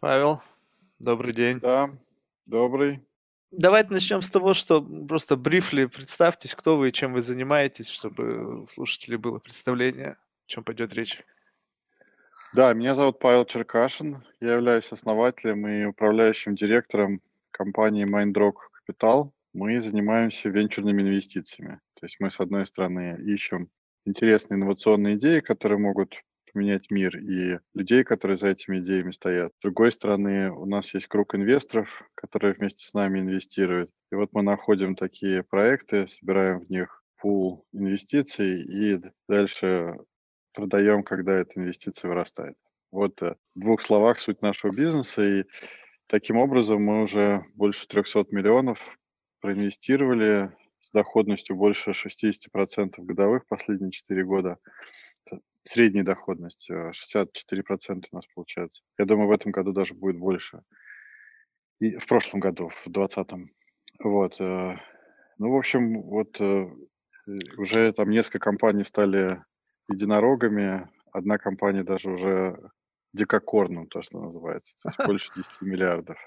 Павел, добрый день. Да, добрый. Давайте начнем с того, что просто брифли представьтесь, кто вы и чем вы занимаетесь, чтобы у слушателей было представление, о чем пойдет речь. Да, меня зовут Павел Черкашин. Я являюсь основателем и управляющим директором компании Mindrock Capital. Мы занимаемся венчурными инвестициями. То есть мы, с одной стороны, ищем интересные инновационные идеи, которые могут поменять мир и людей, которые за этими идеями стоят. С другой стороны, у нас есть круг инвесторов, которые вместе с нами инвестируют. И вот мы находим такие проекты, собираем в них пул инвестиций и дальше продаем, когда эта инвестиция вырастает. Вот э, в двух словах суть нашего бизнеса. И таким образом мы уже больше 300 миллионов проинвестировали с доходностью больше 60% годовых последние 4 года средняя доходность, 64% э, у нас получается. Я думаю, в этом году даже будет больше. И в прошлом году, в 2020. Вот. Э, ну, в общем, вот э, уже там несколько компаний стали единорогами. Одна компания даже уже декакорном, то, что называется. То есть больше 10 миллиардов.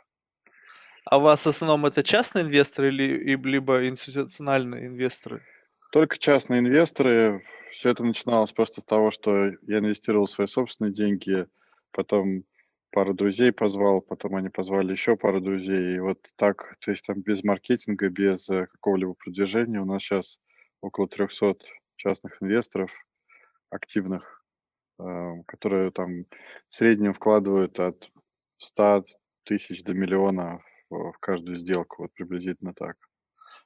А у вас в основном это частные инвесторы или либо институциональные инвесторы? Только частные инвесторы. Все это начиналось просто с того, что я инвестировал свои собственные деньги, потом пару друзей позвал, потом они позвали еще пару друзей. И вот так, то есть там без маркетинга, без э, какого-либо продвижения у нас сейчас около 300 частных инвесторов активных, э, которые там в среднем вкладывают от 100 тысяч до миллиона в каждую сделку, вот приблизительно так.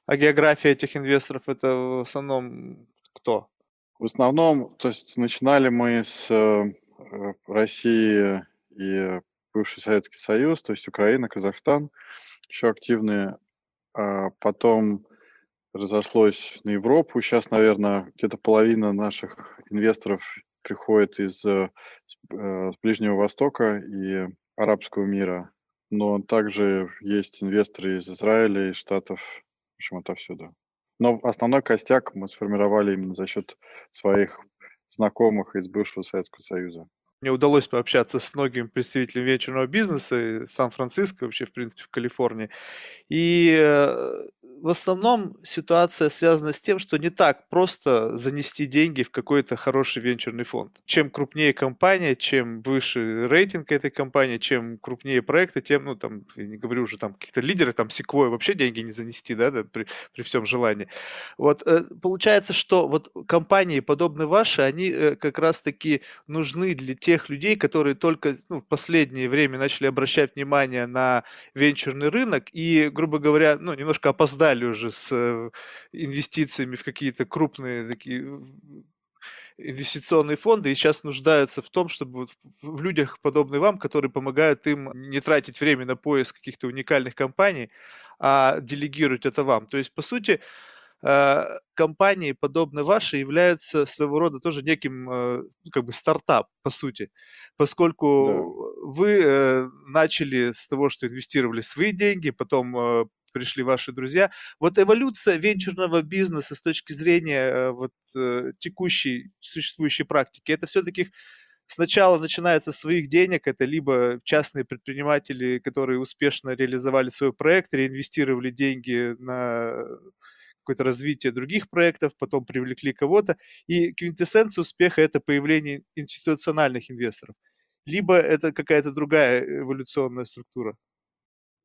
А география этих инвесторов это в основном кто? В основном, то есть начинали мы с э, России и бывший Советский Союз, то есть Украина, Казахстан, еще активные. А потом разошлось на Европу. Сейчас, наверное, где-то половина наших инвесторов приходит из э, э, Ближнего Востока и арабского мира. Но также есть инвесторы из Израиля, из Штатов, в общем, отовсюду. Но основной костяк мы сформировали именно за счет своих знакомых из бывшего Советского Союза. Мне удалось пообщаться с многими представителями вечерного бизнеса, Сан-Франциско, вообще, в принципе, в Калифорнии. И э, в основном ситуация связана с тем, что не так просто занести деньги в какой-то хороший венчурный фонд. Чем крупнее компания, чем выше рейтинг этой компании, чем крупнее проекты, тем, ну, там, я не говорю уже там каких-то лидеров, там, секвой вообще деньги не занести, да, да при, при всем желании. Вот, э, получается, что вот компании, подобные ваши, они э, как раз-таки нужны для тех людей, которые только ну, в последнее время начали обращать внимание на венчурный рынок и, грубо говоря, ну, немножко опоздали уже с э, инвестициями в какие-то крупные такие инвестиционные фонды и сейчас нуждаются в том, чтобы в людях, подобных вам, которые помогают им не тратить время на поиск каких-то уникальных компаний, а делегировать это вам. То есть, по сути, э, компании, подобные ваши, являются своего рода тоже неким э, ну, как бы стартап, по сути, поскольку да. вы начали с того, что инвестировали свои деньги, потом пришли ваши друзья. Вот эволюция венчурного бизнеса с точки зрения э, вот э, текущей существующей практики, это все-таки сначала начинается с своих денег, это либо частные предприниматели, которые успешно реализовали свой проект, реинвестировали деньги на какое-то развитие других проектов, потом привлекли кого-то, и квинтэссенция успеха – это появление институциональных инвесторов. Либо это какая-то другая эволюционная структура.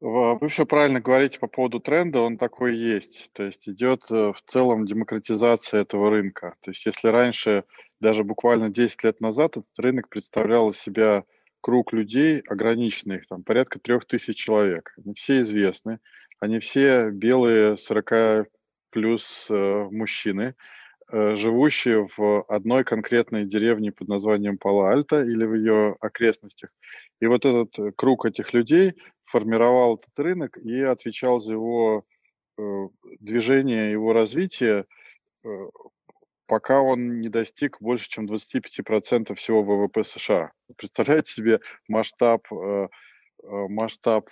Вы все правильно говорите по поводу тренда, он такой есть. То есть идет э, в целом демократизация этого рынка. То есть если раньше, даже буквально 10 лет назад, этот рынок представлял из себя круг людей ограниченных, там порядка трех тысяч человек. Они все известны, они все белые 40 плюс э, мужчины, э, живущие в одной конкретной деревне под названием Пала-Альта или в ее окрестностях. И вот этот э, круг этих людей формировал этот рынок и отвечал за его движение, его развитие, пока он не достиг больше, чем 25% всего ВВП США. Представляете себе масштаб, масштаб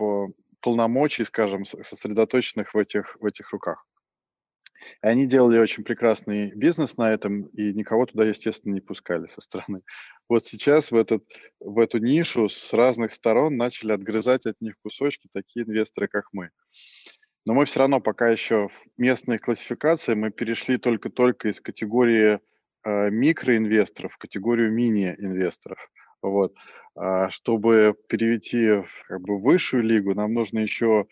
полномочий, скажем, сосредоточенных в этих, в этих руках. И они делали очень прекрасный бизнес на этом, и никого туда, естественно, не пускали со стороны. Вот сейчас в, этот, в эту нишу с разных сторон начали отгрызать от них кусочки такие инвесторы, как мы. Но мы все равно пока еще в местной классификации мы перешли только-только из категории э, микроинвесторов в категорию мини-инвесторов. Вот. А чтобы перейти в как бы, высшую лигу, нам нужно еще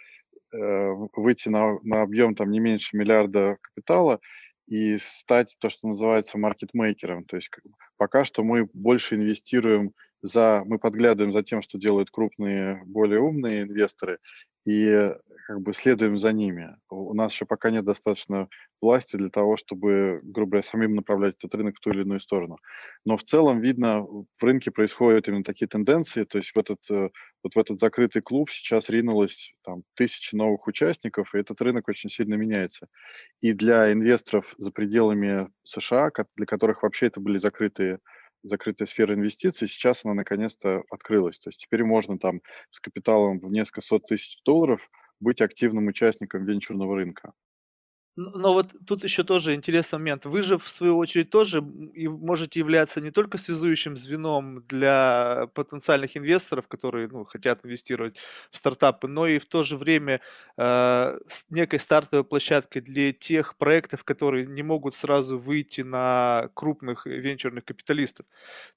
выйти на, на объем там не меньше миллиарда капитала и стать то, что называется маркетмейкером. То есть пока что мы больше инвестируем за, мы подглядываем за тем, что делают крупные, более умные инвесторы, и как бы следуем за ними. У нас еще пока нет достаточно власти для того, чтобы, грубо говоря, самим направлять этот рынок в ту или иную сторону. Но в целом видно, в рынке происходят именно такие тенденции, то есть в этот, э, вот в этот закрытый клуб сейчас ринулось там тысячи новых участников, и этот рынок очень сильно меняется. И для инвесторов за пределами США, для которых вообще это были закрытые закрытая сфера инвестиций, сейчас она наконец-то открылась. То есть теперь можно там с капиталом в несколько сот тысяч долларов быть активным участником венчурного рынка. Но вот тут еще тоже интересный момент. Вы же, в свою очередь, тоже и можете являться не только связующим звеном для потенциальных инвесторов, которые ну, хотят инвестировать в стартапы, но и в то же время э, с некой стартовой площадкой для тех проектов, которые не могут сразу выйти на крупных венчурных капиталистов.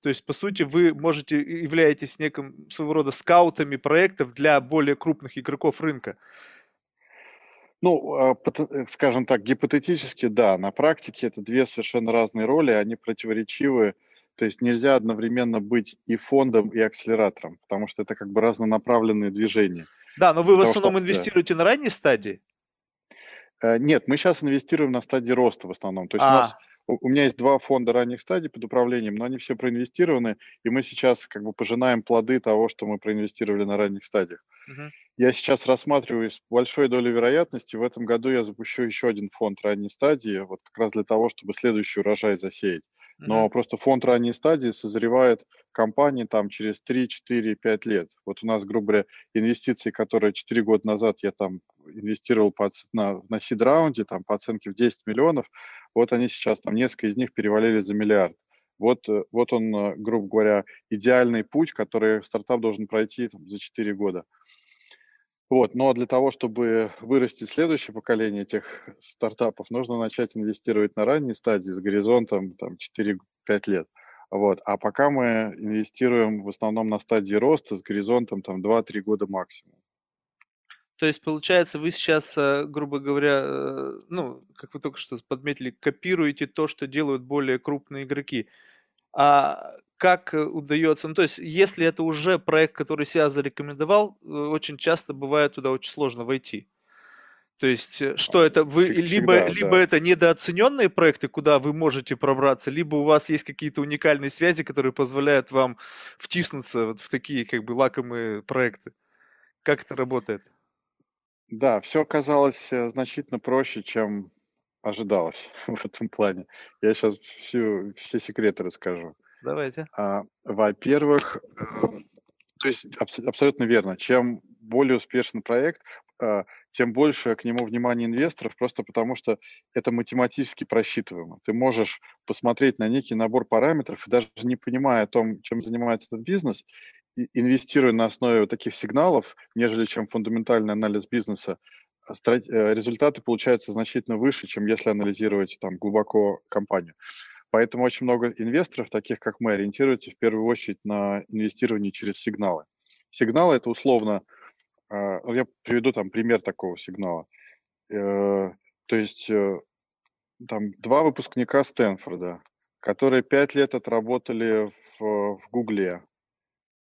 То есть, по сути, вы можете являетесь неким своего рода скаутами проектов для более крупных игроков рынка. Ну, а, э, скажем так, гипотетически, да. На практике это две совершенно разные роли, они противоречивы. То есть нельзя одновременно быть и фондом, и акселератором, потому что это как бы разнонаправленные движения. Да, но вы в основном что, инвестируете на ранней стадии? Э, нет, мы сейчас инвестируем на стадии роста в основном. То есть а. у нас у меня есть два фонда ранних стадий под управлением, но они все проинвестированы, и мы сейчас как бы пожинаем плоды того, что мы проинвестировали на ранних стадиях. Uh-huh. Я сейчас рассматриваю с большой долей вероятности, в этом году я запущу еще один фонд ранней стадии, вот как раз для того, чтобы следующий урожай засеять. Но uh-huh. просто фонд ранней стадии созревает компании там через 3, 4, 5 лет. Вот у нас, грубо говоря, инвестиции, которые 4 года назад я там инвестировал по, на, на сид-раунде, там по оценке в 10 миллионов, вот они сейчас, там несколько из них перевалили за миллиард. Вот, э, вот он, э, грубо говоря, идеальный путь, который стартап должен пройти там, за 4 года. Вот, но для того, чтобы вырастить следующее поколение этих стартапов, нужно начать инвестировать на ранней стадии с горизонтом там, 4-5 лет. Вот. А пока мы инвестируем в основном на стадии роста с горизонтом там 2-3 года максимум. То есть, получается, вы сейчас, э, грубо говоря, э, ну, как вы только что подметили, копируете то, что делают более крупные игроки. А как э, удается, ну, то есть, если это уже проект, который себя зарекомендовал, очень часто бывает туда очень сложно войти. То есть, что это вы Всегда, либо либо да. это недооцененные проекты, куда вы можете пробраться, либо у вас есть какие-то уникальные связи, которые позволяют вам втиснуться вот в такие как бы лакомые проекты. Как это работает? Да, все оказалось, э, значительно проще, чем ожидалось в этом плане. Я сейчас всю все секреты расскажу. Давайте. А, во-первых, э, то есть абс абсолютно верно. Чем более успешный проект, а, тем больше к нему внимания инвесторов, просто потому что это математически просчитываемо. Ты можешь посмотреть на некий набор параметров и даже не понимая о том, чем занимается этот бизнес, инвестируя на основе таких сигналов, нежели чем фундаментальный анализ бизнеса, результаты получаются значительно выше, чем если анализировать там глубоко компанию. Поэтому очень много инвесторов, таких как мы, ориентируются в первую очередь на инвестирование через сигналы. Сигналы это условно, а, ну, я приведу там пример такого сигнала. Э, то есть э, там два выпускника Стэнфорда, которые пять лет отработали в Гугле,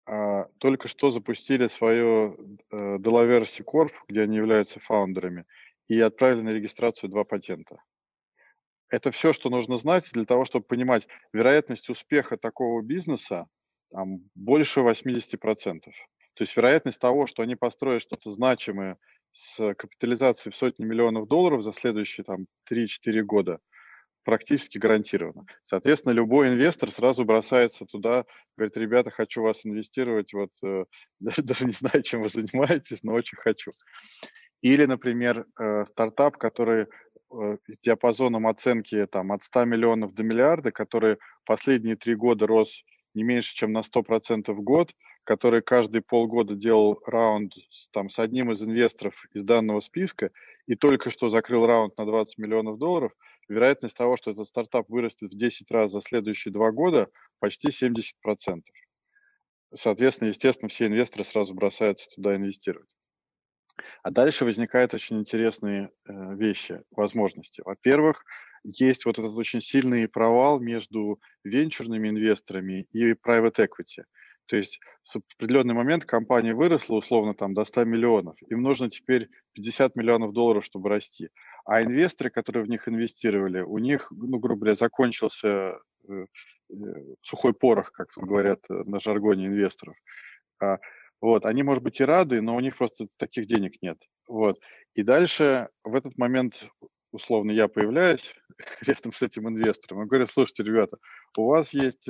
а, только что запустили свою э, Delaware C Corp, где они являются фаундерами, и отправили на регистрацию два патента. Это все, что нужно знать для того, чтобы понимать вероятность успеха такого бизнеса там, больше 80%. То есть вероятность того, что они построят что-то значимое с капитализацией в сотни миллионов долларов за следующие там, 3-4 года – практически гарантированно. Соответственно, любой инвестор сразу бросается туда, говорит, ребята, хочу вас инвестировать, вот э, даже, не знаю, чем вы занимаетесь, но очень хочу. Или, например, э, стартап, который э, с диапазоном оценки там, от 100 миллионов до миллиарда, который последние три года рос не меньше, чем на 100% в год, который каждые полгода делал раунд с, там, с одним из инвесторов из данного списка и только что закрыл раунд на 20 миллионов долларов, вероятность того, что этот стартап вырастет в 10 раз за следующие два года, почти 70%. Соответственно, естественно, все инвесторы сразу бросаются туда инвестировать. А дальше возникают очень интересные э, вещи, возможности. Во-первых, есть вот этот очень сильный провал между венчурными инвесторами и private equity. То есть в определенный момент компания выросла условно там до 100 миллионов. Им нужно теперь 50 миллионов долларов, чтобы расти. А инвесторы, которые в них инвестировали, у них, ну, грубо говоря, закончился э, э, сухой порох, как говорят э, на жаргоне инвесторов. А, вот, они, может быть, и рады, но у них просто таких денег нет. Вот. И дальше в этот момент, условно, я появляюсь рядом с этим инвестором и говорю, слушайте, ребята, у вас есть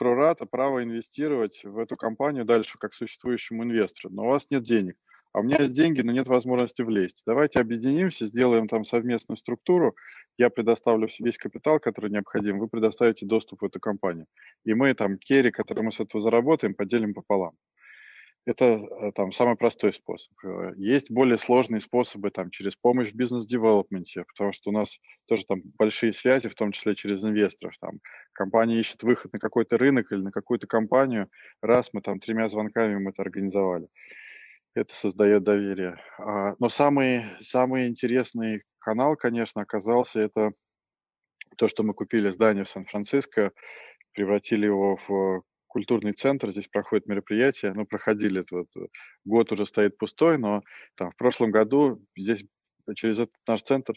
прората право инвестировать в эту компанию дальше как существующему инвестору, но у вас нет денег. А у меня есть деньги, но нет возможности влезть. Давайте объединимся, сделаем там совместную структуру. Я предоставлю весь капитал, который необходим, вы предоставите доступ в эту компанию. И мы там керри, который мы с этого заработаем, поделим пополам. Это э, там самый простой способ. Э, есть более сложные способы там через помощь в бизнес-девелопменте, потому что у нас тоже там большие связи, в том числе через инвесторов. Там компания ищет выход на какой-то рынок или на какую-то компанию. Раз мы там тремя звонками мы это организовали. Это создает доверие. А, но самый, самый интересный канал, конечно, оказался это то, что мы купили здание в Сан-Франциско, превратили его в культурный центр, здесь проходят мероприятия, ну, проходили, вот, э, год уже стоит пустой, но там в прошлом году здесь через этот наш центр,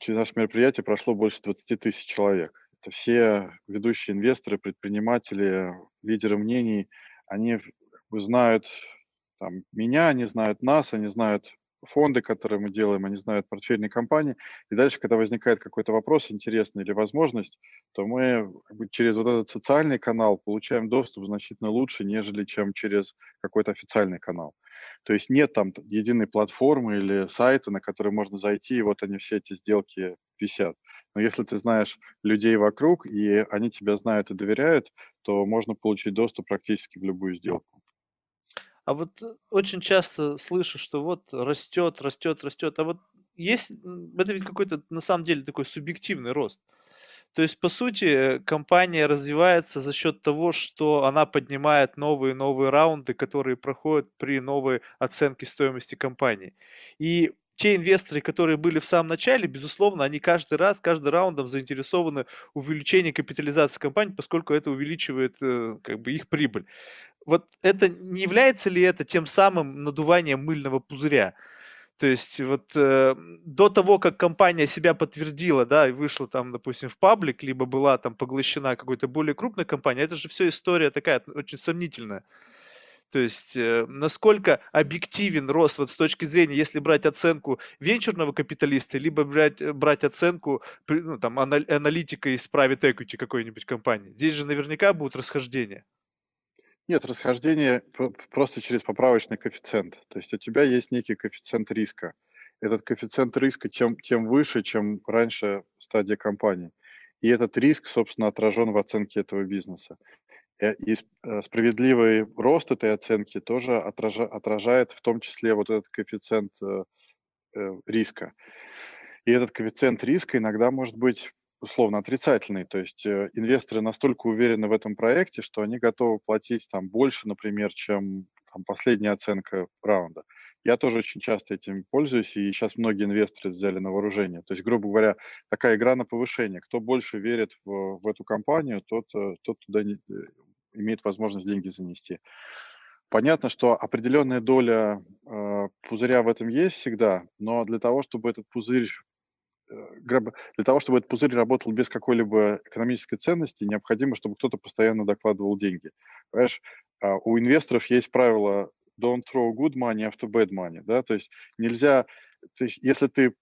через наше мероприятие прошло больше 20 тысяч человек. Это все ведущие инвесторы, предприниматели, лидеры мнений, они знают там, меня, они знают нас, они знают фонды, которые мы делаем, они знают портфельные компании. И дальше, когда возникает какой-то вопрос интересный или возможность, то мы через вот этот социальный канал получаем доступ значительно лучше, нежели чем через какой-то официальный канал. То есть нет там единой платформы или сайта, на который можно зайти, и вот они все эти сделки висят. Но если ты знаешь людей вокруг, и они тебя знают и доверяют, то можно получить доступ практически в любую сделку. А вот э, очень часто слышу, что вот растет, растет, растет, а вот есть, это ведь какой-то на самом деле такой субъективный рост. То есть, по сути, компания развивается за счет того, что она поднимает новые новые раунды, которые проходят при новой оценке стоимости компании. И те инвесторы, которые были в самом начале, безусловно, они каждый раз, каждый раундом заинтересованы в увеличении капитализации компании, поскольку это увеличивает э, как бы их прибыль. Вот это не является ли это тем самым надуванием мыльного пузыря? То есть вот э, до того, как компания себя подтвердила, да, и вышла там, допустим, в паблик, либо была там поглощена какой-то более крупной компанией, это же все история такая очень сомнительная. То есть э, насколько объективен рост вот с точки зрения, если брать оценку венчурного капиталиста, либо брать, э, брать оценку ну, там, аналитика из private equity какой-нибудь компании. Здесь же наверняка будут расхождения. Нет, расхождение просто через поправочный коэффициент. То есть у тебя есть некий коэффициент риска. Этот коэффициент риска чем, тем выше, чем раньше стадия компании. И этот риск, собственно, отражен в оценке этого бизнеса. Э, и э, справедливый рост этой оценки тоже отража, отражает в том числе вот этот коэффициент э, риска. И этот коэффициент риска иногда может быть условно отрицательный. То есть инвесторы настолько уверены в этом проекте, что они готовы платить там больше, например, чем там, последняя оценка раунда. Я тоже очень часто этим пользуюсь, и сейчас многие инвесторы взяли на вооружение. То есть, грубо говоря, такая игра на повышение. Кто больше верит в, в эту компанию, тот, тот туда не, имеет возможность деньги занести. Понятно, что определенная доля э, пузыря в этом есть всегда, но для того, чтобы этот пузырь э, для того, чтобы этот пузырь работал без какой-либо экономической ценности, необходимо, чтобы кто-то постоянно докладывал деньги. Понимаешь, э, у инвесторов есть правило don't throw good money after bad money, да, то есть нельзя, то есть если ты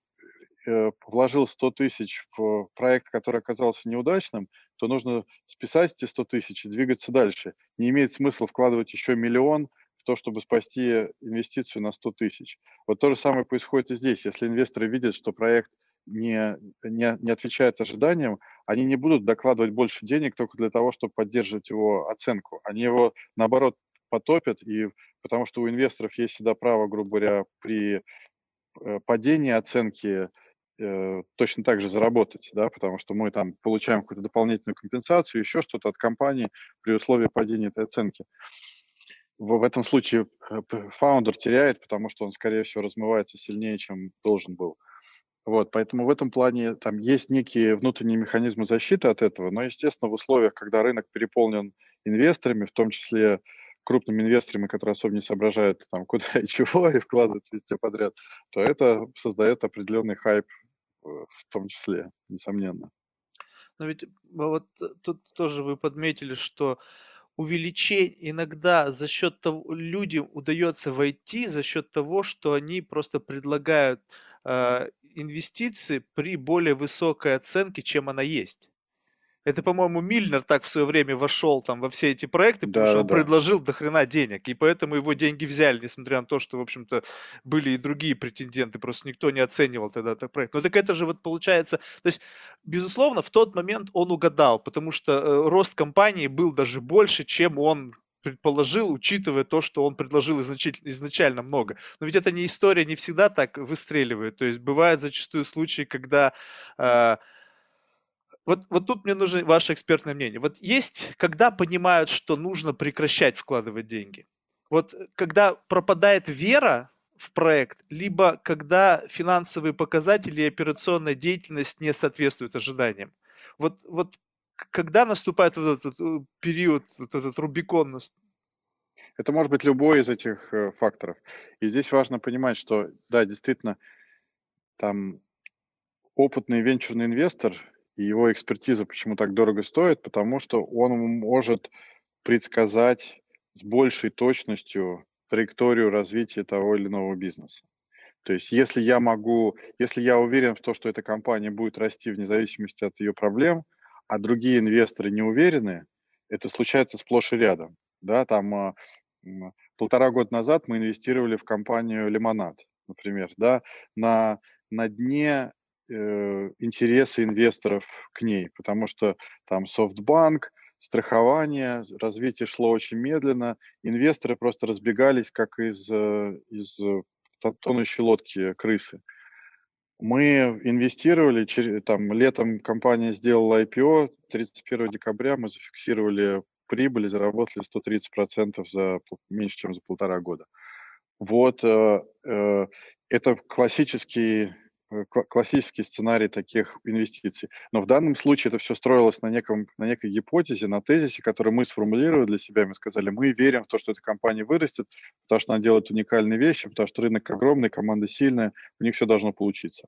э, вложил 100 тысяч в проект, который оказался неудачным, то нужно списать эти 100 тысяч и двигаться дальше. Не имеет смысла вкладывать еще миллион в то, чтобы спасти инвестицию на 100 тысяч. Вот то же самое происходит и здесь. Если инвесторы видят, что проект не, не, не отвечает ожиданиям, они не будут докладывать больше денег только для того, чтобы поддерживать его оценку. Они его, наоборот, потопят, и потому что у инвесторов есть всегда право, грубо говоря, при э, падении оценки э, точно так же заработать, да, потому что мы там получаем какую-то дополнительную компенсацию, еще что-то от компании при условии падения этой оценки. В, в этом случае э, фаундер теряет, потому что он, скорее всего, размывается сильнее, чем должен был. Вот, поэтому в этом плане там есть некие внутренние механизмы защиты от этого, но, естественно, в условиях, когда рынок переполнен инвесторами, в том числе крупными инвесторами, которые особо не соображают, там, куда и чего, и вкладывают везде подряд, то это создает определенный хайп э, в том числе, несомненно. Но ведь вот э, тут тоже вы подметили, что увеличение иногда за счет того, людям удается войти за счет того, что они просто предлагают э, инвестиции при более высокой оценке, чем она есть. Это, по-моему, Мильнер так в свое время вошел там во все эти проекты, потому да, что он да. предложил до хрена денег, и поэтому его деньги взяли, несмотря на то, что, в общем-то, были и другие претенденты, просто никто не оценивал тогда этот проект. Но так это же вот получается, то есть, безусловно, в тот момент он угадал, потому что э, рост компании был даже больше, чем он предположил, учитывая то, что он предложил изначально, много. Но ведь это не история, не всегда так выстреливает. То есть бывают зачастую случаи, когда э, вот, вот тут мне нужно ваше экспертное мнение. Вот есть, когда понимают, что нужно прекращать вкладывать деньги. Вот э, когда пропадает вера в проект, либо когда финансовые показатели и операционная деятельность не соответствуют ожиданиям. Вот, вот когда наступает вот этот э, период, вот этот Рубикон? Это может быть любой из этих э, факторов. И здесь важно понимать, что, да, действительно, там опытный венчурный инвестор и его экспертиза почему так дорого стоит, потому что он может предсказать с большей точностью траекторию развития того или иного бизнеса. То есть если я могу, если я уверен в том, что эта компания будет расти вне зависимости от ее проблем, а другие инвесторы не уверены, это случается сплошь и рядом. Да, там а, полтора года назад мы инвестировали в компанию Лимонад, например, да, на, на дне э, интересы инвесторов к ней, потому что там софтбанк, страхование, развитие шло очень медленно, инвесторы просто разбегались, как из, э, из э, тонущей лодки крысы. Мы инвестировали, там, летом компания сделала IPO, 31 декабря мы зафиксировали прибыль заработали 130% за меньше, чем за полтора года. Вот э, э, это классический классический сценарий таких инвестиций. Но в данном случае это все строилось на, неком, на некой гипотезе, на тезисе, который мы сформулировали для себя. Мы сказали, мы верим в то, что эта компания вырастет, потому что она делает уникальные вещи, потому что рынок огромный, команда сильная, у них все должно получиться.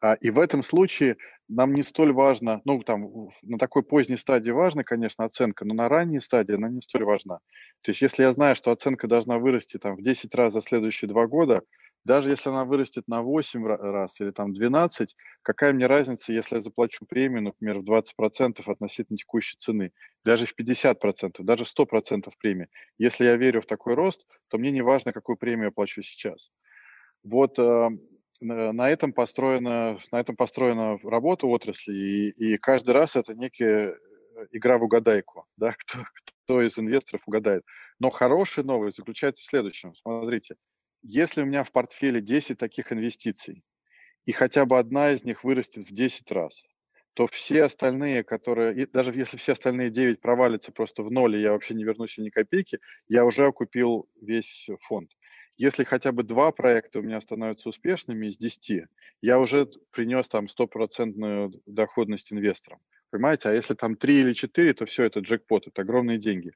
А, и в этом случае нам не столь важно, ну, там, на такой поздней стадии важна, конечно, оценка, но на ранней стадии она не столь важна. То есть если я знаю, что оценка должна вырасти там в 10 раз за следующие два года, даже если она вырастет на 8 раз или там 12, какая мне разница, если я заплачу премию, например, в 20% относительно текущей цены, даже в 50%, даже 100% премии. Если я верю в такой рост, то мне не важно, какую премию я плачу сейчас. Вот э, на этом построена, на этом построена работа отрасли, и, и каждый раз это некая э, игра в угадайку, да, кто, кто из инвесторов угадает. Но хорошая новость заключается в следующем. Смотрите, если у меня в портфеле 10 таких инвестиций, и хотя бы одна из них вырастет в 10 раз, то все остальные, которые, даже если все остальные 9 провалятся просто в ноль, и я вообще не вернусь ни копейки, я уже окупил весь фонд. Если хотя бы два проекта у меня становятся успешными из 10, я уже принес там стопроцентную доходность инвесторам. Понимаете? А если там 3 или 4, то все, это джекпот, это огромные деньги.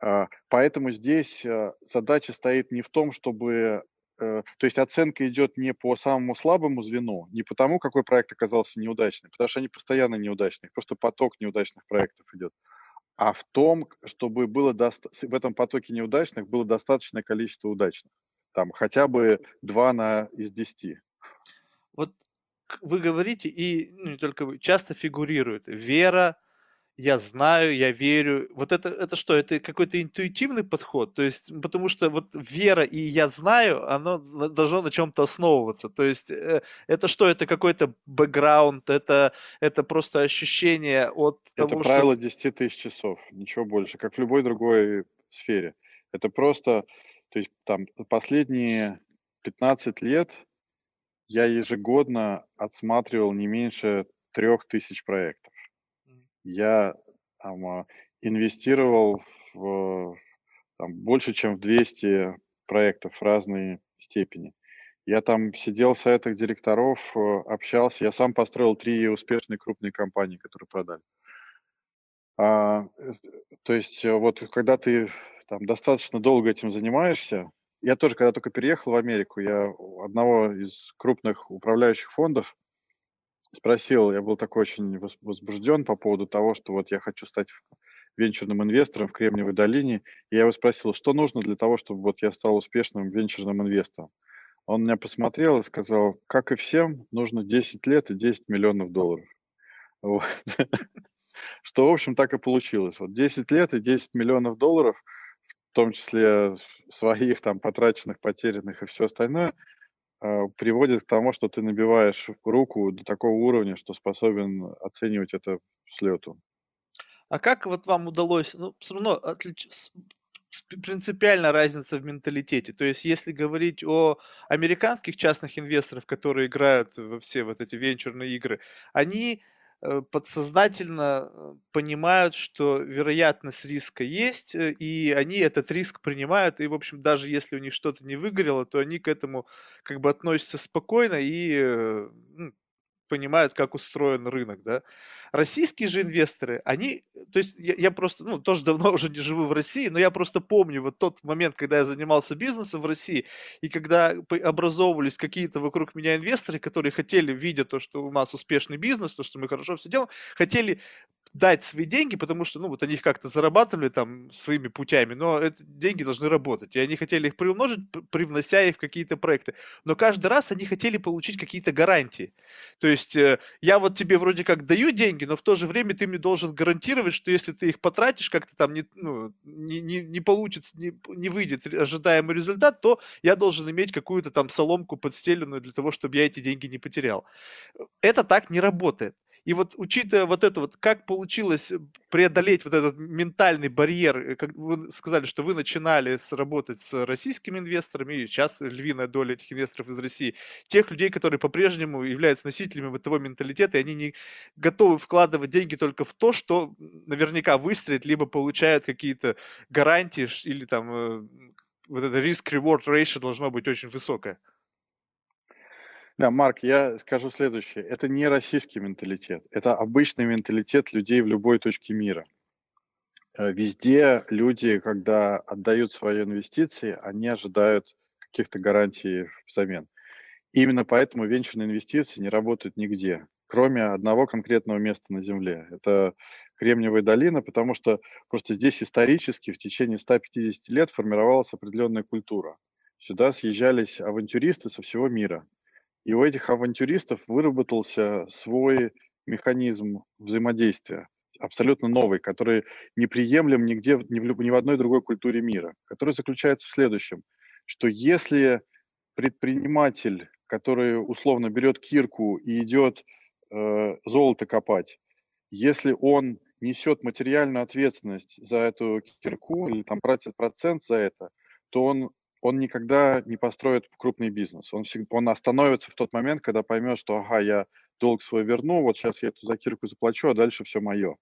А, поэтому здесь а, задача стоит не в том, чтобы... Э, то есть оценка идет не по самому слабому звену, не потому, какой проект оказался неудачным, потому что они постоянно неудачные, просто поток неудачных проектов идет, а в том, чтобы было доста... в этом потоке неудачных было достаточное количество удачных. Там хотя бы два на из десяти. Вот вы говорите, и ну, не только вы, часто фигурирует вера, я знаю, я верю. Вот это, это что? Это какой-то интуитивный подход? То есть, потому что вот вера и я знаю, оно должно на чем-то основываться. То есть, э, это что? Это какой-то бэкграунд, это, это просто ощущение от Это того, что... правило 10 тысяч часов, ничего больше, как в любой другой сфере. Это просто, то есть там последние 15 лет я ежегодно отсматривал не меньше трех тысяч проектов. Я там, а, инвестировал в там, больше, чем в 200 проектов разной степени. Я там сидел в советах директоров, э, общался. Я сам построил три успешные крупные компании, которые продали. А, э, то есть э, вот когда ты там достаточно долго этим занимаешься, я тоже, когда только переехал в Америку, я одного из крупных управляющих фондов спросил, я был такой очень возбужден по поводу того, что вот я хочу стать венчурным инвестором в Кремниевой долине. И я его спросил, что нужно для того, чтобы вот я стал успешным венчурным инвестором. Он меня посмотрел и сказал, как и всем, нужно 10 лет и 10 миллионов долларов. Что, в общем, так и получилось. Вот 10 лет и 10 миллионов долларов, в том числе своих там потраченных, потерянных и все остальное, а, приводит к тому, что ты набиваешь руку до такого уровня, что способен оценивать это с лету. А как вот вам удалось, ну, все равно отлич... принципиальная разница в менталитете. То есть, если говорить о американских частных инвесторах, которые играют во все вот эти венчурные игры, они Э, подсознательно э, понимают, что вероятность риска есть, э, и они этот риск принимают, и, в общем, даже если у них что-то не выгорело, то они к этому как бы относятся спокойно и ну, понимают, как устроен рынок, да. Российские же инвесторы, они, то есть я, я просто, ну, тоже давно уже не живу в России, но я просто помню вот тот момент, когда я занимался бизнесом в России, и когда образовывались какие-то вокруг меня инвесторы, которые хотели, видя то, что у нас успешный бизнес, то, что мы хорошо все делаем, хотели дать свои деньги, потому что, ну, вот они их как-то зарабатывали там своими путями, но эти деньги должны работать, и они хотели их приумножить, привнося их в какие-то проекты. Но каждый раз они хотели получить какие-то гарантии. То есть э, я вот тебе вроде как даю деньги, но в то же время ты мне должен гарантировать, что если ты их потратишь, как-то там не, ну, не, не, не получится, не, не выйдет ожидаемый результат, то я должен иметь какую-то там соломку подстеленную для того, чтобы я эти деньги не потерял. Это так не работает. И вот учитывая вот это вот, как получилось преодолеть вот этот ментальный барьер, э, как вы сказали, что вы начинали с, работать с российскими инвесторами, и сейчас львиная доля этих инвесторов из России, тех людей, которые по-прежнему являются носителями вот того менталитета, и они не готовы вкладывать деньги только в то, что наверняка выстрелит, либо получают какие-то гарантии, или там э, вот это риск-reward ratio должно быть очень высокое. Да, Марк, я скажу следующее. Это не российский менталитет. Это обычный менталитет людей в любой точке мира. Э, везде люди, когда отдают свои инвестиции, они ожидают каких-то гарантий взамен. Именно поэтому венчурные инвестиции не работают нигде, кроме одного конкретного места на Земле. Это Кремниевая долина, потому что просто здесь исторически в течение 150 лет формировалась определенная культура. Сюда съезжались авантюристы со всего мира – и у этих авантюристов выработался свой механизм взаимодействия, абсолютно новый, который неприемлем нигде, ни в, ни в одной другой культуре мира, который заключается в следующем, что если предприниматель, который условно берет кирку и идет э, золото копать, если он несет материальную ответственность за эту кирку или там процент за это, то он он никогда не построит крупный бизнес. Он, он остановится в тот момент, когда поймет, что, ага, я долг свой верну, вот сейчас я эту закирку заплачу, а дальше все мое.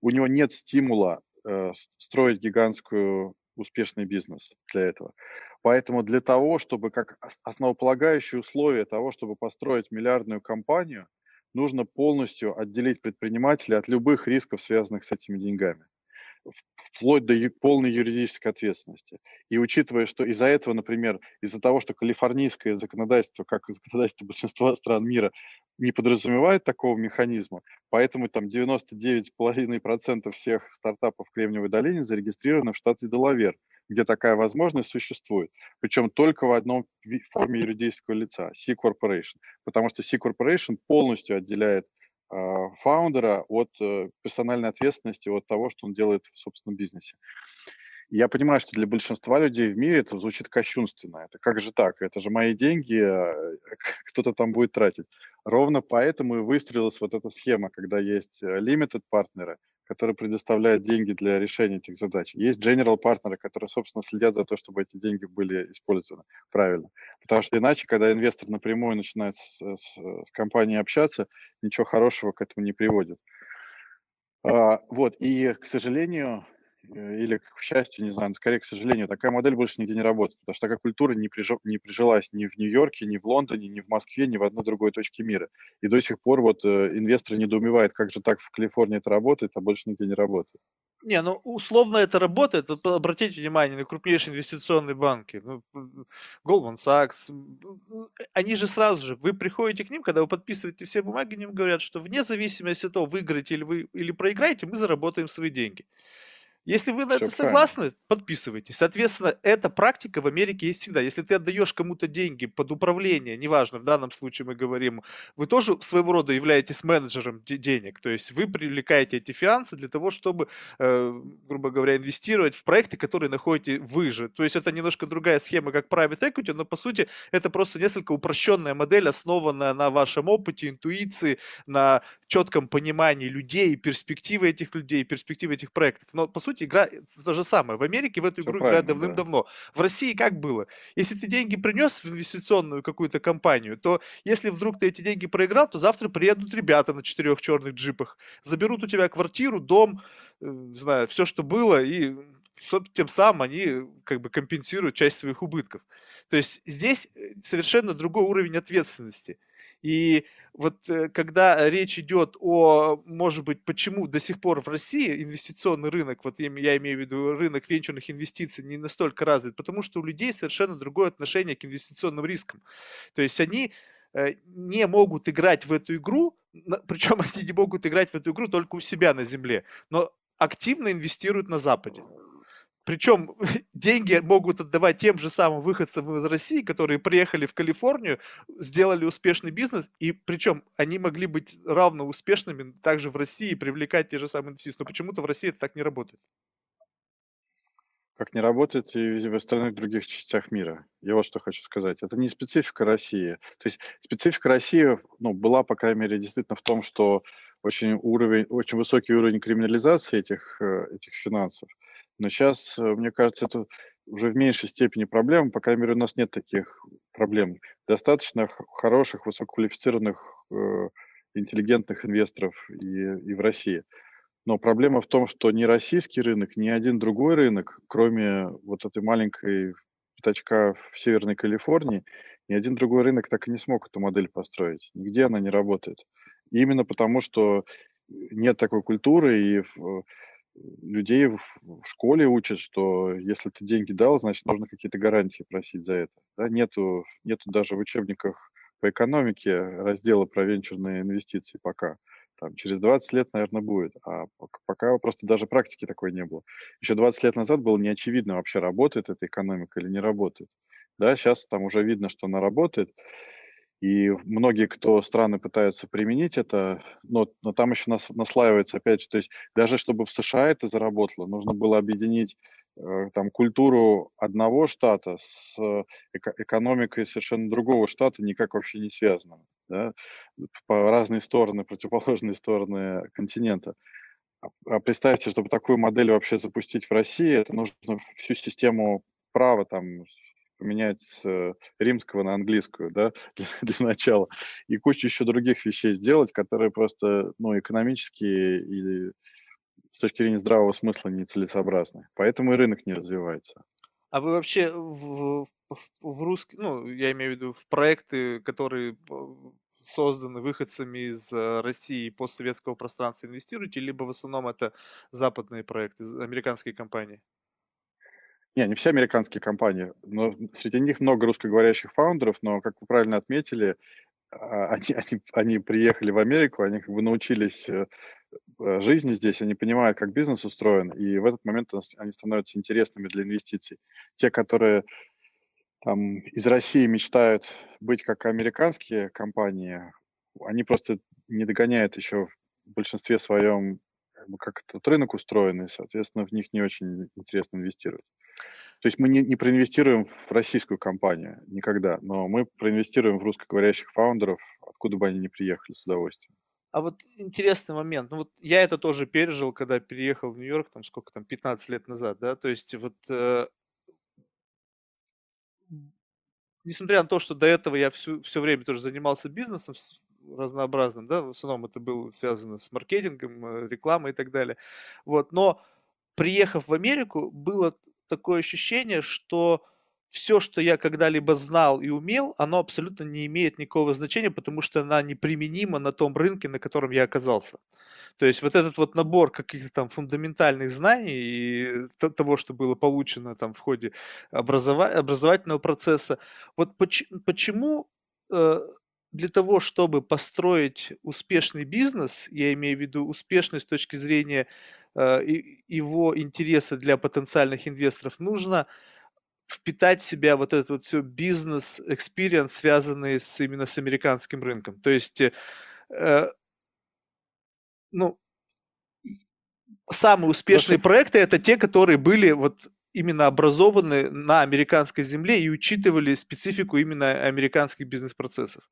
У него нет стимула э, строить гигантскую успешный бизнес для этого. Поэтому для того, чтобы как основополагающее условие того, чтобы построить миллиардную компанию, нужно полностью отделить предпринимателя от любых рисков, связанных с этими деньгами вплоть до полной юридической ответственности. И учитывая, что из-за этого, например, из-за того, что калифорнийское законодательство, как и законодательство большинства стран мира, не подразумевает такого механизма, поэтому там 99,5% всех стартапов в Кремниевой долине зарегистрированы в штате Делавер, где такая возможность существует. Причем только в одном форме юридического лица – C-Corporation. Потому что C-Corporation полностью отделяет фаундера от э, персональной ответственности, от того, что он делает в собственном бизнесе. Я понимаю, что для большинства людей в мире это звучит кощунственно. Это как же так? Это же мои деньги, а, кто-то там будет тратить. Ровно поэтому и выстроилась вот эта схема, когда есть э, limited партнеры, которые предоставляют деньги для решения этих задач. Есть general партнеры, которые, собственно, следят за то, чтобы эти деньги были использованы правильно. Потому что иначе, когда инвестор напрямую начинает с, с, с компанией общаться, ничего хорошего к этому не приводит. А, вот, и, к сожалению, Э, или, к счастью, не знаю, скорее, к сожалению, такая модель больше нигде не работает, потому что такая культура не, прижи, не прижилась ни в Нью-Йорке, ни в Лондоне, ни в Москве, ни в одной другой точке мира. И до сих пор вот э, инвесторы недоумевают, как же так в Калифорнии это работает, а больше нигде не работает. Не, ну условно это работает. Обратите внимание на крупнейшие инвестиционные банки. Ну, Goldman Sachs. Они же сразу же, вы приходите к ним, когда вы подписываете все бумаги, они говорят, что вне зависимости от того, выиграете или вы или проиграете, мы заработаем свои деньги. Если вы на это согласны, подписывайтесь. Соответственно, эта практика в Америке есть всегда. Если ты отдаешь кому-то деньги под управление, неважно, в данном случае мы говорим, вы тоже своего рода являетесь менеджером денег. То есть вы привлекаете эти финансы для того, чтобы, э, грубо говоря, инвестировать в проекты, которые находите вы же. То есть это немножко другая схема, как private equity, но по сути это просто несколько упрощенная модель, основанная на вашем опыте, интуиции, на четком понимании людей, перспективы этих людей, перспективы этих проектов. Но по сути игра то же самое. В Америке в эту игру играют давным-давно. Да. В России как было? Если ты деньги принес в инвестиционную какую-то компанию, то если вдруг ты эти деньги проиграл, то завтра приедут ребята на четырех черных джипах, заберут у тебя квартиру, дом, э, не знаю, все, что было, и тем самым они как бы компенсируют часть своих убытков. То есть здесь э, совершенно другой уровень ответственности. И вот э, когда речь идет о, может быть, почему до сих пор в России инвестиционный рынок, вот я, имею в виду рынок венчурных инвестиций, не настолько развит, потому что у людей совершенно другое отношение к инвестиционным рискам. То есть они э, не могут играть в эту игру, причем они не могут играть в эту игру только у себя на земле, но активно инвестируют на Западе. Причем деньги могут отдавать тем же самым выходцам из России, которые приехали в Калифорнию, сделали успешный бизнес, и причем они могли быть равно успешными также в России привлекать те же самые инвестиции. Но почему-то в России это так не работает. Как не работает и в остальных других частях мира. Я вот что хочу сказать. Это не специфика России. То есть специфика России ну, была, по крайней мере, действительно в том, что очень, уровень, очень высокий уровень криминализации этих, э, этих финансов – но сейчас, э, мне кажется, это уже в меньшей степени проблема. По крайней мере, у нас нет таких проблем. Достаточно хороших, высококвалифицированных, э, интеллигентных инвесторов и, и в России. Но проблема в том, что ни российский рынок, ни один другой рынок, кроме вот этой маленькой пятачка в Северной Калифорнии, ни один другой рынок так и не смог эту модель построить. Нигде она не работает. И именно потому, что нет такой культуры, и в, людей в, в школе учат, что если ты деньги дал, значит, нужно какие-то гарантии просить за это. Да? Нету, нету даже в учебниках по экономике раздела про венчурные инвестиции пока. Там, через 20 лет, наверное, будет. А пока просто даже практики такой не было. Еще 20 лет назад было неочевидно, вообще работает эта экономика или не работает. Да, сейчас там уже видно, что она работает. И многие, кто страны пытаются применить это, но, но там еще нас, наслаивается, опять же, то есть даже чтобы в США это заработало, нужно было объединить э, там культуру одного штата с эко- экономикой совершенно другого штата, никак вообще не связанного, да? по разные стороны, противоположные стороны континента. А, а представьте, чтобы такую модель вообще запустить в России, это нужно всю систему права там поменять с э, римского на английскую, да, для, для начала, и кучу еще других вещей сделать, которые просто, ну, экономически и с точки зрения здравого смысла нецелесообразны. Поэтому и рынок не развивается. А вы вообще в, в, в русский, ну, я имею в виду в проекты, которые созданы выходцами из э, России и постсоветского пространства инвестируете, либо в основном это западные проекты, американские компании? Не, не все американские компании, но среди них много русскоговорящих фаундеров, но, как вы правильно отметили, а, они, они, они приехали в Америку, они как бы научились э, э, жизни здесь, они понимают, как бизнес устроен, и в этот момент они становятся интересными для инвестиций. Те, которые там, из России мечтают быть как американские компании, они просто не догоняют еще в большинстве своем, как, этот рынок устроен, и, соответственно, в них не очень интересно инвестировать. То есть мы не, не проинвестируем в российскую компанию никогда, но мы проинвестируем в русскоговорящих фаундеров, откуда бы они ни приехали с удовольствием. А вот интересный момент. Ну вот я это тоже пережил, когда переехал в Нью-Йорк, там сколько там, 15 лет назад, да, то есть вот э, несмотря на то, что до этого я всю, все время тоже занимался бизнесом разнообразным, да, в основном это было связано с маркетингом, э, рекламой и так далее, вот, но приехав в Америку, было такое ощущение, что все, что я когда-либо знал и умел, оно абсолютно не имеет никакого значения, потому что она неприменима на том рынке, на котором я оказался. То есть вот этот вот набор каких-то там фундаментальных знаний и того, что было получено там в ходе образова- образовательного процесса, вот поч- почему э, для того, чтобы построить успешный бизнес, я имею в виду успешный с точки зрения его интереса для потенциальных инвесторов, нужно впитать в себя вот этот вот все бизнес-experience, связанный с, именно с американским рынком. То есть, э, э ну, самые успешные Просто... проекты это те, которые были вот именно образованы на американской земле и учитывали специфику именно американских бизнес-процессов.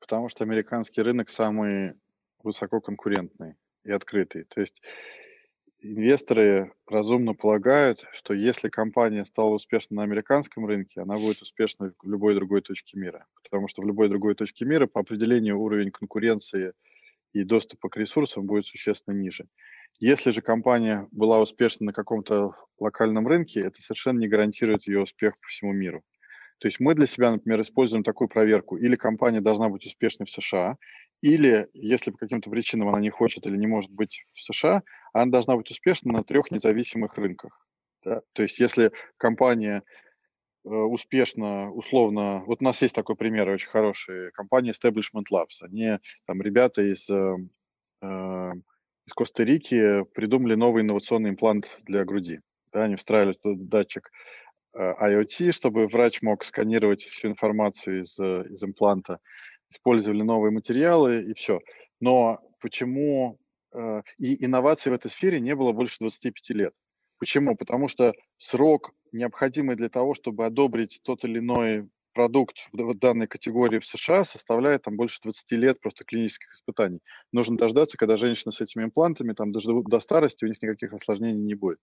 Потому что американский рынок самый высококонкурентный и открытый. То есть инвесторы разумно полагают, что если компания стала успешной на американском рынке, она будет успешной в любой другой точке мира. Потому что в любой другой точке мира по определению уровень конкуренции и доступа к ресурсам будет существенно ниже. Если же компания была успешна на каком-то локальном рынке, это совершенно не гарантирует ее успех по всему миру. То есть мы для себя, например, используем такую проверку. Или компания должна быть успешной в США, или, если по каким-то причинам она не хочет или не может быть в США, она должна быть успешна на трех независимых рынках. Да? То есть если компания э, успешно, условно, вот у нас есть такой пример очень хороший, компания Establishment Labs. Они, там, ребята из, э, из Коста-Рики придумали новый инновационный имплант для груди. Да, они встраивали туда датчик э, IoT, чтобы врач мог сканировать всю информацию из, э, из импланта использовали новые материалы и все. Но почему э, и инноваций в этой сфере не было больше 25 лет? Почему? Потому что срок, необходимый для того, чтобы одобрить тот или иной продукт в данной категории в США составляет там больше 20 лет просто клинических испытаний. Нужно дождаться, когда женщины с этими имплантами там доживут до старости, у них никаких осложнений не будет.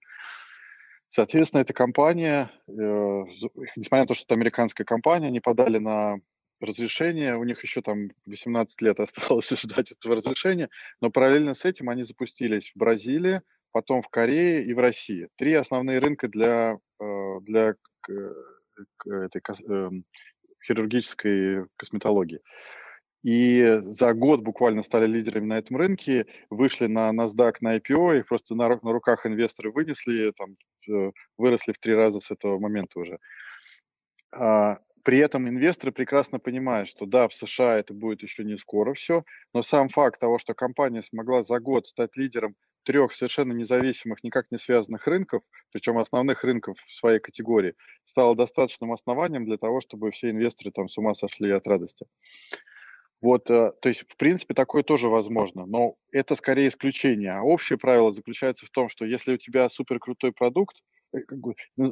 Соответственно, эта компания, э, несмотря на то, что это американская компания, они подали на разрешение, у них еще там 18 лет осталось ждать этого разрешения, но параллельно с этим они запустились в Бразилии, потом в Корее и в России. Три основные рынка для, э, для этой эм, хирургической косметологии. И за год буквально стали лидерами на этом рынке, вышли на NASDAQ на IPO, их просто на, на руках инвесторы вынесли, там, выросли в три раза с этого момента уже. При этом инвесторы прекрасно понимают, что да, в США это будет еще не скоро все, но сам факт того, что компания смогла за год стать лидером трех совершенно независимых, никак не связанных рынков, причем основных рынков в своей категории, стало достаточным основанием для того, чтобы все инвесторы там с ума сошли от радости. Вот, э, то есть, в принципе, такое тоже возможно, но это скорее исключение. А общее правило заключается в том, что если у тебя супер крутой продукт, э,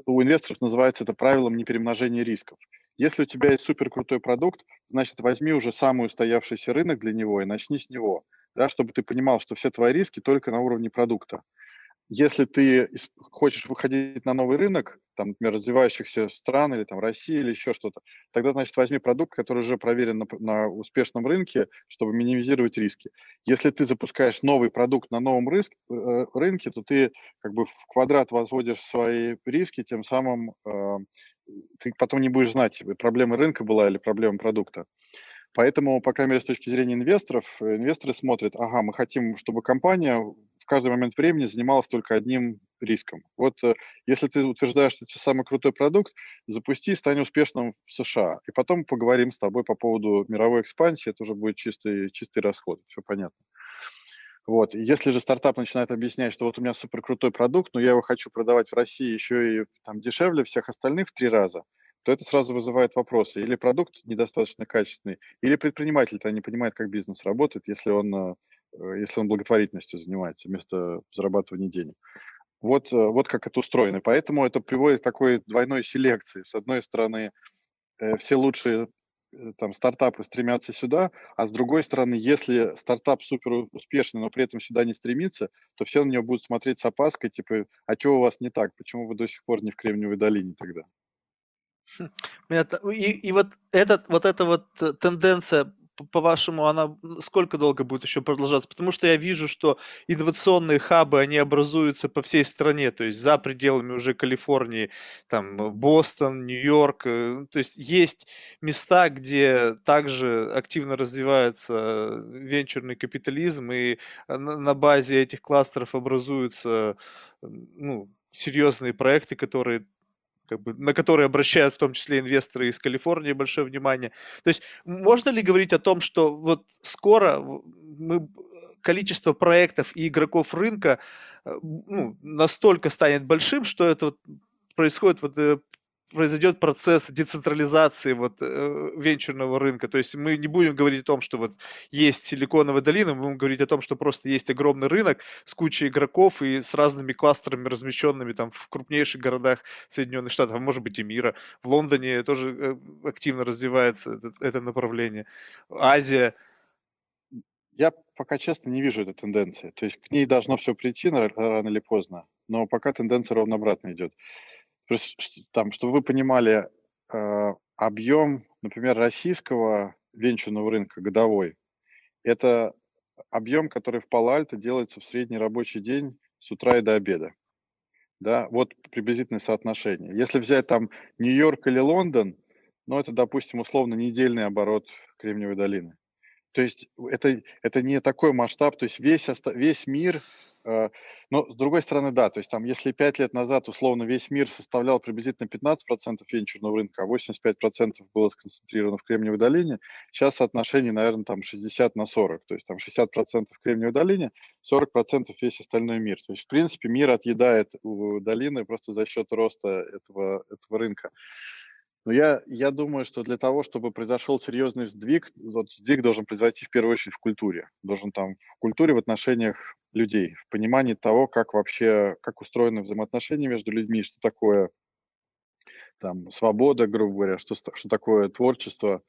у инвесторов называется это правилом неперемножения рисков. Если у тебя есть супер крутой продукт, значит, возьми уже самый устоявшийся рынок для него и начни с него, да, чтобы ты понимал, что все твои риски только на уровне продукта. Если ты хочешь выходить на новый рынок, там, например, развивающихся стран или там России или еще что-то, тогда, значит, возьми продукт, который уже проверен на, на успешном рынке, чтобы минимизировать риски. Если ты запускаешь новый продукт на новом риск, э, рынке, то ты как бы в квадрат возводишь свои риски, тем самым э, ты потом не будешь знать, проблема рынка была или проблема продукта. Поэтому, по крайней мере, с точки зрения инвесторов, э, инвесторы смотрят, ага, мы хотим, чтобы компания в каждый момент времени занималась только одним риском. Вот э, если ты утверждаешь, что это самый крутой продукт, запусти, стань успешным в США. И потом поговорим с тобой по поводу мировой экспансии, это уже будет чистый, чистый расход, все понятно. Вот. Если же стартап начинает объяснять, что вот у меня супер крутой продукт, но я его хочу продавать в России еще и там дешевле всех остальных в три раза, то это сразу вызывает вопросы. Или продукт недостаточно качественный, или предприниматель-то не понимает, как бизнес работает, если он, э, если он благотворительностью занимается вместо зарабатывания денег. Вот, э, вот как это устроено. Поэтому это приводит к такой двойной селекции. С одной стороны, э, все лучшие там стартапы стремятся сюда, а с другой стороны, если стартап супер успешный, но при этом сюда не стремится, то все на него будут смотреть с опаской, типа, а что у вас не так, почему вы до сих пор не в Кремниевой долине тогда? Хм. И, и вот, этот, вот эта вот э, тенденция по-вашему, она сколько долго будет еще продолжаться? Потому что я вижу, что инновационные хабы, они образуются по всей стране, то есть за пределами уже Калифорнии, там Бостон, Нью-Йорк, э, то есть есть места, где также активно развивается венчурный капитализм, и на базе этих кластеров образуются ну, серьезные проекты, которые как бы, на которые обращают в том числе инвесторы из Калифорнии большое внимание. То есть можно ли говорить о том, что вот скоро мы, количество проектов и игроков рынка э, ну, настолько станет большим, что это вот происходит вот э, произойдет процесс децентрализации вот э, венчурного рынка. То есть мы не будем говорить о том, что вот есть силиконовая долина, мы будем говорить о том, что просто есть огромный рынок с кучей игроков и с разными кластерами, размещенными там в крупнейших городах Соединенных Штатов, а может быть и мира. В Лондоне тоже э, активно развивается это, это направление. Азия. Я пока честно не вижу этой тенденции. То есть к ней должно все прийти рано или поздно, но пока тенденция ровно обратно идет там, чтобы вы понимали, э, объем, например, российского венчурного рынка годовой, это объем, который в Пало-Альто делается в средний рабочий день с утра и до обеда. Да, вот приблизительное соотношение. Если взять там Нью-Йорк или Лондон, ну, это, допустим, условно недельный оборот Кремниевой долины. То есть это, это не такой масштаб, то есть весь, весь мир Э, но, с другой стороны, да, то есть там, если 5 лет назад, условно, весь мир составлял приблизительно 15% венчурного рынка, а 85% было сконцентрировано в Кремниевой долине, сейчас соотношение, наверное, там 60 на 40, то есть там 60% в Кремниевой долине, 40% весь остальной мир. То есть, в принципе, мир отъедает у долины просто за счет роста этого, этого рынка. Но я, я думаю, что для того, чтобы произошел серьезный сдвиг, вот сдвиг должен произойти в первую очередь в культуре. Должен там в культуре, в отношениях людей, в понимании того, как вообще, как устроены взаимоотношения между людьми, что такое там свобода, грубо говоря, что, что такое творчество.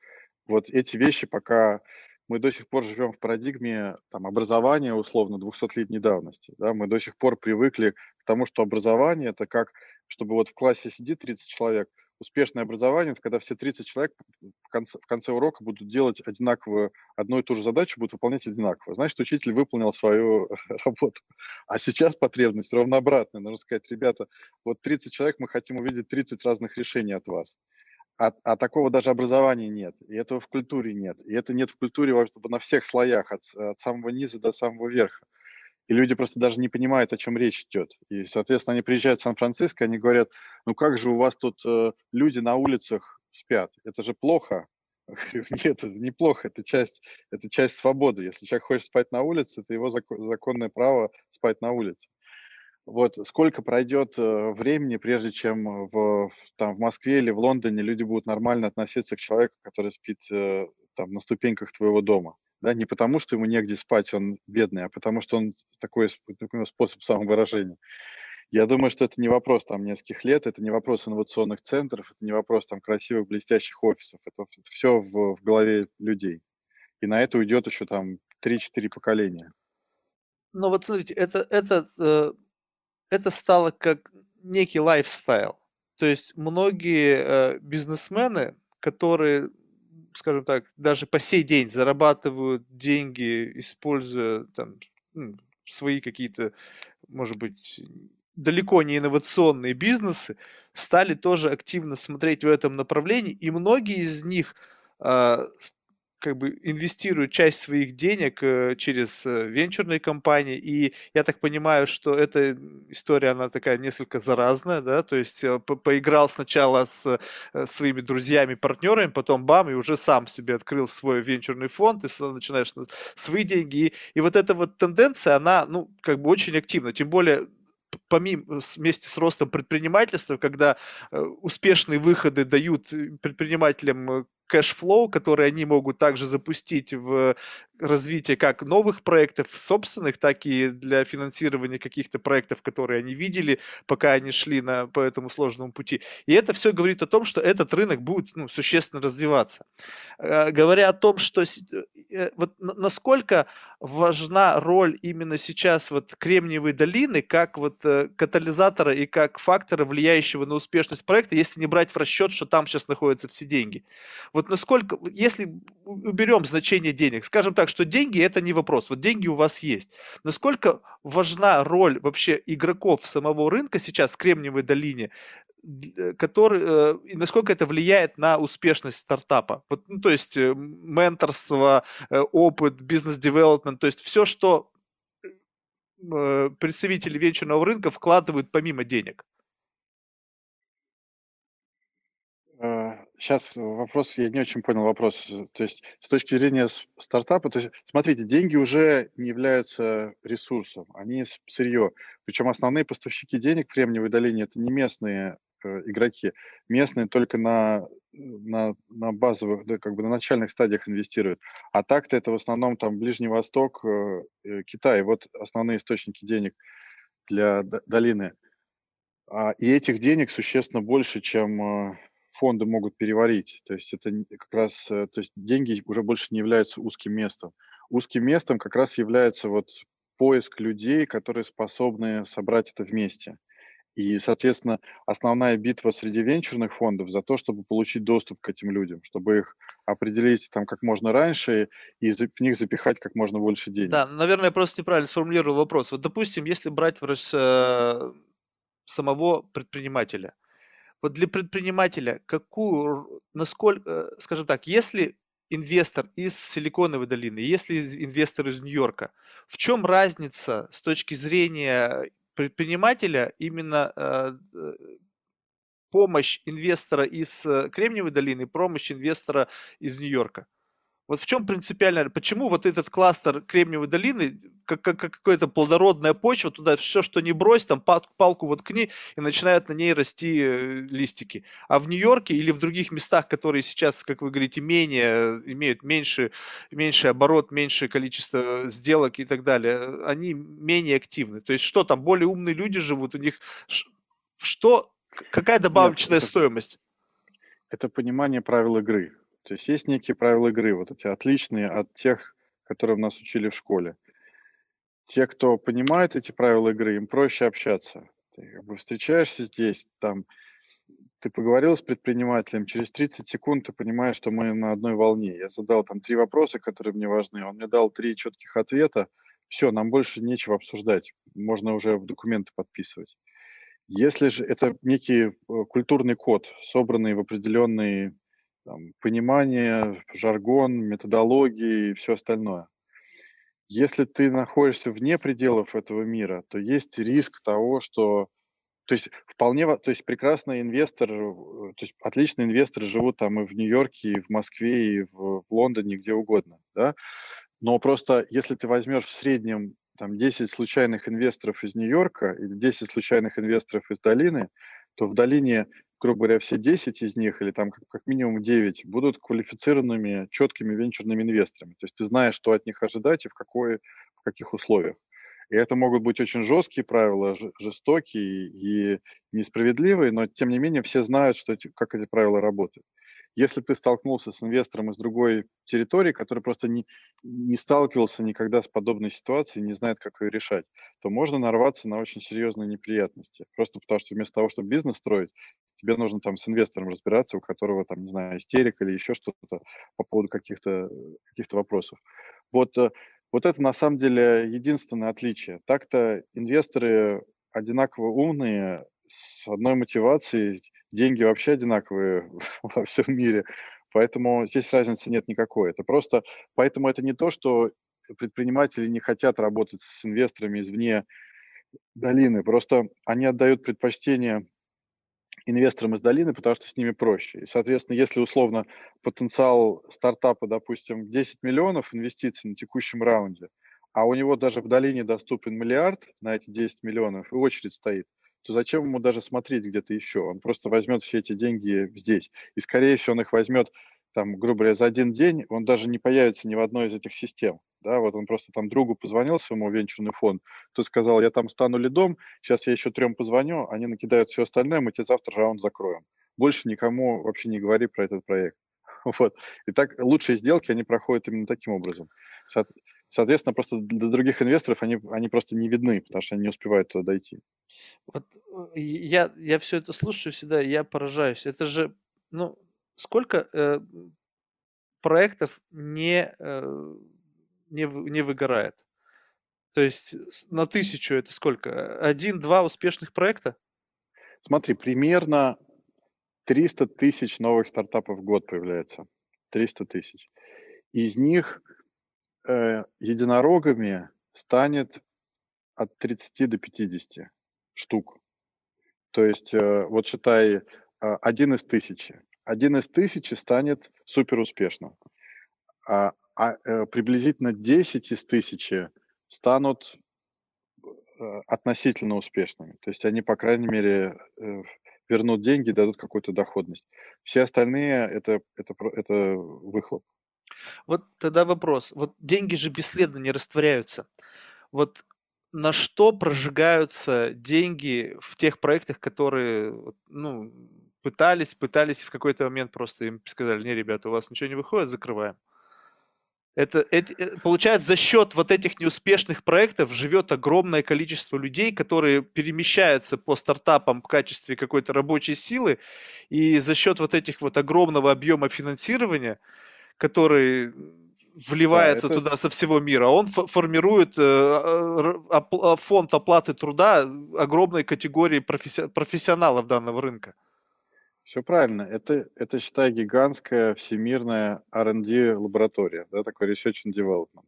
Вот эти вещи пока мы до сих пор живем в парадигме там, образования, условно, 200-летней давности. Да? Мы до сих пор привыкли к тому, что образование – это как, чтобы вот в классе сидит 30 человек, успешное образование, это когда все 30 человек в конце, в конце урока будут делать одинаковую, одну и ту же задачу, будут выполнять одинаково. Значит, учитель выполнил свою работу. А сейчас потребность ровно обратная. Нужно сказать, ребята, вот 30 человек, мы хотим увидеть 30 разных решений от вас. А, а такого даже образования нет, и этого в культуре нет. И это нет в культуре на всех слоях, от, от самого низа до самого верха и люди просто даже не понимают, о чем речь идет. И, соответственно, они приезжают в Сан-Франциско, они говорят, ну как же у вас тут э, люди на улицах спят? Это же плохо. Нет, это неплохо, это часть, это часть свободы. Если человек хочет спать на улице, это его законное право спать на улице. Вот сколько пройдет э, времени, прежде чем в, там, в Москве или в Лондоне люди будут нормально относиться к человеку, который спит э, там, на ступеньках твоего дома да, не потому, что ему негде спать, он бедный, а потому что он такой, такой способ самовыражения. Я думаю, что это не вопрос там нескольких лет, это не вопрос инновационных центров, это не вопрос там красивых, блестящих офисов, это все в, в голове людей. И на это уйдет еще там 3-4 поколения. Но вот смотрите, это, это, э, это стало как некий лайфстайл. То есть многие э, бизнесмены, которые скажем так, даже по сей день зарабатывают деньги, используя там свои какие-то, может быть, далеко не инновационные бизнесы, стали тоже активно смотреть в этом направлении, и многие из них э, как бы инвестируют часть своих денег э, через э, венчурные компании, и я так понимаю, что эта история, она такая несколько заразная, да, то есть э, по поиграл сначала с своими друзьями, партнерами, потом бам, и уже сам себе открыл свой венчурный фонд, и начинаешь свои деньги, и, и вот эта вот тенденция, она, ну, как бы очень активна, тем более помимо, вместе с ростом предпринимательства, когда успешные выходы дают предпринимателям cash flow, который они могут также запустить в развитие как новых проектов собственных, так и для финансирования каких-то проектов, которые они видели, пока они шли на, по этому сложному пути. И это все говорит о том, что этот рынок будет ну, существенно развиваться. Э, говоря о том, что э, вот насколько важна роль именно сейчас вот Кремниевой долины как вот э, катализатора и как фактора, влияющего на успешность проекта, если не брать в расчет, что там сейчас находятся все деньги. Вот насколько, если уберем значение денег, скажем так, что деньги это не вопрос, вот деньги у вас есть. Насколько важна роль вообще игроков самого рынка сейчас в Кремниевой долине, который, э, и насколько это влияет на успешность стартапа. Вот, ну, то есть э, менторство, опыт, бизнес-девелопмент, то есть все, что представители венчурного рынка вкладывают помимо денег. Сейчас вопрос, я не очень понял вопрос. То есть с точки зрения стартапа, то есть смотрите, деньги уже не являются ресурсом, они сырье. Причем основные поставщики денег в Кремниевой долине это не местные э, игроки, местные только на на, на базовых, да, как бы на начальных стадиях инвестируют. А так-то это в основном там Ближний Восток, э, э Китай. Вот основные источники денег для долины. А, и этих денег существенно больше, чем э, фонды могут переварить. То есть это как раз, э, то есть деньги уже больше не являются узким местом. Узким местом как раз является вот поиск людей, которые способны собрать это вместе. И, соответственно, основная битва среди венчурных фондов за то, чтобы получить доступ к этим людям, чтобы их определить там как можно раньше и в них запихать как можно больше денег. Да, наверное, я просто неправильно сформулировал вопрос. Вот, допустим, если брать в, э, самого предпринимателя – вот для предпринимателя, какую, насколько, э, скажем так, если инвестор из Силиконовой долины, если инвестор из Нью-Йорка, в чем разница с точки зрения предпринимателя именно э, э, помощь инвестора из Кремниевой долины, помощь инвестора из Нью-Йорка? Вот в чем принципиально, почему вот этот кластер Кремниевой долины, как, как, как какая-то плодородная почва, туда все, что не брось, там палку воткни, и начинают на ней расти э, листики. А в Нью-Йорке или в других местах, которые сейчас, как вы говорите, менее, имеют меньше, меньше оборот, меньшее количество сделок и так далее, они менее активны. То есть что там, более умные люди живут, у них что, какая добавочная Нет, это, стоимость? Это понимание правил игры. То есть есть некие правила игры, вот эти отличные от тех, которые нас учили в школе. Те, кто понимает эти правила игры, им проще общаться. Ты как бы встречаешься здесь, там, ты поговорил с предпринимателем, через 30 секунд ты понимаешь, что мы на одной волне. Я задал там три вопроса, которые мне важны, он мне дал три четких ответа. Все, нам больше нечего обсуждать, можно уже в документы подписывать. Если же это некий э, культурный код, собранный в определенный там, понимание, жаргон, методологии и все остальное. Если ты находишься вне пределов этого мира, то есть риск того, что то есть вполне, то есть прекрасный инвестор, то есть отличные инвесторы живут там и в Нью-Йорке, и в Москве, и в, в Лондоне, где угодно, да. Но просто если ты возьмешь в среднем там 10 случайных инвесторов из Нью-Йорка или 10 случайных инвесторов из долины, то в долине грубо говоря, все 10 из них или там как, как минимум 9 будут квалифицированными, четкими венчурными инвесторами. То есть ты знаешь, что от них ожидать и в, какой, в каких условиях. И это могут быть очень жесткие правила, жестокие и несправедливые, но тем не менее все знают, что эти, как эти правила работают. Если ты столкнулся с инвестором из другой территории, который просто не, не сталкивался никогда с подобной ситуацией, не знает, как ее решать, то можно нарваться на очень серьезные неприятности. Просто потому что вместо того, чтобы бизнес строить, тебе нужно там с инвестором разбираться, у которого там, не знаю, истерика или еще что-то по поводу каких-то каких вопросов. Вот, э, вот это на самом деле единственное отличие. Так-то инвесторы одинаково умные, с одной мотивацией, деньги вообще одинаковые во всем мире, поэтому здесь разницы нет никакой. Это просто, поэтому это не то, что предприниматели не хотят работать с инвесторами извне долины, просто они отдают предпочтение инвесторам из долины, потому что с ними проще. И, соответственно, если условно потенциал стартапа, допустим, 10 миллионов инвестиций на текущем раунде, а у него даже в долине доступен миллиард на эти 10 миллионов, и очередь стоит, то зачем ему даже смотреть где-то еще? Он просто возьмет все эти деньги здесь. И, скорее всего, он их возьмет, там, грубо говоря, за один день, он даже не появится ни в одной из этих систем. Да, вот он просто там другу позвонил своему венчурный фонд, тот сказал, я там стану лидом, сейчас я еще трем позвоню, они накидают все остальное, мы тебе завтра раунд закроем. Больше никому вообще не говори про этот проект. Вот. И так лучшие сделки, они проходят именно таким образом. Соответственно, просто для других инвесторов они, они просто не видны, потому что они не успевают туда дойти. Вот э, я, я все это слушаю всегда, я поражаюсь. Это же, ну, сколько э, проектов не, э, не, не выгорает? То есть на тысячу это сколько? Один-два успешных проекта? Смотри, примерно 300 тысяч новых стартапов в год появляется. 300 тысяч. Из них э, единорогами станет от 30 до 50 штук. То есть, э, вот считай, э, один из тысячи. Один из тысячи станет супер успешным. А, а э, приблизительно 10 из тысячи станут э, относительно успешными. То есть они, по крайней мере, э, вернут деньги, дадут какую-то доходность. Все остальные это, это, это выхлоп. Вот тогда вопрос. Вот деньги же бесследно не растворяются. Вот на что прожигаются деньги в тех проектах, которые, ну, пытались, пытались, и в какой-то момент просто им сказали, не, ребята, у вас ничего не выходит, закрываем. Это, это, э, получается, за счет вот этих неуспешных проектов живет огромное количество людей, которые перемещаются по стартапам в качестве какой-то рабочей силы, и за счет вот этих вот огромного объема финансирования который вливается да, это... туда со всего мира, он формирует э, э, фонд оплаты труда огромной категории професси... профессионалов данного рынка. Все правильно. Это, это, считай, гигантская всемирная R&D лаборатория, да, такой research and development.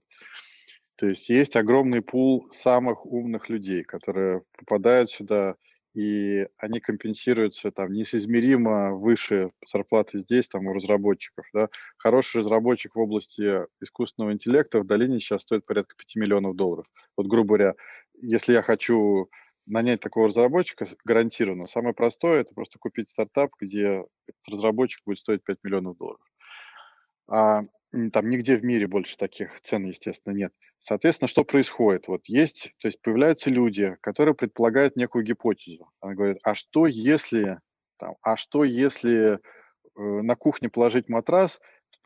То есть есть огромный пул самых умных людей, которые попадают сюда и они компенсируются там несоизмеримо выше зарплаты здесь, там, у разработчиков, да. Хороший разработчик в области искусственного интеллекта в долине сейчас стоит порядка 5 миллионов долларов. Вот, грубо говоря, если я хочу нанять такого разработчика гарантированно, самое простое – это просто купить стартап, где этот разработчик будет стоить 5 миллионов долларов. А там нигде в мире больше таких цен, естественно, нет. Соответственно, что происходит? Вот есть, то есть появляются люди, которые предполагают некую гипотезу. Она говорит, а что если, там, а что если э, на кухне положить матрас,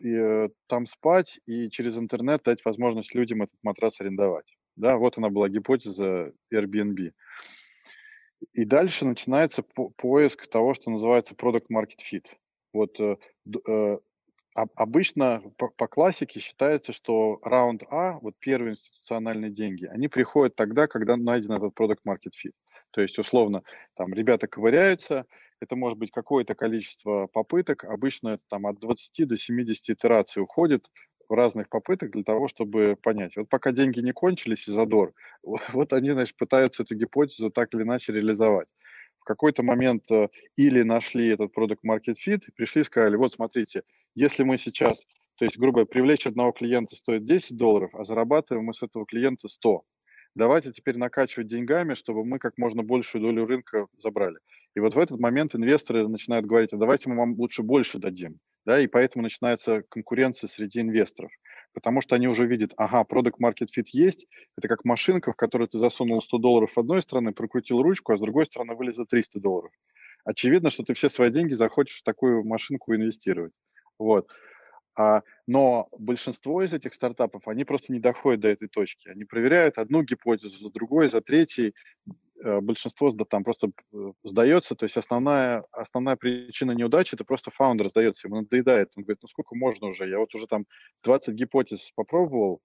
э, там спать и через интернет дать возможность людям этот матрас арендовать? Да, вот она была гипотеза Airbnb. И дальше начинается по поиск того, что называется product market fit. Вот э, э обычно по, по классике считается, что раунд А, вот первые институциональные деньги, они приходят тогда, когда найден этот product market fit. То есть, условно, там ребята ковыряются, это может быть какое-то количество попыток, обычно это там от 20 до 70 итераций уходит разных попыток для того, чтобы понять. Вот пока деньги не кончились и задор, вот они, значит, пытаются эту гипотезу так или иначе реализовать какой-то момент э, или нашли этот продукт market fit, пришли и сказали, вот смотрите, если мы сейчас, то есть, грубо говоря, привлечь одного клиента стоит 10 долларов, а зарабатываем мы с этого клиента 100. Давайте теперь накачивать деньгами, чтобы мы как можно большую долю рынка забрали. И вот в этот момент инвесторы начинают говорить, а давайте мы вам лучше больше дадим. Да, и поэтому начинается конкуренция среди инвесторов потому что они уже видят, ага, продукт market fit есть, это как машинка, в которую ты засунул 100 долларов с одной стороны, прокрутил ручку, а с другой стороны вылезет 300 долларов. Очевидно, что ты все свои деньги захочешь в такую машинку инвестировать. Вот. А, но большинство из этих стартапов, они просто не доходят до этой точки. Они проверяют одну гипотезу за другой, за третьей, большинство там просто э, сдается, то есть основная, основная причина неудачи – это просто фаундер сдается, ему надоедает, он говорит, ну сколько можно уже, я вот уже там 20 гипотез попробовал,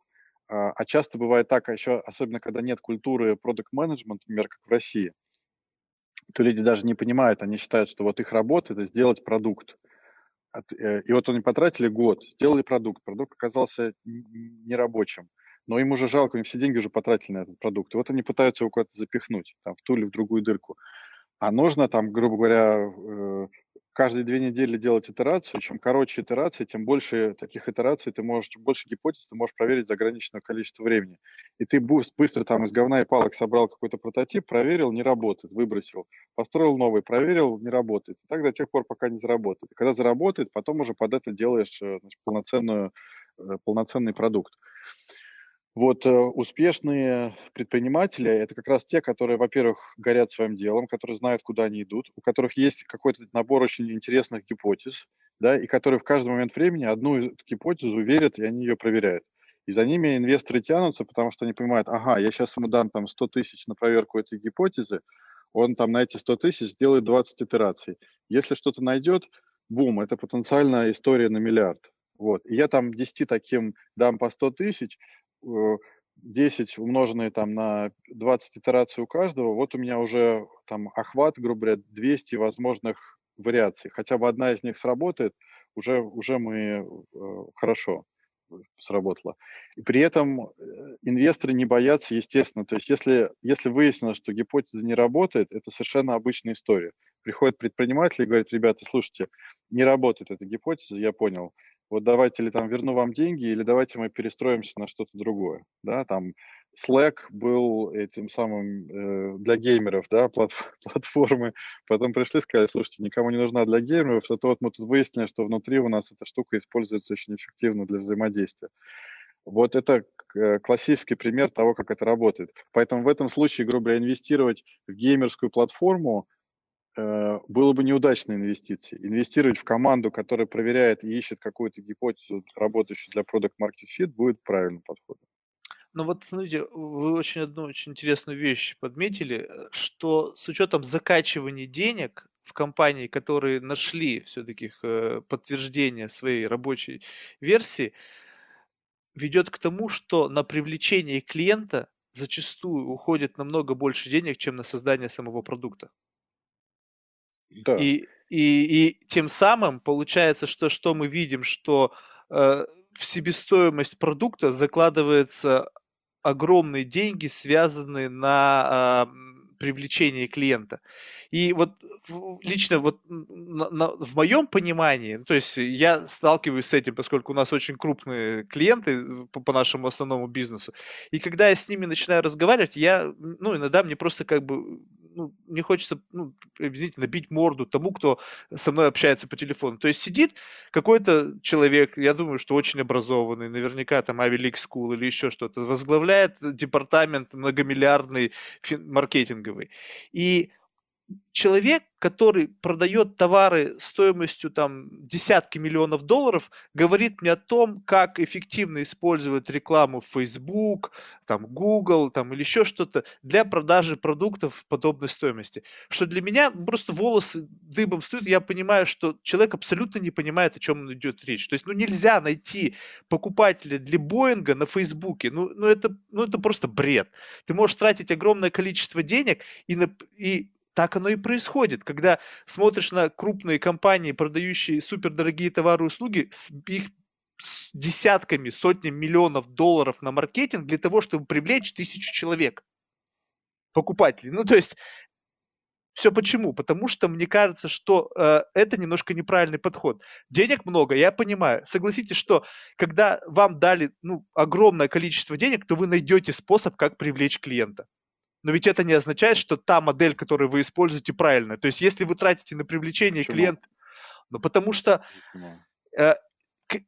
а, а часто бывает так, а еще, особенно когда нет культуры продукт менеджмент например, как в России, то люди даже не понимают, они считают, что вот их работа – это сделать продукт. Э, и вот они потратили год, сделали продукт, продукт оказался нерабочим но им уже жалко, им все деньги уже потратили на этот продукт. И вот они пытаются его куда-то запихнуть, там, в ту или в другую дырку. А нужно там, грубо говоря, э, каждые две недели делать итерацию. Чем короче итерация, тем больше таких итераций ты можешь, больше гипотез ты можешь проверить за ограниченное количество времени. И ты быстро там из говна и палок собрал какой-то прототип, проверил, не работает, выбросил. Построил новый, проверил, не работает. И так до тех пор, пока не заработает. И когда заработает, потом уже под это делаешь э, значит, полноценную, э, полноценный продукт. Вот э, успешные предприниматели– это как раз те, которые, во-первых, горят своим делом, которые знают, куда они идут, у которых есть какой-то набор очень интересных гипотез, да, и которые в каждый момент времени одну гипотезу верят, и они ее проверяют. И за ними инвесторы тянутся, потому что они понимают, ага, я сейчас ему дам там 100 тысяч на проверку этой гипотезы, он там на эти 100 тысяч сделает 20 итераций. Если что-то найдет, бум, это потенциальная история на миллиард. Вот. И я там 10 таким дам по 100 тысяч, 10 э, умноженные там на 20 итераций у каждого, вот у меня уже там охват, грубо говоря, 200 возможных вариаций. Хотя бы одна из них сработает, уже, уже мы э, хорошо сработало. И при этом э, инвесторы не боятся, естественно. То есть если, если выяснилось, что гипотеза не работает, это совершенно обычная история. Приходит предприниматель и говорит, ребята, слушайте, не работает эта гипотеза, я понял вот давайте или там верну вам деньги, или давайте мы перестроимся на что-то другое, да, там Slack был этим самым э, для геймеров, да, плат, платформы, потом пришли сказали, слушайте, никому не нужна для геймеров, зато вот мы тут выяснили, что внутри у нас эта штука используется очень эффективно для взаимодействия. Вот это э, классический пример того, как это работает. Поэтому в этом случае, грубо говоря, инвестировать в геймерскую платформу было бы неудачной инвестицией. Инвестировать в команду, которая проверяет и ищет какую-то гипотезу, работающую для Product Market Fit, будет правильным подходом. Ну вот смотрите, вы очень одну очень интересную вещь подметили, э, что с учетом закачивания денег в компании, которые нашли все-таки э, подтверждение своей рабочей версии, ведет к тому, что на привлечение клиента зачастую уходит намного больше денег, чем на создание самого продукта. Да. И, и, и тем самым получается, что, что мы видим, что э, в себестоимость продукта закладываются огромные деньги, связанные на э, привлечение клиента. И вот лично вот на, на, в моем понимании, то есть я сталкиваюсь с этим, поскольку у нас очень крупные клиенты по, по нашему основному бизнесу, и когда я с ними начинаю разговаривать, я, ну, иногда мне просто как бы ну, мне хочется, ну, извините, набить морду тому, кто со мной общается по телефону. То есть сидит какой-то человек, я думаю, что очень образованный, наверняка там League School или еще что-то, возглавляет департамент многомиллиардный маркетинговый. И человек, который продает товары стоимостью там десятки миллионов долларов, говорит мне о том, как эффективно использовать рекламу в Facebook, там Google, там или еще что-то для продажи продуктов подобной стоимости. Что для меня просто волосы дыбом встают, я понимаю, что человек абсолютно не понимает, о чем идет речь. То есть, ну нельзя найти покупателя для Боинга на Фейсбуке, ну, ну, это, ну это просто бред. Ты можешь тратить огромное количество денег и, на, и так оно и происходит. Когда смотришь на крупные компании, продающие супердорогие товары и услуги, с их с десятками, сотнями миллионов долларов на маркетинг для того, чтобы привлечь тысячу человек, покупателей. Ну, то есть, все почему? Потому что мне кажется, что э, это немножко неправильный подход. Денег много, я понимаю. Согласитесь, что когда вам дали ну, огромное количество денег, то вы найдете способ, как привлечь клиента но ведь это не означает, что та модель, которую вы используете, правильная. То есть, если вы тратите на привлечение Почему? клиента, ну потому что э,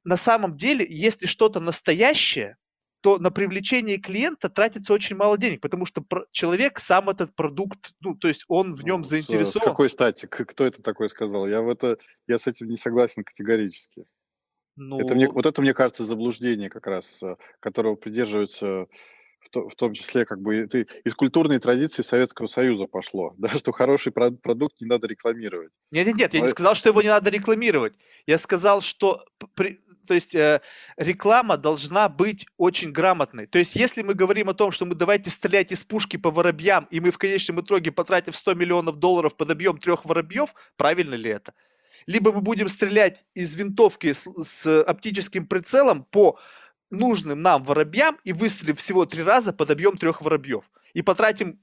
на самом деле, если что-то настоящее, то на привлечение клиента тратится очень мало денег, потому что человек сам этот продукт, ну, то есть он в нем ну, заинтересован. С, какой стати? Кто это такой сказал? Я в это, я с этим не согласен категорически. Ну... Это мне, вот это, мне кажется, заблуждение как раз, э, которого придерживаются то, в том числе как бы ты из культурной традиции Советского Союза пошло, да, что хороший продукт не надо рекламировать. Нет, нет, нет, я не сказал, что его не надо рекламировать. Я сказал, что при, то есть э, реклама должна быть очень грамотной. То есть если мы говорим о том, что мы давайте стрелять из пушки по воробьям, и мы в конечном итоге, потратив 100 миллионов долларов, подобьем трех воробьев, правильно ли это? Либо мы будем стрелять из винтовки с, с оптическим прицелом по нужным нам воробьям и выстрелив всего три раза, подобьем трех воробьев. И потратим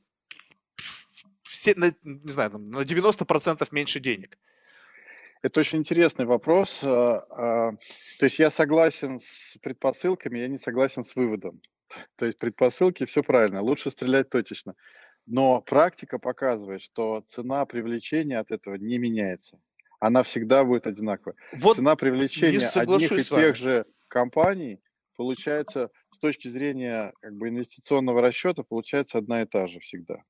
все, на, не знаю, на 90% меньше денег. Это очень интересный вопрос. А, а, то есть я согласен с предпосылками, я не согласен с выводом. То есть предпосылки, все правильно, лучше стрелять точечно. Но практика показывает, что цена привлечения от этого не меняется. Она всегда будет одинаковая. Вот Цена привлечения одних и тех же компаний получается с точки зрения как бы инвестиционного расчета получается одна и та же всегда.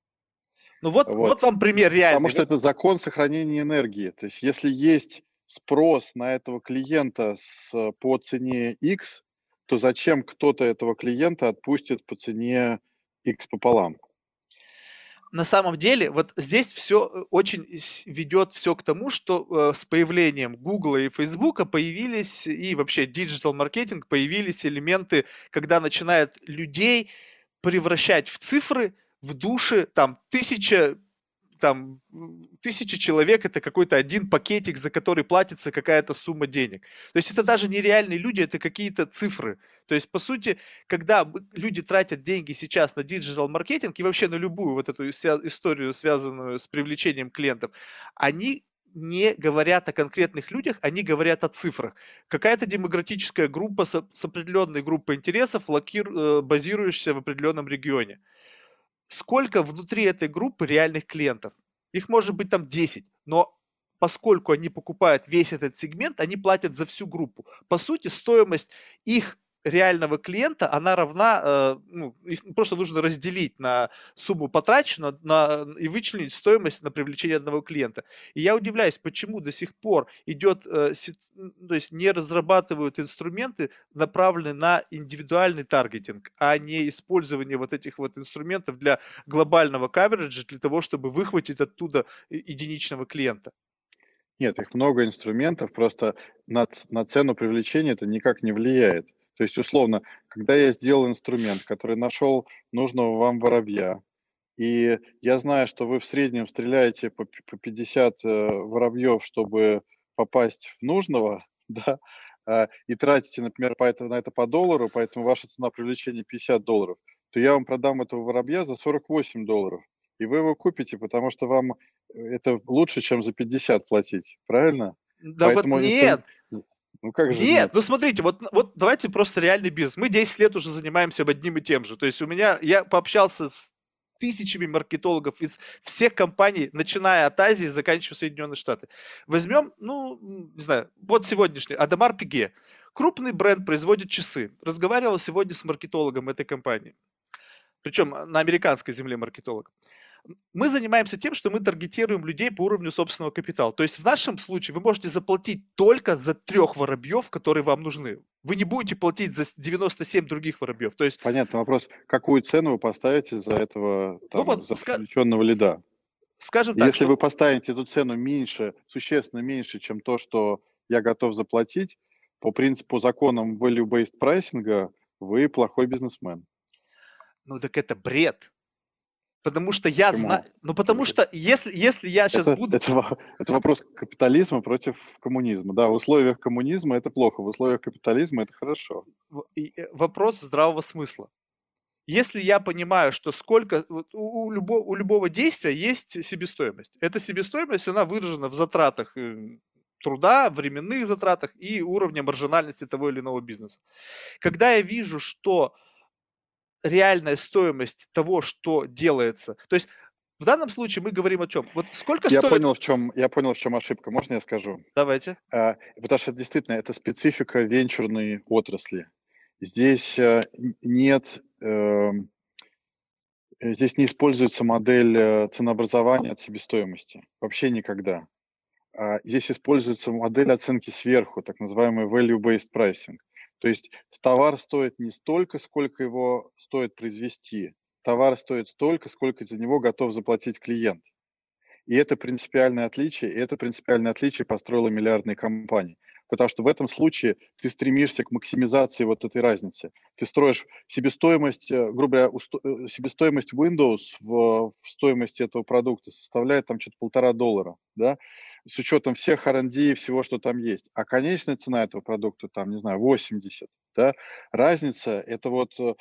Ну вот, Вот. вот вам пример Потому реальный. что это закон сохранения энергии. То есть если есть спрос на этого клиента с, по цене X, то зачем кто-то этого клиента отпустит по цене X пополам? На самом деле, вот здесь все очень с- ведет все к тому, что э, с появлением Google и Facebook появились, и вообще digital marketing, появились элементы, когда начинают людей превращать в цифры, в души, там, тысяча, там, тысяча человек, это какой-то один пакетик, за который платится какая-то сумма денег. То есть это даже не реальные люди, это какие-то цифры. То есть, по сути, когда люди тратят деньги сейчас на digital marketing и вообще на любую вот эту историю, связанную с привлечением клиентов, они не говорят о конкретных людях, они говорят о цифрах. Какая-то демографическая группа с, оп- с определенной группой интересов, э, базирующаяся в определенном регионе. Сколько внутри этой группы реальных клиентов? Их может быть там 10, но поскольку они покупают весь этот сегмент, они платят за всю группу. По сути, стоимость их реального клиента, она равна, э, ну, их просто нужно разделить на сумму потраченную на, и вычленить стоимость на привлечение одного клиента. И я удивляюсь, почему до сих пор идет, э, то есть не разрабатывают инструменты, направленные на индивидуальный таргетинг, а не использование вот этих вот инструментов для глобального кавериджа, для того, чтобы выхватить оттуда единичного клиента. Нет, их много инструментов, просто на, на цену привлечения это никак не влияет. То есть, условно, когда я сделал инструмент, который нашел нужного вам воробья, и я знаю, что вы в среднем стреляете по, по 50 э, воробьев, чтобы попасть в нужного, да, а, и тратите, например, по это, на это по доллару, поэтому ваша цена привлечения 50 долларов, то я вам продам этого воробья за 48 долларов. И вы его купите, потому что вам э, это лучше, чем за 50 платить, правильно? Да Поэтому вот инстру- нет, Ну как же Нет, нет? ну смотрите, вот, вот давайте просто реальный бизнес. Мы 10 лет уже занимаемся одним и тем же. То есть у меня, я пообщался с тысячами маркетологов из всех компаний, начиная от Азии, заканчивая Соединенные Штаты. Возьмем, ну, не знаю, вот сегодняшний, Адамар Пиге. Крупный бренд производит часы. Разговаривал сегодня с маркетологом этой компании. Причем на американской земле маркетолог. Мы занимаемся тем, что мы таргетируем людей по уровню собственного капитала. То есть в нашем случае вы можете заплатить только за трех воробьев, которые вам нужны. Вы не будете платить за с- 97 других воробьев. То есть, Понятный вопрос. Какую цену вы поставите за этого, ну там, вот, за ска- привлеченного лида? скажем так, Если что вы поставите эту цену меньше, существенно меньше, чем то, что я готов заплатить, по принципу законам value-based прайсинга, вы плохой бизнесмен. ну так это бред. Потому что я знаю, ну потому что если, если я сейчас Это, буду, это, это вопрос капитализма против коммунизма. Да, в условиях коммунизма это плохо, в условиях капитализма это хорошо. э, вопрос здравого смысла. Если я понимаю, что сколько у, у любо- у любого действия есть себестоимость. Эта себестоимость, она выражена в затратах э, труда, временных затратах и уровня маржинальности того или иного бизнеса. Когда я вижу, что реальная стоимость того, что делается, то есть в данном случае мы говорим о чем? Вот сколько Я стоит... понял, в чем, я понял, в чем ошибка. Можно я скажу? Давайте. А, Потому что действительно это специфика венчурной отрасли. Здесь э, нет, эм, э, здесь не используется модель э, ценообразования от себестоимости. Вообще никогда. А, Здесь используется модель оценки сверху, так называемый value-based pricing. То есть товар стоит не столько, сколько его стоит произвести. Товар стоит столько, сколько за него готов заплатить клиент. И это принципиальное отличие, и это принципиальное отличие построила миллиардные компании. Потому что в этом случае ты стремишься к максимизации вот этой разницы. Ты строишь себестоимость, э, грубо говоря, э, себестоимость Windows в, в стоимости этого продукта составляет там что-то полтора доллара, да, с учетом всех R&D и всего, что там есть. А конечная цена этого продукта, там, не знаю, 80, да. Разница, это вот э,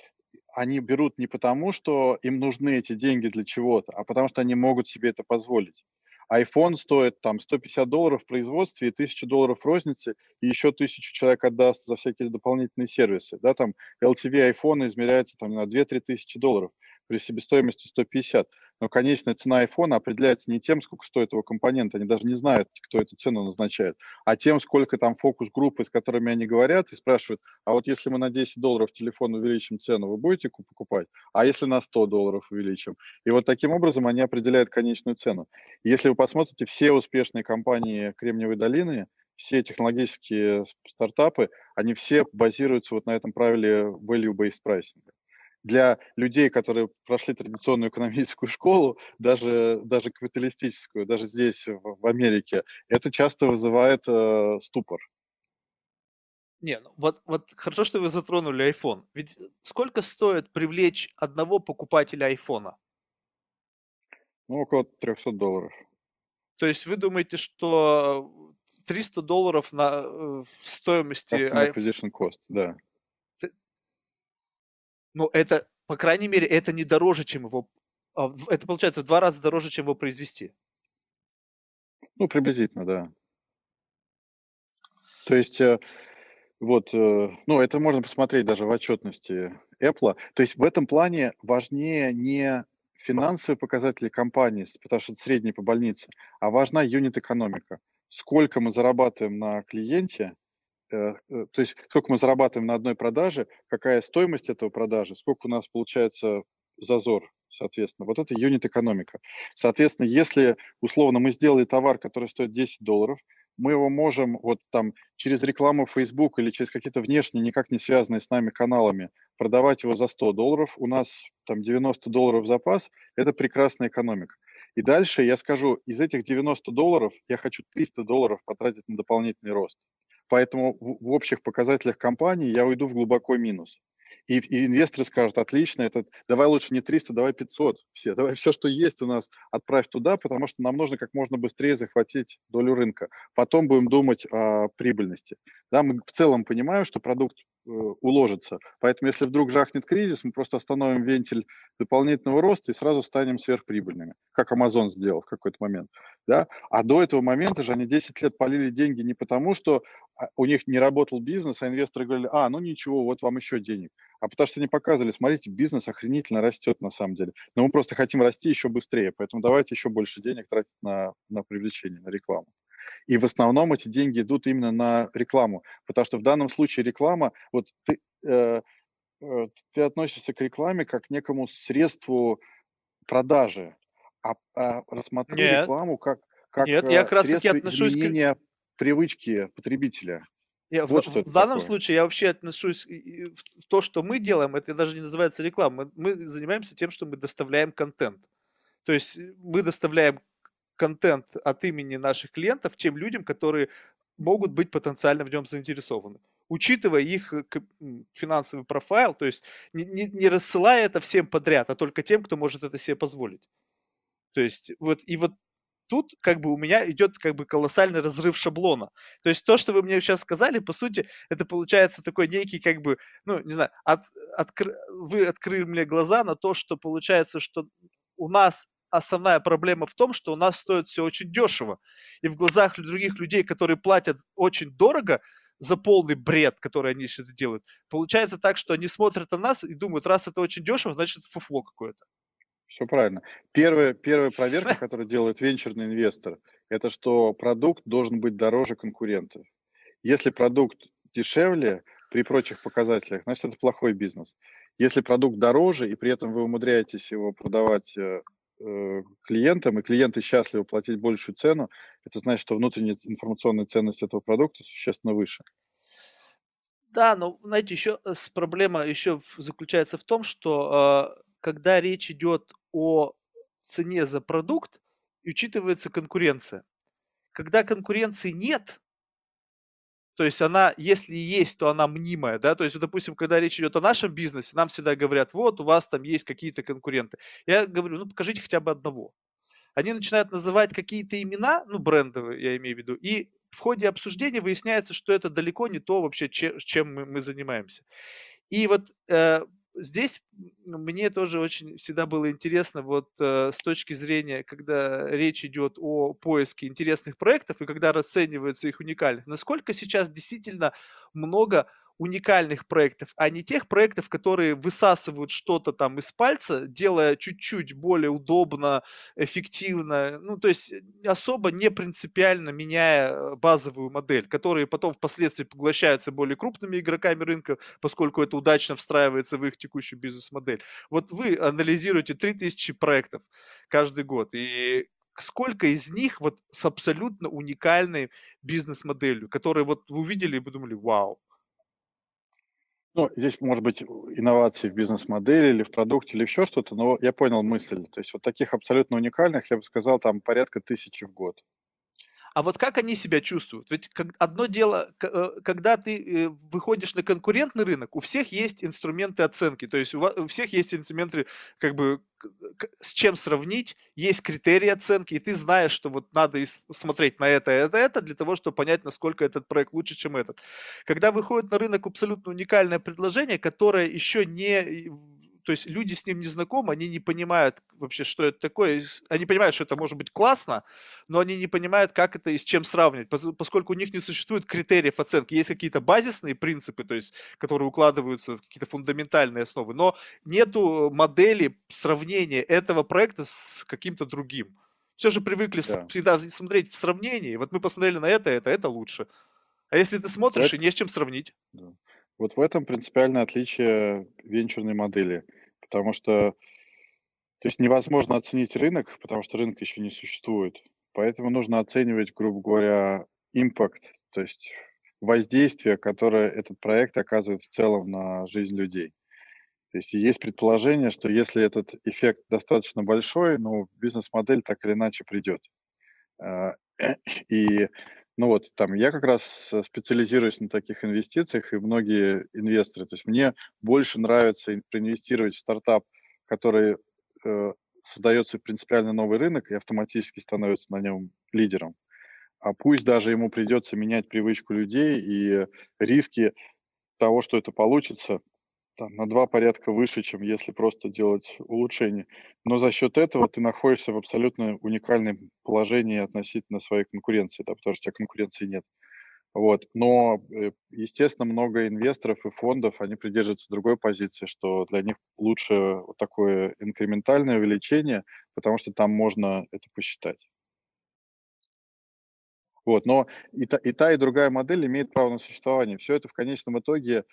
они берут не потому, что им нужны эти деньги для чего-то, а потому что они могут себе это позволить. iPhone стоит там 150 долларов в производстве и 1000 долларов в рознице, и еще 1000 человек отдаст за всякие дополнительные сервисы. Да, там LTV iPhone измеряется там на 2-3 тысячи долларов при себестоимости 150. Но конечная цена iPhone определяется не тем, сколько стоит его компонент, они даже не знают, кто эту цену назначает, а тем, сколько там фокус-группы, с которыми они говорят, и спрашивают, а вот если мы на 10 долларов телефон увеличим цену, вы будете покупать? А если на 100 долларов увеличим? И вот таким образом они определяют конечную цену. Если вы посмотрите, все успешные компании Кремниевой долины, все технологические стартапы, они все базируются вот на этом правиле value-based pricing для людей, которые прошли традиционную экономическую школу, даже, даже капиталистическую, даже здесь, в, в Америке, это часто вызывает э, ступор. Не, ну вот, вот хорошо, что вы затронули iPhone. Ведь сколько стоит привлечь одного покупателя айфона? Ну, около 300 долларов. То есть вы думаете, что 300 долларов на, э, в стоимости... Customer acquisition cost, да. Ну, это, по крайней мере, это не дороже, чем его... А, это получается в два раза дороже, чем его произвести. Ну, приблизительно, да. То есть, э, вот, э, ну, это можно посмотреть даже в отчетности Apple. То есть в этом плане важнее не финансовые показатели компании, потому что это средний по больнице, а важна юнит-экономика. Сколько мы зарабатываем на клиенте, то есть сколько мы зарабатываем на одной продаже, какая стоимость этого продажи, сколько у нас получается зазор, соответственно. Вот это юнит-экономика. Соответственно, если условно мы сделали товар, который стоит 10 долларов, мы его можем вот там через рекламу Facebook или через какие-то внешние, никак не связанные с нами каналами, продавать его за 100 долларов. У нас там 90 долларов запас, это прекрасная экономика. И дальше я скажу, из этих 90 долларов я хочу 300 долларов потратить на дополнительный рост. Поэтому в, общих показателях компании я уйду в глубокий минус. И, и инвесторы скажут, отлично, это, давай лучше не 300, давай 500 все, давай все, что есть у нас, отправь туда, потому что нам нужно как можно быстрее захватить долю рынка. Потом будем думать о прибыльности. Да, мы в целом понимаем, что продукт э, уложится. Поэтому если вдруг жахнет кризис, мы просто остановим вентиль дополнительного роста и сразу станем сверхприбыльными, как Amazon сделал в какой-то момент. Да? А до этого момента же они 10 лет полили деньги не потому, что у них не работал бизнес, а инвесторы говорили, а, ну ничего, вот вам еще денег. А потому что они показывали, смотрите, бизнес охренительно растет на самом деле. Но мы просто хотим расти еще быстрее, поэтому давайте еще больше денег тратить на, на привлечение, на рекламу. И в основном эти деньги идут именно на рекламу, потому что в данном случае реклама, вот ты, э, э, ты относишься к рекламе как к некому средству продажи, а, а рассмотри Нет. рекламу как, как Нет, я э, как раз таки отношусь к... привычки потребителя. Я, Вот в, в данном такое. случае я вообще отношусь в то, что мы делаем, это даже не называется реклама. Мы, мы занимаемся тем, что мы доставляем контент. То есть э, мы доставляем контент от имени наших клиентов тем людям, которые могут быть потенциально в нем заинтересованы. Учитывая их э, финансовый профайл, то есть не, не, не рассылая это всем подряд, а только тем, кто может это себе позволить. То есть вот и вот тут как бы у меня идет как бы колоссальный разрыв шаблона. То есть то, что вы мне сейчас сказали, по сути, это получается такой некий как бы, ну, не знаю, от, откры- вы открыли мне глаза на то, что получается, что у нас основная проблема в том, что у нас стоит все очень дешево. И в глазах других людей, которые платят очень дорого за полный бред, который они сейчас делают, получается так, что они смотрят на нас и думают, раз это очень дешево, значит, фуфло какое-то. Все правильно. Первая, первая проверка, которую делает венчурный инвестор, это что продукт должен быть дороже конкурентов. Если продукт дешевле при прочих показателях, значит это плохой бизнес. Если продукт дороже и при этом вы умудряетесь его продавать э, э, клиентам, и клиенты счастливы платить большую цену, это значит, что внутренняя информационная ценность этого продукта существенно выше. Да, но, знаете, еще э, с проблема еще заключается в том, что э, когда речь идет о цене за продукт, учитывается конкуренция. Когда конкуренции нет, то есть она, если есть, то она мнимая, да, то есть, допустим, когда речь идет о нашем бизнесе, нам всегда говорят, вот, у вас там есть какие-то конкуренты. Я говорю, ну, покажите хотя бы одного. Они начинают называть какие-то имена, ну, брендовые, я имею в виду, и в ходе обсуждения выясняется, что это далеко не то вообще, че- чем мы, мы занимаемся. И вот э, здесь мне тоже очень всегда было интересно вот э, с точки зрения, когда речь идет о поиске интересных проектов и когда расценивается их уникальных, насколько сейчас действительно много уникальных проектов, а не тех проектов, которые высасывают что-то там из пальца, делая чуть-чуть более удобно, эффективно, ну, то есть э, особо не принципиально меняя э, базовую модель, которые потом впоследствии поглощаются более крупными игроками рынка, поскольку это удачно встраивается в их текущую бизнес-модель. Вот вы анализируете 3000 проектов каждый год, и сколько из них вот с абсолютно уникальной бизнес-моделью, которые вот вы увидели и подумали, вау, ну, здесь может быть инновации в бизнес-модели или в продукте, или еще что-то, но я понял мысль. То есть вот таких абсолютно уникальных, я бы сказал, там порядка тысячи в год. А вот как они себя чувствуют? Ведь одно дело, э, когда ты э, выходишь на конкурентный рынок, у всех есть инструменты оценки, то есть у, вас, у всех есть инструменты, как бы с чем сравнить, есть критерии оценки, и ты знаешь, что вот надо смотреть на это, это, это, для того, чтобы понять, насколько этот проект лучше, чем этот. Когда выходит на рынок абсолютно уникальное предложение, которое еще не то есть люди с ним не знакомы, они не понимают вообще, что это такое. Они понимают, что это может быть классно, но они не понимают, как это и с чем сравнивать, поскольку у них не существует критериев оценки. Есть какие-то базисные принципы, то есть, которые укладываются в какие-то фундаментальные основы, но нету модели сравнения этого проекта с каким-то другим. Все же привыкли да. всегда смотреть в сравнении. Вот мы посмотрели на это, это, это лучше. А если ты смотришь, это... и не с чем сравнить. Да. Вот в этом принципиальное отличие венчурной модели. Потому что то есть невозможно оценить рынок, потому что рынка еще не существует. Поэтому нужно оценивать, грубо говоря, импакт, то есть воздействие, которое этот проект оказывает в целом на жизнь людей. То есть есть предположение, что если этот эффект достаточно большой, ну, бизнес-модель так или иначе придет. А, и ну вот, там я как раз специализируюсь на таких инвестициях, и многие инвесторы. То есть мне больше нравится проинвестировать в стартап, который э, создается принципиально новый рынок и автоматически становится на нем лидером. А пусть даже ему придется менять привычку людей и риски того, что это получится, там, на два порядка выше, чем если просто делать улучшения. Но за счет этого ты находишься в абсолютно уникальном положении относительно своей конкуренции, да, потому что у тебя конкуренции нет. Вот. Но, э, естественно, много инвесторов и фондов, они придерживаются другой позиции, что для них лучше вот такое инкрементальное увеличение, потому что там можно это посчитать. Вот, но и та, и та, и другая модель имеет право на существование. Все это в конечном итоге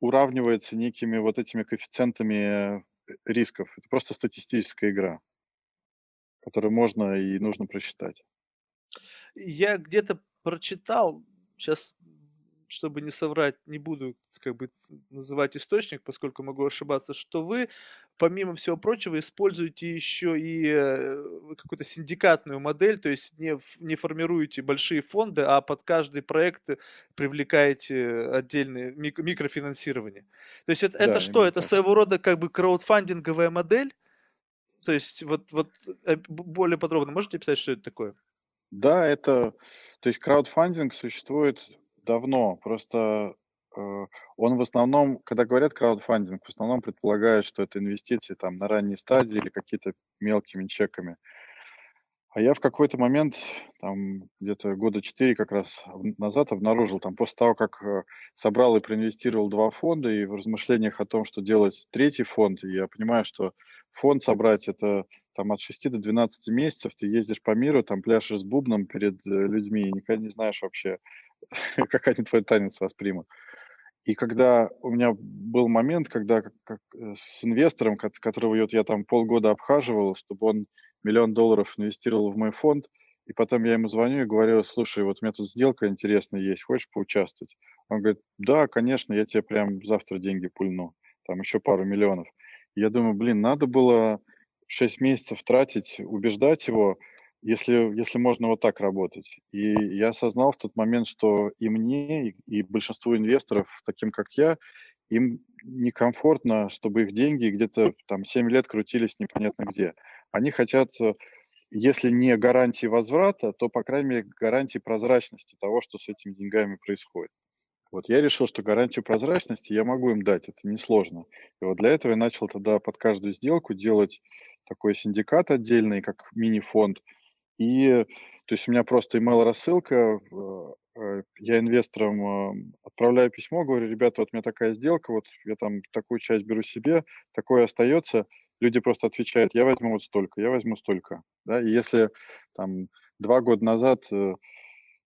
уравнивается некими вот этими коэффициентами э, рисков. Это просто статистическая игра, которую можно и нужно просчитать. Я где-то прочитал, сейчас чтобы не соврать, не буду как бы называть источник, поскольку могу ошибаться, что вы, помимо всего прочего, используете еще и э, какую-то синдикатную модель, то есть не, не формируете большие фонды, а под каждый проект привлекаете отдельное мик- микрофинансирование. То есть это, да, это что? Это так. своего рода как бы краудфандинговая модель? То есть вот, вот э, более подробно можете описать, что это такое? Да, это, то есть краудфандинг существует давно. Просто э, он в основном, когда говорят краудфандинг, в основном предполагает, что это инвестиции там на ранней стадии или какие-то мелкими чеками. А я в какой-то момент, там где-то года четыре как раз назад обнаружил, там после того, как э, собрал и проинвестировал два фонда, и в размышлениях о том, что делать третий фонд, я понимаю, что фонд собрать это там от 6 до 12 месяцев, ты ездишь по миру, там пляшешь с бубном перед э, людьми, и никогда не знаешь вообще, как они твой танец воспримут. И когда у меня был момент, когда как, э, с инвестором, которого вот я там полгода обхаживал, чтобы он миллион долларов инвестировал в мой фонд, и потом я ему звоню и говорю, слушай, вот у меня тут сделка интересная есть, хочешь поучаствовать? Он говорит, да, конечно, я тебе прям завтра деньги пульну, там еще пару миллионов. я думаю, блин, надо было 6 месяцев тратить, убеждать его, если, если можно вот так работать. И я осознал в тот момент, что и мне, и, большинству инвесторов, таким как я, им некомфортно, чтобы их деньги где-то там 7 лет крутились непонятно где. Они хотят, э, если не гарантии возврата, то, по крайней мере, гарантии прозрачности того, что с этими деньгами происходит. Вот я решил, что гарантию прозрачности я могу им дать, это несложно. И вот для этого я начал тогда под каждую сделку делать такой синдикат отдельный, как мини-фонд. И то есть у меня просто email-рассылка, э, э, я инвесторам э, отправляю письмо, говорю, ребята, вот у меня такая сделка, вот я там такую часть беру себе, такое остается. Люди просто отвечают, я возьму вот столько, я возьму столько. Да? И если там два года назад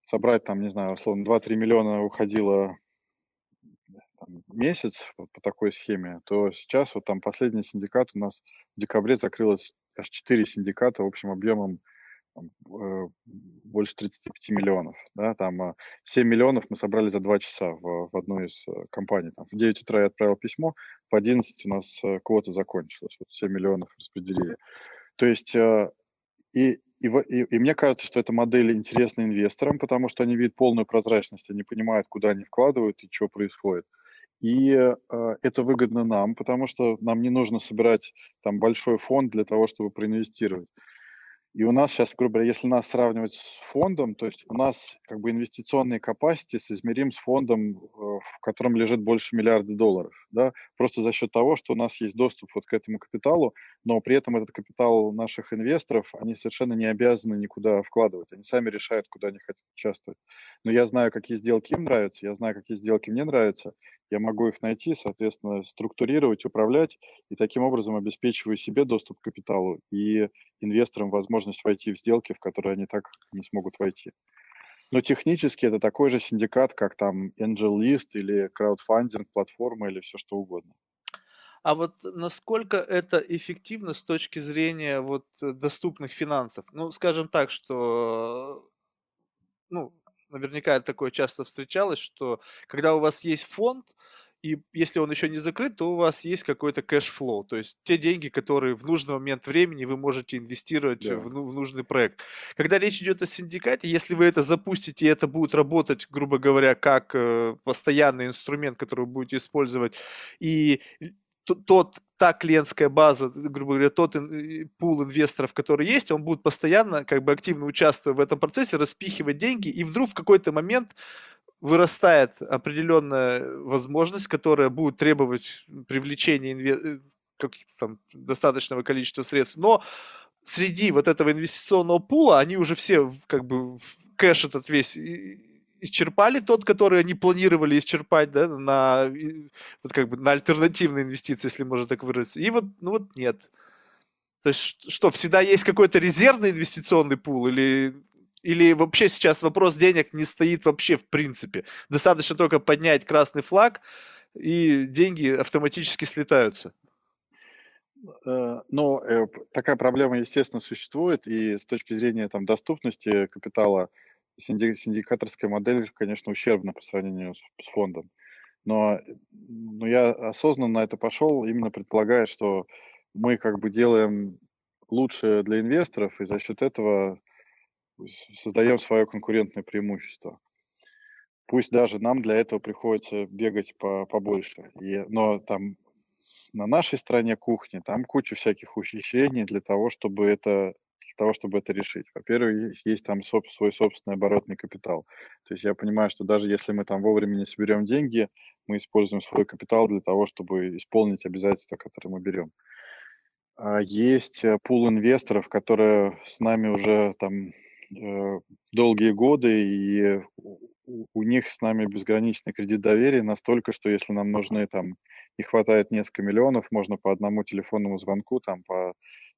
собрать там, не знаю, условно, 2-3 миллиона уходило там, месяц вот по такой схеме, то сейчас вот там последний синдикат у нас в декабре закрылось аж 4 синдиката общим объемом там, э, больше 35 миллионов. Да, там 7 э, миллионов мы собрали за 2 часа в, в одну из э, компаний. Там, в 9 утра я отправил письмо, в 11 у нас квота закончилась. Вот 7 миллионов распределили. То есть и и, и, и мне кажется, что эта модель интересна инвесторам, потому что они видят полную прозрачность, они понимают, куда они вкладывают и что происходит. И э, это выгодно нам, потому что нам не нужно собирать там большой фонд для того, чтобы проинвестировать. И у нас сейчас, грубо говоря, если нас сравнивать с фондом, то есть у нас как бы инвестиционные capacity соизмерим с фондом, э, в котором лежит больше миллиарда долларов, да, просто за счет того, что у нас есть доступ вот к этому капиталу, но при этом этот капитал наших инвесторов, они совершенно не обязаны никуда вкладывать, они сами решают, куда они хотят участвовать. Но я знаю, какие сделки им нравятся, я знаю, какие сделки мне нравятся, я могу их найти, соответственно, структурировать, управлять, и таким образом обеспечиваю себе доступ к капиталу и инвесторам возможность войти в сделки, в которые они так не смогут войти. Но технически это такой же синдикат, как там Angel List или краудфандинг платформа или все что угодно. А вот насколько это эффективно с точки зрения вот э, доступных финансов? Ну, скажем так, что ну, наверняка такое часто встречалось, что когда у вас есть фонд, и если он еще не закрыт, то у вас есть какой-то cash flow, то есть те деньги, которые в нужный момент времени вы можете инвестировать да. в, ну, в нужный проект. Когда речь идет о синдикате, если вы это запустите, и это будет работать, грубо говоря, как э, постоянный инструмент, который вы будете использовать, и тот, та клиентская база, грубо говоря, тот пул инвесторов, который есть, он будет постоянно, как бы активно участвуя в этом процессе, распихивать деньги, и вдруг в какой-то момент вырастает определенная возможность, которая будет требовать привлечения инве... Э, каких-то там достаточного количества средств, но среди вот этого инвестиционного пула они уже все как бы кэш этот весь исчерпали тот, который они планировали исчерпать, да, на, вот как бы на альтернативные инвестиции, если можно так выразиться. И вот, ну вот нет. То есть что, всегда есть какой-то резервный инвестиционный пул или или вообще сейчас вопрос денег не стоит вообще в принципе. Достаточно только поднять красный флаг, и деньги автоматически слетаются. Э, ну, э, такая проблема, естественно, существует, и с точки зрения там, доступности капитала синдикаторская модель, конечно, ущербна по сравнению с, с фондом. Но, но я осознанно на это пошел, именно предполагая, что мы как бы делаем лучше для инвесторов, и за счет этого создаем свое конкурентное преимущество. Пусть даже нам для этого приходится бегать по, побольше. И, но там на нашей стороне кухни там куча всяких ухищрений для того, чтобы это того, чтобы это решить. Во-первых, есть, есть там соб, свой собственный оборотный капитал. То есть я понимаю, что даже если мы там вовремя не соберем деньги, мы используем свой капитал для того, чтобы исполнить обязательства, которые мы берем. А есть э, пул инвесторов, которые с нами уже там долгие годы, и у, них с нами безграничный кредит доверия настолько, что если нам нужны там, не хватает несколько миллионов, можно по одному телефонному звонку там по